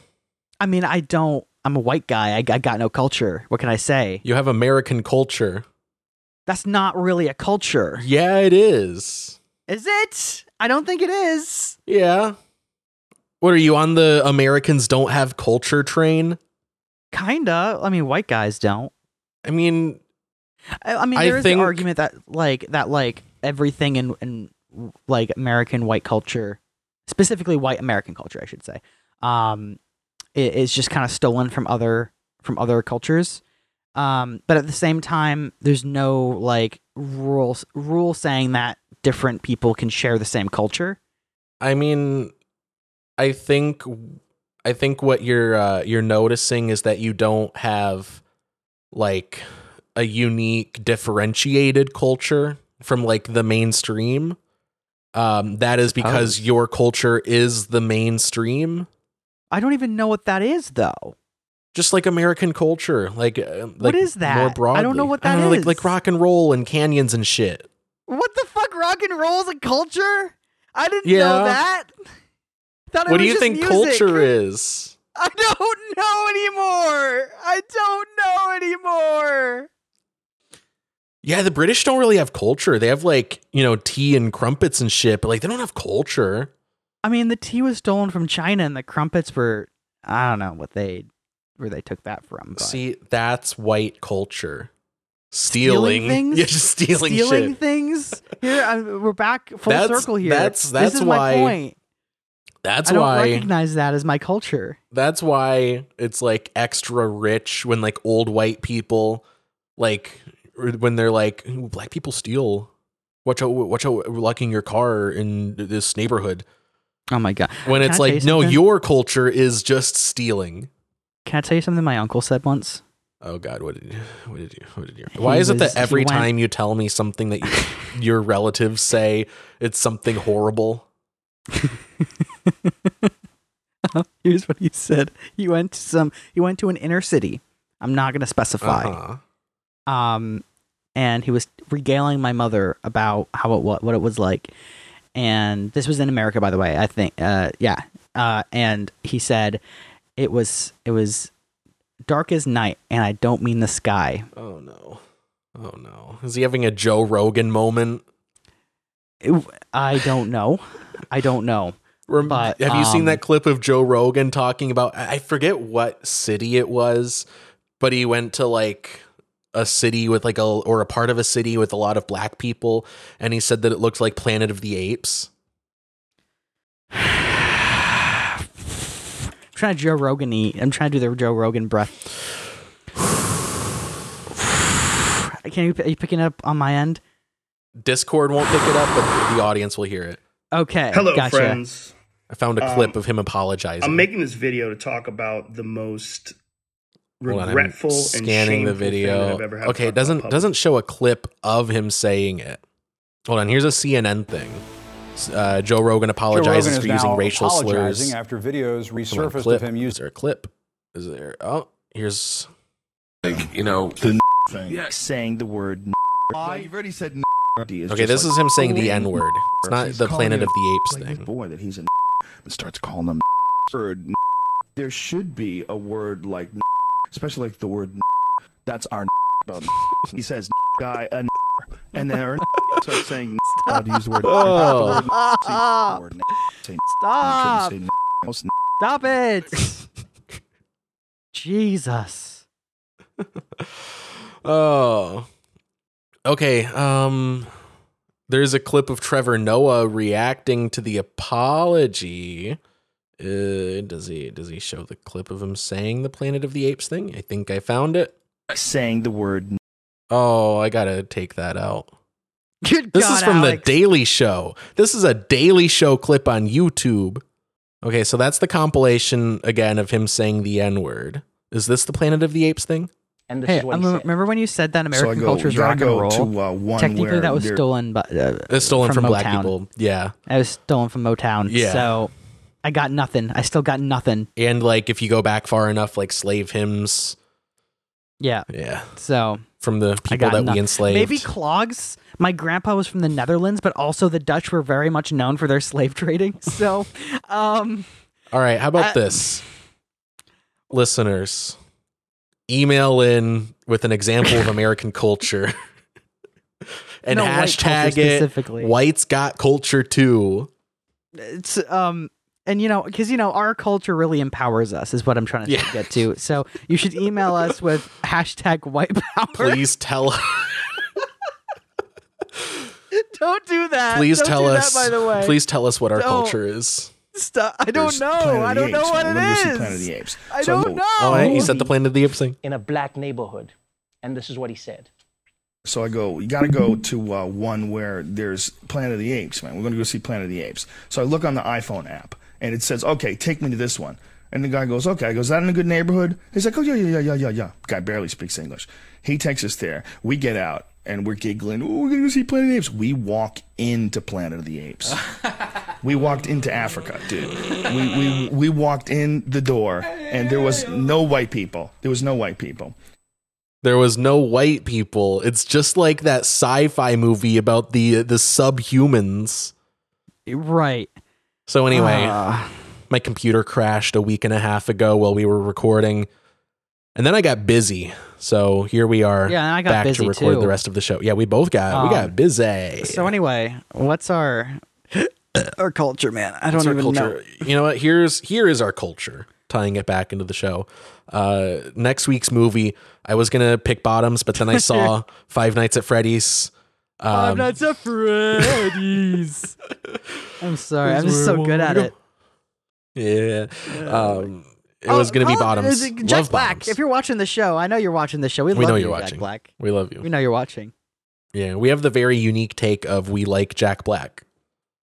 I mean, I don't. I'm a white guy. I, I got no culture. What can I say? You have American culture. That's not really a culture, Yeah, it is. is it? I don't think it is. Yeah. What are you on the Americans don't have culture train? Kinda. I mean, white guys don't. I mean, I, I mean, I there is think- the argument that like that like everything in in like American white culture, specifically white American culture, I should say, um, i- is just kind of stolen from other from other cultures. Um, but at the same time, there's no like rules rule saying that different people can share the same culture. I mean, I think I think what you're uh, you're noticing is that you don't have like a unique differentiated culture from like the mainstream. Um, that is because Suppose. your culture is the mainstream. I don't even know what that is though. just like American culture, like uh, like is that? More broadly, I don't know what I that know, like like rock and roll and canyons and shit. What the fuck? Rock and roll is a culture? I didn't Yeah. know that. Thought it What do you think music. culture is? I don't know anymore. I don't know anymore. Yeah, the British don't really have culture. They have like you know tea and crumpets and shit, but like they don't have culture. I mean, the tea was stolen from China, and the crumpets were. I don't know what they where they took that from. But. See, that's white culture. Stealing, Stealing things? yeah, just stealing, stealing shit. things. Here, I'm, we're back full That's- circle here. that's- that's this is why- my point. That's why I don't why. recognize that as my culture. that's why it's like extra rich when like old white people like when they're like black people steal watch out watch out locking your car in this neighborhood Oh my god! when Can it's I like no something? your culture is just stealing Can I tell you something my uncle said once? Oh God, what did you? What did you? What did you? Why He is it was- that every went- time you tell me something that you, your relatives say, it's something horrible? Here's what he said. He went to some. He went to an inner city. I'm not going to specify. Uh-huh. um, and he was regaling my mother about how it what, what it was like. And this was in America, by the way. I think, uh, yeah. Uh, and he said it was it was dark as night, and I don't mean the sky. Oh no. Oh no. Is he having a Joe Rogan moment? It- I don't know. I don't know. Rem- But, have you seen um, that clip of Joe Rogan talking about I forget what city it was, but he went to like a city with like a or a part of a city with a lot of black people and he said that it looked like Planet of the Apes. I'm trying to Joe Rogan eat. I'm trying to do the Joe Rogan breath. Can you, are you picking it up on my end? Discord won't pick it up, but the audience will hear it. Okay. Hello, gotcha. friends. I found a Um, clip of him apologizing. I'm making this video to talk about the most Hold on, I'm regretful and scanning the shameful thing that video. I've ever had Okay, it doesn't doesn't show a clip of him saying it. Hold on, here's a CNN thing. S- Uh, Joe Rogan apologizes is for using racial slurs. after videos Come on, of him Is using. there a clip? Is there? Oh, here's. Like, you know, the thing. public saying the word. you've already said Okay, this is him saying the N word. It's not the Planet of the Apes like thing. boy that he's a and starts calling them word. There should be a word like, especially like the word. That's our. He says guy a and then starts saying how to use the word. Oh. the word say, Stop! say. Stop it. Jesus. Oh. Okay. Um there's a clip of Trevor Noah reacting to the apology. Uh, does he does he show the clip of him saying the Planet of the Apes thing? I think I found it. saying the word. Oh, I got to take that out. Good This God, is from Alex. the Daily Show. This is a Daily Show clip on YouTube. Okay, so that's the compilation again of him saying the N-word. Is this the Planet of the Apes thing? And this Hey, is what he remember when you said that So American go, culture is rock and roll? to uh, one Technically, where that was stolen, by, uh, It's stolen from, black Motown. people. Yeah. It was stolen from Motown. Yeah. So I got nothing. I still got nothing. And like if you go back far enough, like slave hymns, Yeah. yeah, So from the people that nothing. we enslaved. Maybe clogs. My grandpa was from the Netherlands, but also the Dutch were very much known for their slave trading. So, um, All right, how about this? Listeners, email in with an example of American culture. and No, white hashtag it specifically. whites got culture too. it's um, and you know, because you know, our culture really empowers us, is what I'm trying to Yeah. get to. So you should email us with hashtag white power. Please tell Don't do that. please Don't tell do us That, by the way, please tell us what our Don't. culture is. Stop. I don't There's know. I don't know what We're it gonna go see is. Planet of the Apes. I So don't know. Oh, hey, you said the Planet of the Apes thing. in a black neighborhood. And this is what he said. So I go, you got to go to uh, one where there's Planet of the Apes, man. We're going to go see Planet of the Apes. So I look on the iPhone app and it says, okay, take me to this one. And the guy goes, okay. I go, is that in a good neighborhood? He's like, oh, yeah, yeah, yeah, yeah, yeah, yeah. Guy barely speaks English. He takes us there. We get out and we're giggling. Oh, we're going to see Planet of the Apes. We walk into Planet of the Apes. we walked into Africa, dude. We, we, we walked in the door and there was no white people. There was no white people. There was no white people. It's just like that sci-fi movie about the the subhumans. Right. So anyway, Ah. my computer crashed a week and a half ago while we were recording. And then I got busy. So here we are Yeah, and I got back busy to record too. the rest of the show. Yeah, we both got we got Um, busy. So anyway, what's our our culture, man? I don't even culture? know. You know what? Here's here is our culture. Tying it back into the show. Uh, next week's movie, I was gonna pick bottoms, but then I saw Five Nights at Freddy's. I'm Um, not so Freddy's. I'm sorry. I'm just so good at it. Yeah. Um, it Oh, was gonna be call- bottoms. Jack Love Black. bottoms. If you're watching the show, I know you're watching the show. We, we love know you, you're Jack watching. Black. We love you. We know you're watching. Yeah, we have the very unique take of we like Jack Black.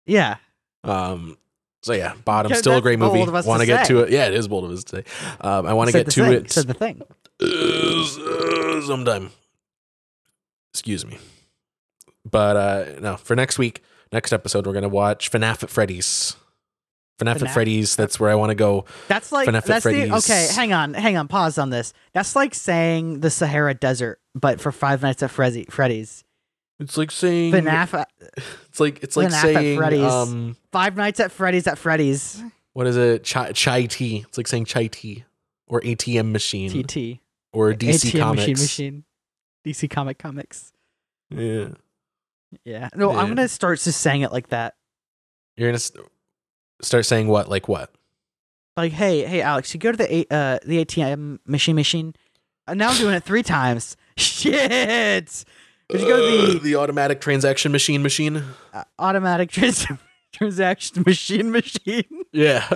Yeah. Um, So yeah, bottom still a great movie. bold of us Want to get to it? Yeah, it is bold of us to say. Um, I want to get to thing, it Said the thing. uh, sometime. Excuse me. But uh no, for next week, next episode, we're gonna watch FNAF at Freddy's. FNAF, FNAF? at Freddy's. That's where I want to go. That's like FNAF at that's the Freddy's. okay. Hang on, hang on. Pause on this. That's like saying the Sahara Desert, but for Five Nights at Freddy, Freddy's. It's like saying FNAF, at- It's like it's like FNAF saying Freddy's. um Five Nights at Freddy's at Freddy's. what is it? Chai, chai tea. It's like saying chai tea or ATM machine TT. or DC ATM Comics. machine machine. DC Comic Comics. Yeah, Yeah. No, I'm gonna start just saying it like that. you're gonna s- start saying what? Like what? Like, hey, hey, Alex, you go to the A- uh the ATM machine machine. Uh, now I'm doing it three times. Shit. Could you go to the Uh, the automatic transaction machine machine? uh, automatic trans- transaction machine machine? Yeah.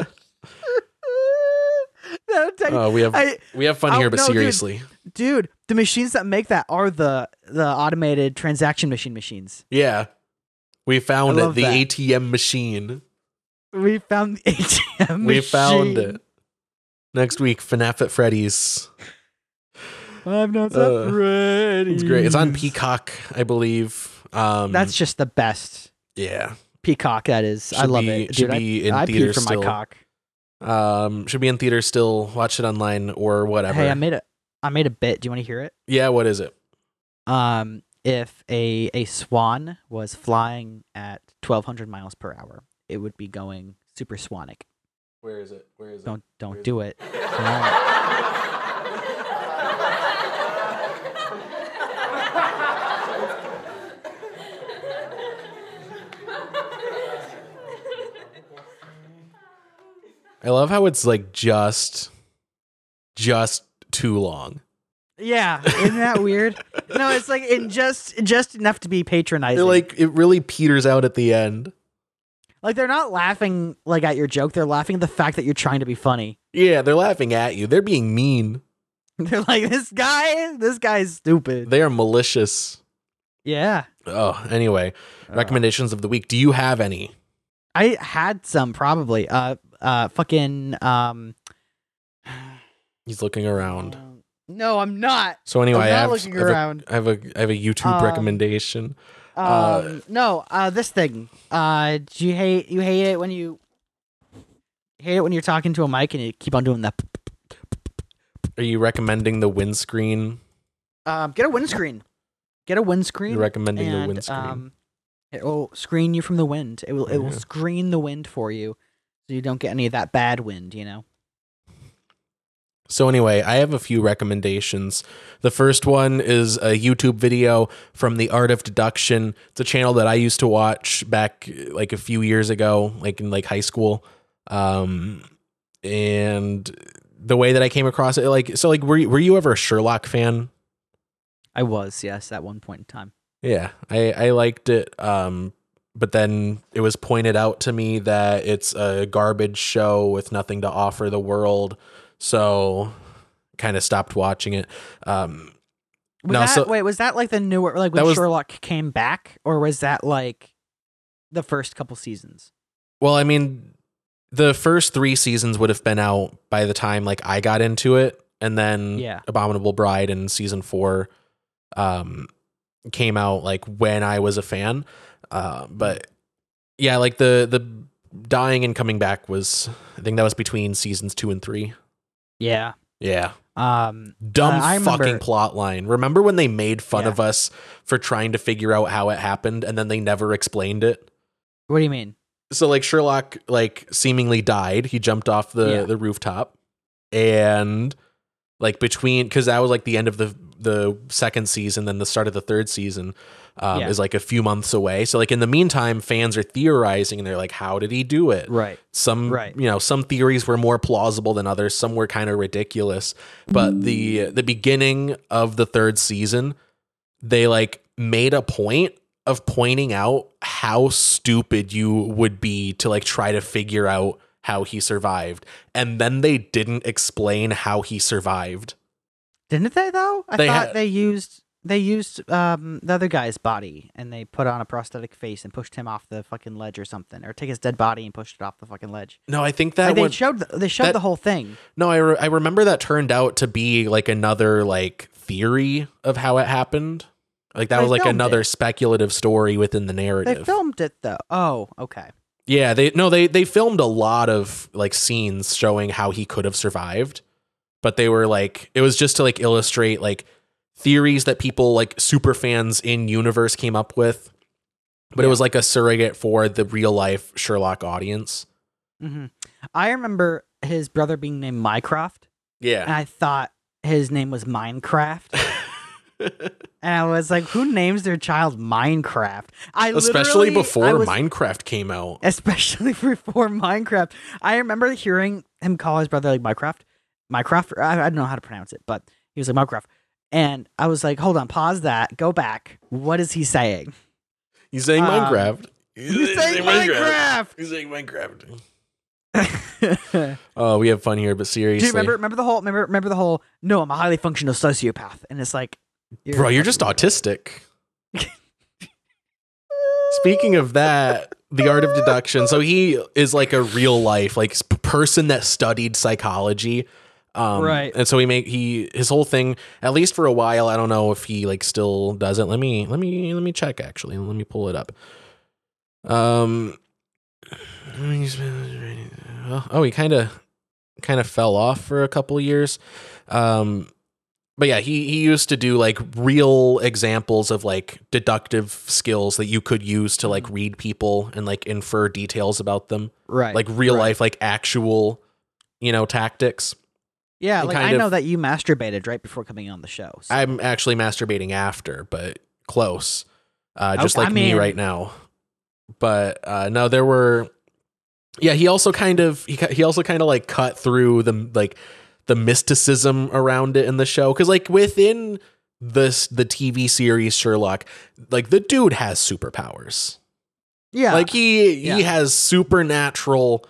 no, take- Oh, we have I- we have fun Oh, here, but no, seriously, dude, the machines that make that are the the automated transaction machine machines. yeah. We found it. The that. ATM machine. We found the ATM. We found it. Next week, FNAF at Freddy's. Five Nights Uh, at Freddy's. It's great. It's on Peacock, I believe. Um, That's just the best. yeah. Peacock, that is. I love be- it. should be I, in I pee theaters for still. my cock. Um, should be in theaters still. Watch it online or whatever. Hey, I made a I made a bit. Do you want to hear it? yeah, what is it? Um, if a a swan was flying at 1200 miles per hour, it would be going supersonic. Where is it? Where is it? Don't don't Where do it. Don't. I love how it's like just, just too long. Yeah, isn't that weird? no, it's like in just just enough to be patronizing. It, like it really peters out at the end. like they're not laughing like at your joke. They're laughing at the fact that you're trying to be funny. Yeah, they're laughing at you. They're being mean. They're like, this guy, this guy's stupid. They are malicious. Yeah, Oh, anyway, recommendations of the week. Do you have any? I had some probably. Uh, uh, fucking um. He's looking around. No, I'm not. So anyway, I'm I not have, looking I have a- around. I have a I have a YouTube Um, recommendation. Um, Uh, no, uh, this thing. Uh, do you hate you hate it when you hate it when you're talking to a mic and you keep on doing that? Are you recommending the windscreen? Um, get a windscreen. Get a windscreen. You're recommending the windscreen. Um, it will screen you from the wind. It will it will screen the wind for you, so you don't get any of that bad wind. You know. So anyway, I have a few recommendations. The first one is a YouTube video from The Art of Deduction. It's a channel that I used to watch back like a few years ago, like in like high school. Um and the way that I came across it like so like were you, were you ever a Sherlock fan? I was yes at one point in time. Yeah, I I liked it. Um, but then it was pointed out to me that it's a garbage show with nothing to offer the world. So, kind of stopped watching it. Um, Was No, that so- wait? Was that like the newer like when was- Sherlock came back, or was that like the first couple seasons? well, I mean, the first three seasons would have been out by the time like I got into it, and then Yeah. Abominable Bride and season four, um, came out like when I was a fan. Uh, but yeah, like the the dying and coming back was I think that was between seasons two and three. Yeah. Yeah. Um. Dumb I remember- fucking plot line. Remember when they made fun Yeah. of us for trying to figure out how it happened and then they never explained it? What do you mean? So like Sherlock like seemingly died. He jumped off the Yeah. the rooftop and like between cuz that was like the end of the the second season then the start of the third season um, Yeah. is like a few months away. So like in the meantime fans are theorizing and they're like how did he do it? Right. some Right. you know some theories were more plausible than others some were kind of ridiculous but the the beginning of the third season they like made a point of pointing out how stupid you would be to like try to figure out how he survived and then they didn't explain how he survived Didn't they though? I They thought had- they used they used um the other guy's body and they put on a prosthetic face and pushed him off the fucking ledge or something, or take his dead body and pushed it off the fucking ledge. No, I think that Like, they showed the, they showed that- the whole thing. No, I, re- I remember that turned out to be like another like theory of how it happened. Like that They was like another it. speculative story within the narrative. They filmed it though. Oh, okay. yeah, they no they they filmed a lot of like scenes showing how he could have survived, but they were like it was just to like illustrate like theories that people like super fans in universe came up with. But it was like a surrogate for the real life Sherlock audience. hmm I remember his brother being named Mycroft, and Yeah. I thought his name was Minecraft. and I was like, who names their child Minecraft? I Especially before I was- Minecraft came out. especially before Minecraft. I remember hearing him call his brother like Minecraft, Minecraft. I, I don't know how to pronounce it, but he was like Minecraft, and I was like, hold on, pause that, go back. What is he saying? He's saying Um, Minecraft. He's saying Minecraft. He's saying Minecraft. Oh, we have fun here, but Do seriously, you remember? Remember the whole? Remember? Remember the whole? No, I'm a highly functional sociopath, and it's like, bro, you're just autistic. Speaking of that, the art of deduction. So he is like a real life like person that studied psychology. Um, Right. And so he make he his whole thing at least for a while. I don't know if he like still does it. Let me let me let me check actually. Let me pull it up. Um. Oh, he kind of kind of fell off for a couple years. Um, but yeah, he he used to do like real examples of like deductive skills that you could use to like read people and like infer details about them. Right, Like real right. life, like actual, you know, tactics. Yeah, like I know that you masturbated right before coming on the show. so- I'm actually masturbating after, but close. Uh, just Okay, like I me right now. But uh, no, there were. Yeah, he also kind of he he also kind of like cut through the like the mysticism around it in the show because like within this the TV series Sherlock, like the dude has superpowers. yeah, Like he Yeah. he has supernatural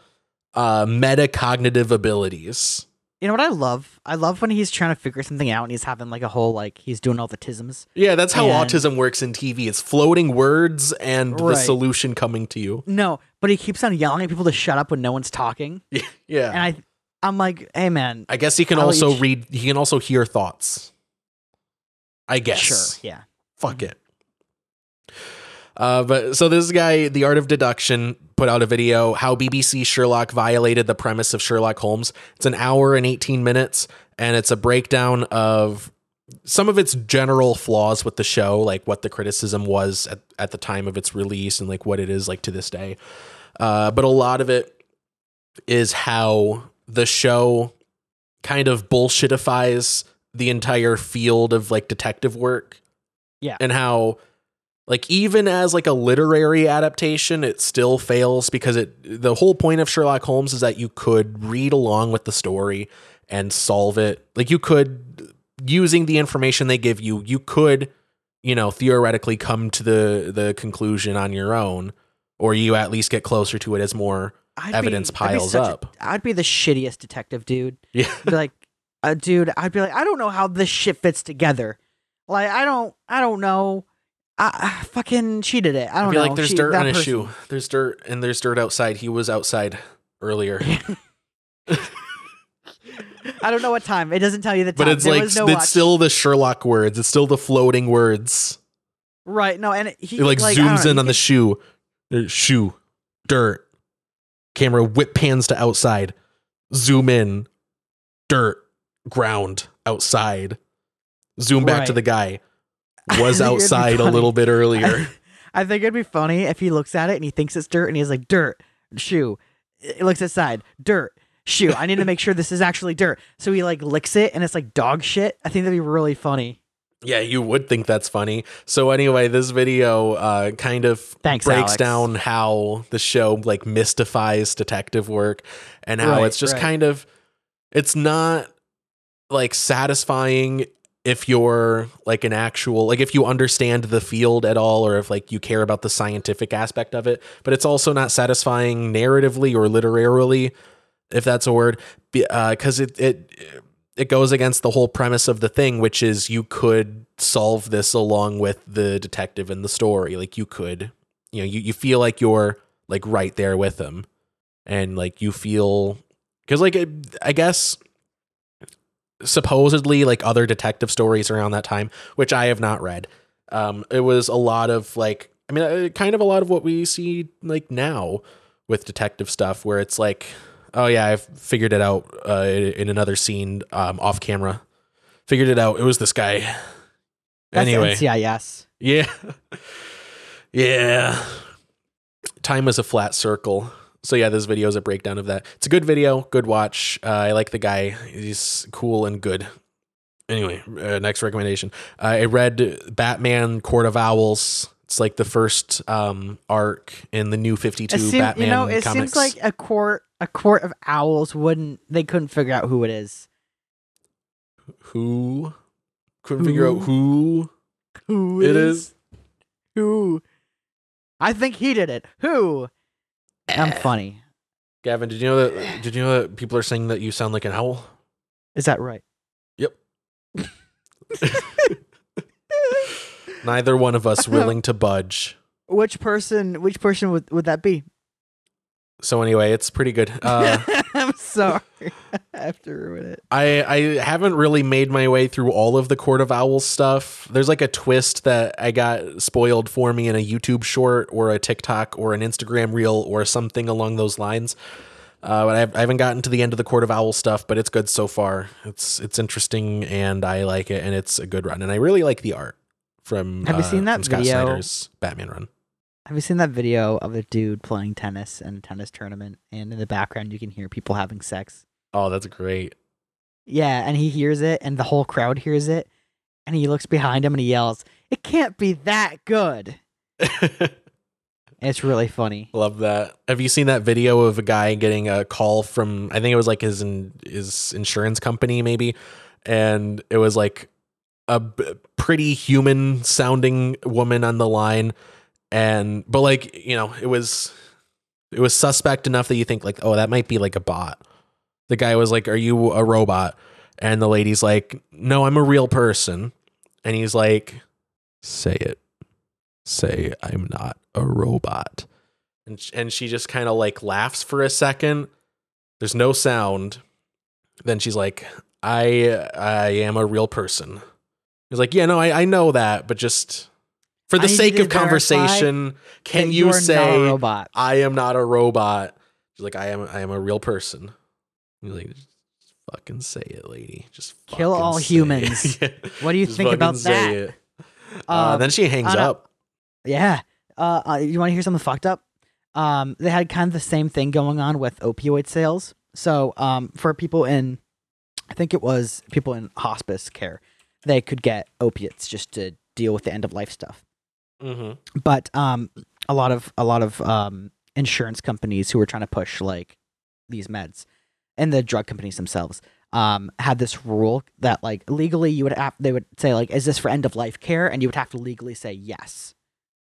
uh metacognitive abilities. You know what I love? I love when he's trying to figure something out and he's having like a whole like he's doing all the tisms. Yeah, that's how And- autism works in TV. It's floating words and the solution coming to you. No, but he keeps on yelling at people to shut up when no one's talking. Yeah. And I, I'm like, hey man, I guess he can I'll also eat- read he can also hear thoughts. I guess. sure, yeah. Fuck it. Uh, but so this guy, The Art of Deduction, put out a video how BBC Sherlock violated the premise of Sherlock Holmes. It's an hour and 18 minutes, and it's a breakdown of some of its general flaws with the show, like what the criticism was at, at the time of its release and like what it is like to this day. Uh, but a lot of it is how the show kind of bullshitifies the entire field of like detective work. Yeah. And how like even as like a literary adaptation it still fails because it the whole point of Sherlock Holmes is that you could read along with the story and solve it. Like you could using the information they give you, you could you know theoretically come to the the conclusion on your own or you at least get closer to it as more I'd evidence be, I'd piles up. I'd be the shittiest detective dude. Yeah. Like, uh, dude, I'd be like, I don't know how this shit fits together. Like, I don't, I don't know. I, I fucking cheated it. I I don't feel know. like there's She- dirt on his person- shoe. There's dirt and there's dirt outside. He was outside earlier. I don't know what time. It doesn't tell you the time. but it's There like no it's watch. still the Sherlock words. It's still the floating words. right. No, and he It like, I don't zooms in on the shoe. Shoe, dirt. Camera whip pans to outside. Zoom in. Dirt, ground, outside. Zoom back to the guy. I Was think it'd be outside a little bit earlier. I think it'd be funny if he looks at it and he thinks it's dirt and he's like, dirt, shoe. He looks aside, dirt, shoe. I need to make sure this is actually dirt. So he like licks it and it's like dog shit. I think that'd be really funny. Yeah, you would think that's funny. So anyway, this video uh, kind of Thanks, breaks Alex. down how the show like mystifies detective work and how Right, it's just right. kind of it's not like satisfying if you're like an actual like if you understand the field at all or if like you care about the scientific aspect of it, but it's also not satisfying narratively or literarily if that's a word because uh, it it it goes against the whole premise of the thing, which is you could solve this along with the detective in the story. Like you could, you know, you, you feel like you're like right there with him, and like you feel because like I guess supposedly like other detective stories around that time, which I have not read. Um, it was a lot of like, I mean, uh, kind of a lot of what we see like now with detective stuff, where it's like, oh yeah, I've figured it out uh, in another scene um, off camera. Figured it out. It was this guy. That's anyway, NCIS. yeah, yeah. Time is a flat circle. So yeah, this video is a breakdown of that. It's a good video, good watch. Uh, I like the guy. He's cool and good. Anyway, uh, next recommendation. Uh, I read Batman Court of Owls. It's like the first um, arc in the new Fifty Two Batman you know, it comics. seems like a court a court of owls wouldn't they couldn't figure out who it is. who couldn't figure out who Who it is. Who? I think he did it. Who? I'm funny. Gavin, did you know that? Did you know that people are saying that you sound like an owl? Is that right? Yep. Neither one of us willing to budge. Which person? Which person would would that be? So anyway, it's pretty good. Uh, I'm sorry. I have to ruin it. I I haven't really made my way through all of the Court of Owls stuff. There's like a twist that I got spoiled for me in a YouTube short or a TikTok or an Instagram reel or something along those lines. Uh, but I, I haven't gotten to the end of the Court of Owl stuff, but it's good so far. It's it's interesting and I like it, and it's a good run. And I really like the art from. Have you uh, seen that from Scott video? Snyder's Batman run? Have you seen that video of a dude playing tennis in a tennis tournament, and in the background you can hear people having sex? Oh, that's great. Yeah, and he hears it, and the whole crowd hears it, and he looks behind him and he yells, "It can't be that good!" It's really funny. Love that. Have you seen that video of a guy getting a call from I think it was like his in, his insurance company maybe and it was like a b- pretty human sounding woman on the line and but like, you know, it was it was suspect enough that you think like, "Oh, that might be like a bot." The guy was like, "Are you a robot?" And the lady's like, "No, I'm a real person." And he's like, "Say it." say I'm not a robot. And and she just kind of like laughs for a second. There's no sound. Then she's like, I I am a real person. He's like, yeah, no, I, I know that, but just for the need sake of conversation, can you, you not a say. I am not a robot? She's like, I am I am a real person. He's like, just fucking say it, lady. Just Kill all humans. Yeah. What do you Just think about that? Uh, Um, then she hangs a- up. Yeah. Uh, uh, you want to hear something fucked up? Um, they had kind of the same thing going on with opioid sales. So, um, for people in, I think it was people in hospice care, they could get opiates just to deal with the end of life stuff. Mm-hmm. But um, a lot of a lot of um, insurance companies who were trying to push like these meds, and the drug companies themselves um, had this rule that like legally you would have they would say like is this for end of life care, and you would have to legally say yes,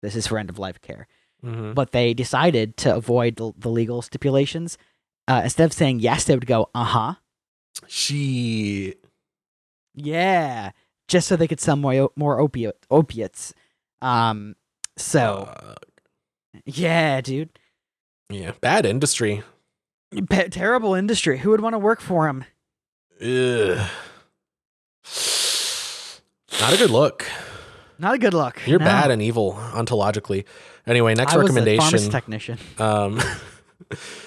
this is for end of life care. Mm-hmm. But they decided to avoid the, the legal stipulations. Uh, instead of saying yes, they would go uh huh, She yeah, just so they could sell more more opiate opiates. Um, so uh, yeah, dude. yeah, bad industry. Terrible industry. Who would want to work for him? Ugh. Not a good look. Not a good look. You're No. bad and evil ontologically. Anyway, next I was a recommendation. technician. Um,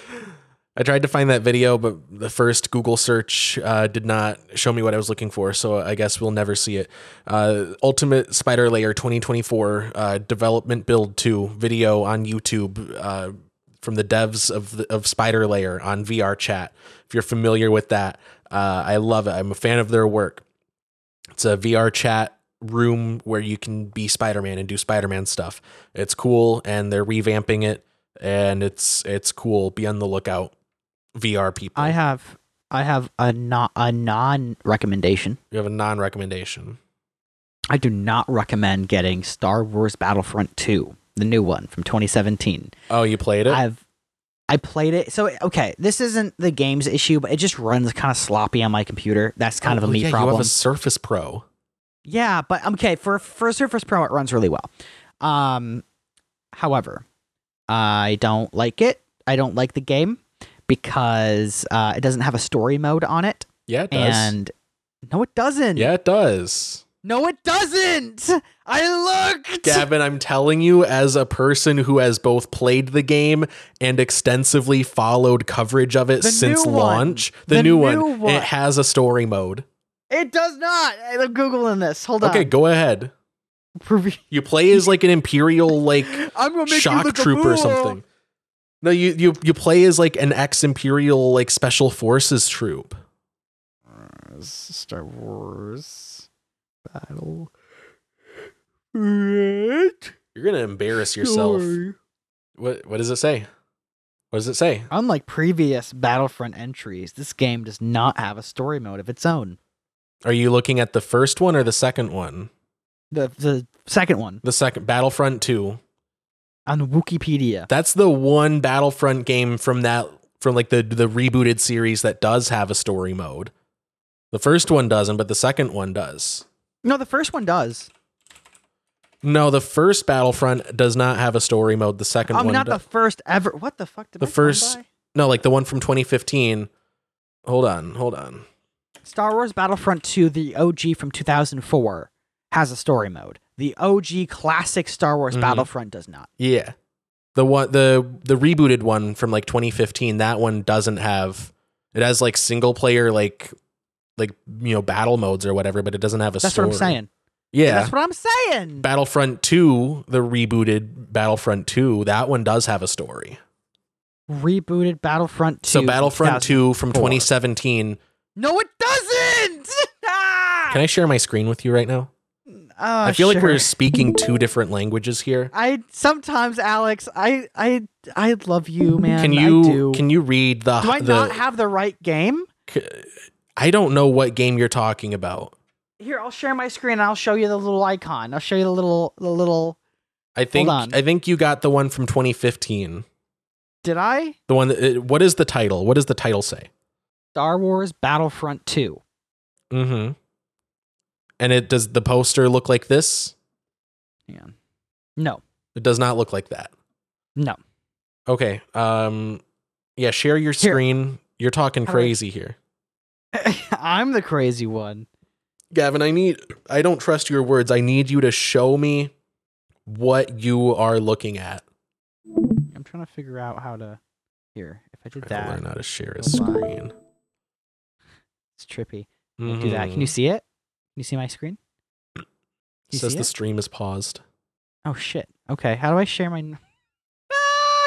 I tried to find that video, but the first Google search uh, did not show me what I was looking for, so I guess we'll never see it. Uh, Ultimate Spider-Lair 2024 uh, Development Build 2 video on YouTube uh, from the devs of the, of Spider-Lair on VR Chat. If you're familiar with that, uh, I love it. I'm a fan of their work. It's a VR chat room where you can be Spider-Man and do Spider-Man stuff. It's cool and they're revamping it and it's it's cool. Be on the lookout. VR people. I have I have a not a non recommendation. you have a non-recommendation. I do not recommend getting Star Wars Battlefront 2, the new one from 2017. Oh, you played it? I've I played it. So okay, this isn't the game's issue, but it just runs kind of sloppy on my computer. That's kind of a Oh, me yeah, problem. You have a Surface Pro. Yeah, but okay, for for Surface Pro it runs really well. Um however, I don't like it. I don't like the game because uh, it doesn't have a story mode on it. Yeah, it does. And no it doesn't. yeah, it does. No it doesn't. I looked. Gavin, I'm telling you, as a person who has both played the game and extensively followed coverage of it The since launch, the, The new, new one, one. it has a story mode. It does not. I'm googling this. Hold on. Okay, go ahead. You play as like an imperial like I'm gonna make shock troop or something. No, you you you play as like an ex imperial like special forces troop. Uh, Star Wars battle. What? You're gonna embarrass yourself. What what does it say? What does it say? Unlike previous Battlefront entries, this game does not have a story mode of its own. Are you looking at the first one or the second one? The the second one The second Battlefront 2. On Wikipedia. That's the one Battlefront game from that from like the the rebooted series that does have a story mode. The first one doesn't, but the second one does. No, the first one does. No, the first Battlefront does not have a story mode. The 2nd I'm one not do- the first ever. What the fuck did the first? No, like the one from 2015. Hold on, hold on. Star Wars Battlefront 2, the OG from 2004, has a story mode. The OG classic Star Wars Mhm. Battlefront does not. Yeah. The one the the rebooted one from like 2015, that one doesn't have it has like single player like like you know battle modes or whatever, but it doesn't have a That's story. what I'm saying. Yeah. That's what I'm saying. Battlefront 2, the rebooted Battlefront 2, that one does have a story. Rebooted Battlefront 2. So Battlefront 2 from 2017. No, it doesn't. Can I share my screen with you right now? Oh, I feel like we're speaking two different languages here. I sometimes, Alex, I I I love you, man. Can I you do. can you read the do I the not have the right game? I don't know what game you're talking about. Here, I'll share my screen. and I'll show you the little icon. I'll show you the little the little. I think on. I think you got the one from 2015. Did I? The one that, what is the title? What does the title say? Star Wars Battlefront 2. Mhm. And it does the poster look like this? Yeah. No. It does not look like that. No. Okay. Um yeah, share your Here. screen. You're talking How do I- crazy here. I'm the crazy one. Gavin, I need I don't trust your words. I need you to show me what you are looking at. I'm trying to figure out how to. Here, if I did Try to that, learn how to share a screen. it's trippy. I'll Do that. Can you Mhm. see it? Can you see my screen? You says the it? stream is paused. Oh shit. Okay, how do I share my? Ah!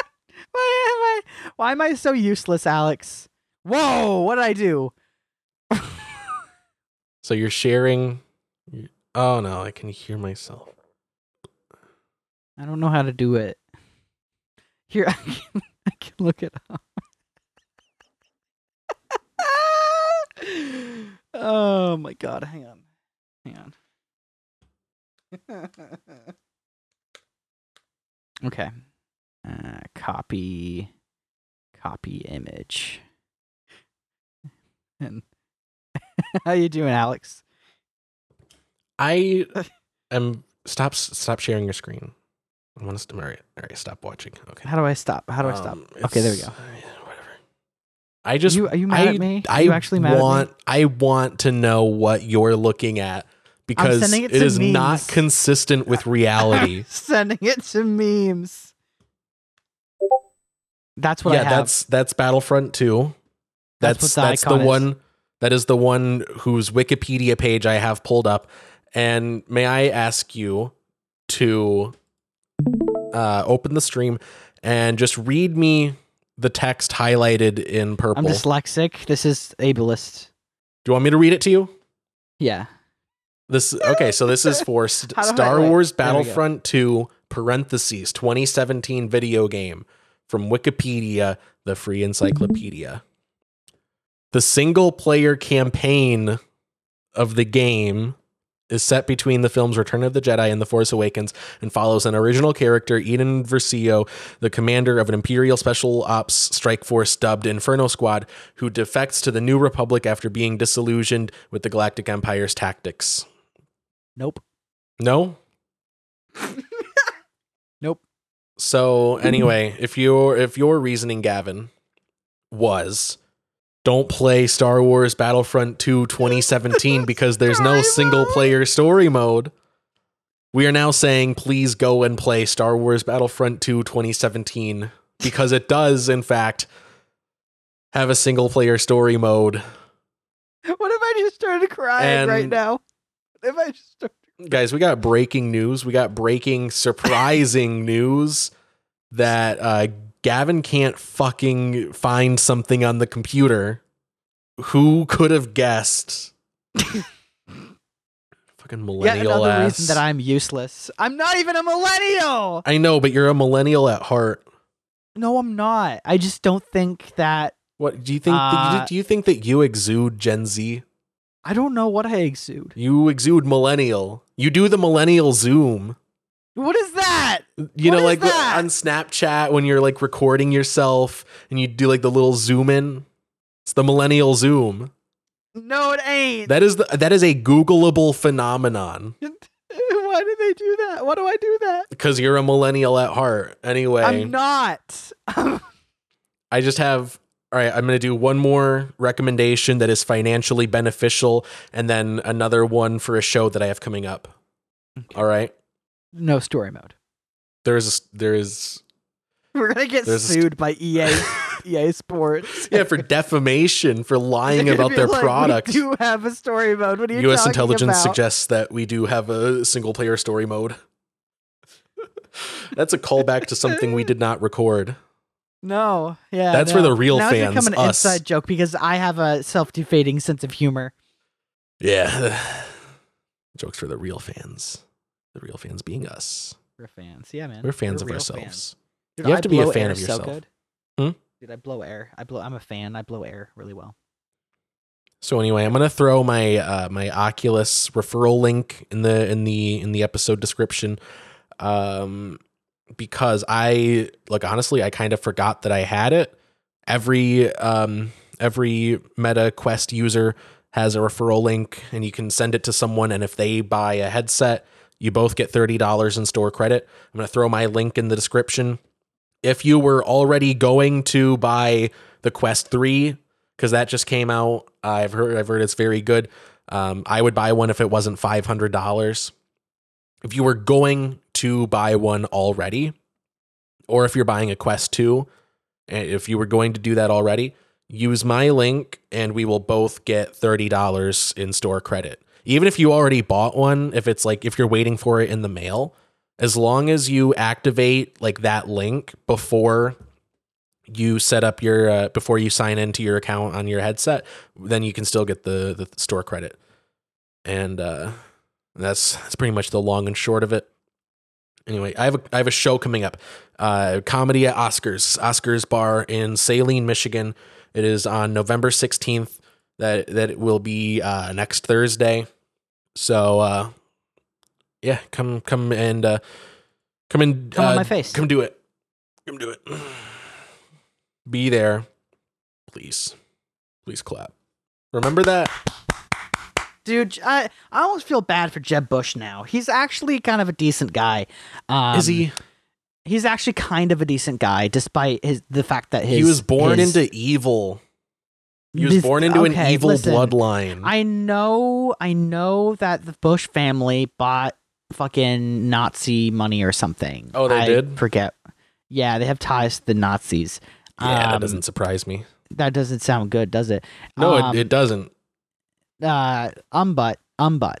Why am I? Why am I so useless, Alex? Whoa! What did I do? So you're sharing Oh no, I can hear myself. I don't know how to do it. Here, I can, I can look it up. oh my god! Hang on, hang on. okay. Uh, copy, copy image. And how you doing, Alex? I am stop stop sharing your screen. I want us to all right, all right, stop watching. Okay. How do I stop? How do I stop? Um, Okay, there we it's- go. Whatever. I just you- are you mad I, at me? Are I you actually mad at me? want I want to know what you're looking at because it it is not consistent with reality. Sending it to memes. That's what I yeah, have. that's that's Battlefront 2. That's That's what the that's the, one that is the one whose Wikipedia page I have pulled up. And may I ask you to uh, open the stream and just read me the text highlighted in purple. I'm dyslexic. This is ableist. Do you want me to read it to you? Yeah. This okay, so this is for St- How I- Star Wars there we go. Battlefront 2 parentheses 2017 video game from Wikipedia, the free encyclopedia. The single player campaign of the game is set between the films Return of the Jedi and The Force Awakens and follows an original character, Eden Versio, the commander of an Imperial Special Ops strike force dubbed Inferno Squad, who defects to the New Republic after being disillusioned with the Galactic Empire's tactics. Nope. No? Nope. So anyway, if your if your reasoning, Gavin, was don't play Star Wars Battlefront 2 2017 because there's no single player story mode. We are now saying please go and play Star Wars Battlefront 2 2017 because it does in fact have a single player story mode. What if I just started crying right now? If I just Guys, we got breaking news. We got breaking surprising news that uh Gavin can't fucking find something on the computer. Who could have guessed? fucking Yet millennial another ass. reason that I'm useless. I'm not even a millennial. I know, but you're a millennial at heart. No, I'm not. I just don't think that. What do you think? Uh, do you think that you exude Gen Z? I don't know what I exude. You exude millennial. You do the millennial zoom. What is that? You What know, like that? on Snapchat when you're like recording yourself and you do like the little zoom in. It's the millennial zoom. No, it ain't. That is the that is a Googleable phenomenon Why do they do that? Why do I do that? because you're a millennial at heart. Anyway, I'm not. I just have. All right, I'm going to do one more recommendation that is financially beneficial, and then another one for a show that I have coming up. All right, no story mode. there's there is We're gonna get There's a sued by E EA, EA Sports. yeah for defamation for lying about their like, product. We do have a story mode. What are you U.S. talking intelligence about? suggests that we do have a single player story mode. That's a callback to something we did not record. No, yeah, That's for no. the real now fans, It's become an us. inside joke because I have a self-defeating sense of humor. Yeah. Jokes for the real fans. The real fans being us. We're fans, yeah, man. We're fans of ourselves. fans. Dude, you have I to be a fan of so yourself. good. Hmm? Dude, I blow air. I blow. I'm a fan. I blow air really well. So anyway, I'm gonna throw my uh, my Oculus referral link in the in the in the episode description, um, because I like honestly I kind of forgot that I had it. Every um every Meta Quest user has a referral link, and you can send it to someone, and if they buy a headset, you both get thirty dollars in store credit. I'm gonna throw my link in the description. If you were already going to buy the Quest Three because that just came out. I've heard I've heard it's very good. Um, I would buy one if it wasn't five hundred dollars. If you were going to buy one already, or if you're buying a Quest Two, if you were going to do that already, use my link and we will both get thirty dollars in store credit. Even if you already bought one, if it's like if you're waiting for it in the mail, as long as you activate like that link before you set up your uh, before you sign into your account on your headset, then you can still get the the store credit. And uh, that's that's pretty much the long and short of it. Anyway, I have a I have a show coming up, uh, comedy at Oscars Oscars Bar in Saline, Michigan. It is on November sixteenth. That that it will be uh, next Thursday. So uh, yeah, come come and uh, come and Come on uh, my face. Come do it. Come do it. Be there, please. Please clap. Remember that. Dude, I I almost feel bad for Jeb Bush now. He's actually kind of a decent guy. Um, Is he? He's actually kind of a decent guy, despite his the fact that his he was born his- into evil. He was This- born into an evil listen, bloodline. I know, I know that the Bush family bought fucking Nazi money or something. Oh, they I did? Forget. Yeah, they have ties to the Nazis. yeah, that Um, doesn't surprise me. That doesn't sound good, does it? No, Um, it, it doesn't. Uh Umbut Umbut.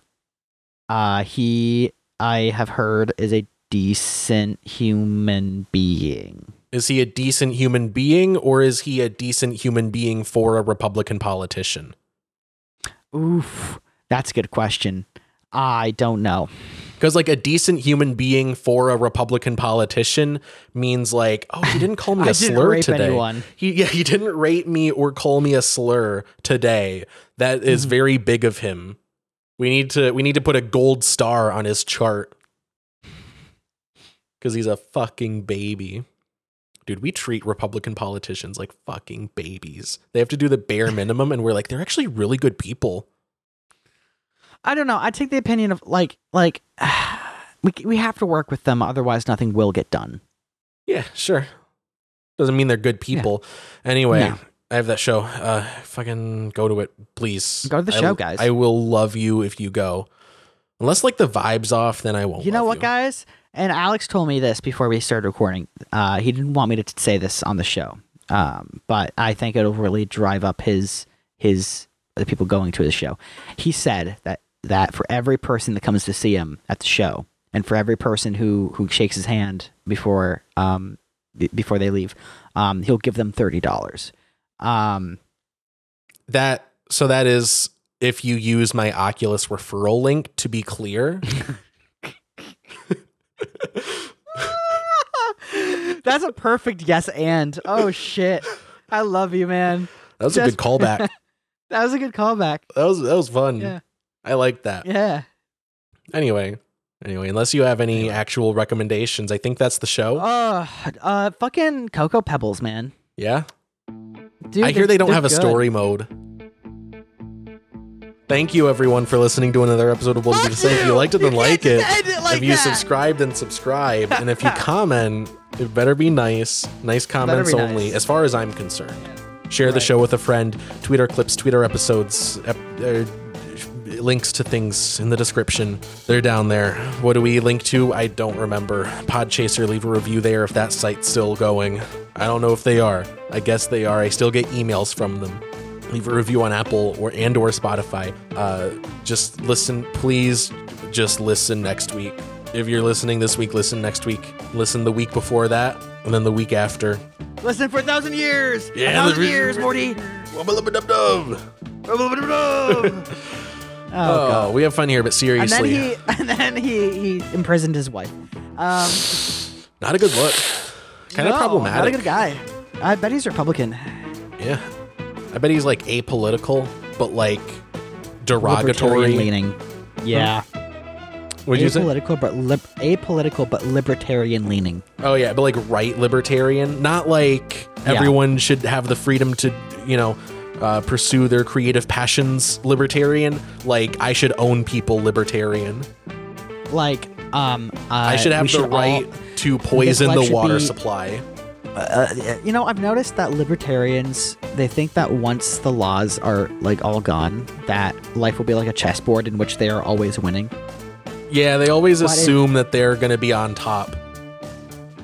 Uh he I have heard is a decent human being. Is he a decent human being or is he a decent human being for a Republican politician? Oof. That's a good question. I don't know. Because like a decent human being for a Republican politician means like, oh, he didn't call me a slur today. anyone. He yeah, he didn't rate me or call me a slur today. That is Mhm. very big of him. We need to we need to put a gold star on his chart. Cuz he's a fucking baby. Dude, we treat Republican politicians like fucking babies. They have to do the bare minimum and we're like they're actually really good people. I don't know. I take the opinion of like like we we have to work with them, otherwise nothing will get done. Yeah, sure. Doesn't mean they're good people. Anyway, No. I have that show. Uh fucking go to it, please. Go to the I- show, guys. I will love you if you go. Unless like the vibes off, then I won't. You know what, guys? And Alex told me this before we started recording. Uh, he didn't want me to t- say this on the show, um, but I think it'll really drive up his his the people going to the show. He said that that for every person that comes to see him at the show, and for every person who who shakes his hand before um b- before they leave, um, he'll give them thirty dollars. Um, That so that is if you use my Oculus referral link to be clear. that's a perfect yes and. Oh shit, I love you, man. That was a good callback. that was a good callback. That was that was fun. Yeah. I like that. Yeah. Anyway, anyway, unless you have any actual recommendations, I think that's the show. Uh, uh, fucking Cocoa Pebbles, man. yeah. Dude, I hear they don't have a good. story mode. Thank you everyone for listening to another episode of What Did You Say? If you liked it, then like it. it like if you that. subscribe, then subscribe. and if you comment, it better be nice. Nice comments only, nice. as far as I'm concerned. Share the show with a friend. Tweet our clips, tweet our episodes. Ep- uh, links to things in the description. They're down there. What do we link to? I don't remember. Podchaser, leave a review there if that site's still going. I don't know if they are. I guess they are. I still get emails from them. Leave a review on Apple or and or Spotify. Uh, just listen, please. Just listen next week. If you're listening this week, listen next week. Listen the week before that, and then the week after. Listen for a thousand years. Yeah, a thousand years, Morty. oh, Oh, God. we have fun here, but And then seriously, he and then he he imprisoned his wife. Um, not a good look. Kind no, of problematic. Not a good guy. I bet he's Republican. Yeah. I bet he's like apolitical, but like derogatory. Libertarian leaning. Yeah. What'd you say? apolitical, but lib- apolitical, but libertarian leaning. Oh yeah, but like right libertarian, not like Yeah. everyone should have the freedom to, you know, uh, pursue their creative passions. Libertarian, like I should own people. Libertarian, Like, um, uh, I should have the all- right to poison the water be- supply. Uh, you know, I've noticed that libertarians they think that once the laws are like all gone, that life will be like a chessboard in which they are always winning. Yeah, they always But it- assume that they're gonna be on top.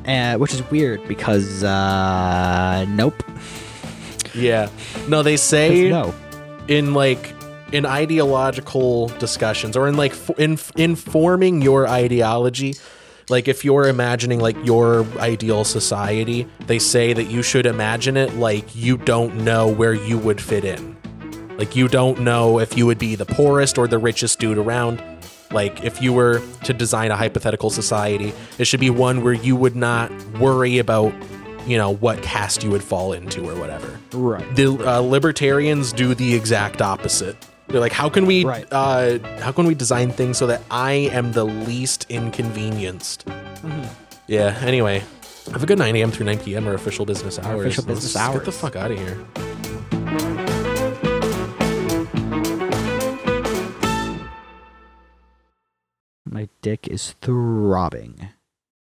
Uh, which is weird because uh, nope. Yeah, no, they say no. in like in ideological discussions or in like f- in informing your ideology like if you're imagining like your ideal society they say that you should imagine it like you don't know where you would fit in. Like you don't know if you would be the poorest or the richest dude around. Like if you were to design a hypothetical society it should be one where you would not worry about you know what caste you would fall into or whatever Right. the uh, libertarians do the exact opposite. They're like, how can we, Right. uh, how can we design things so that I am the least inconvenienced? Mm-hmm. Yeah. Anyway, have a good 9 a.m. through 9 p.m. or official business hours. official business Let's Get the fuck out of here. My dick is throbbing.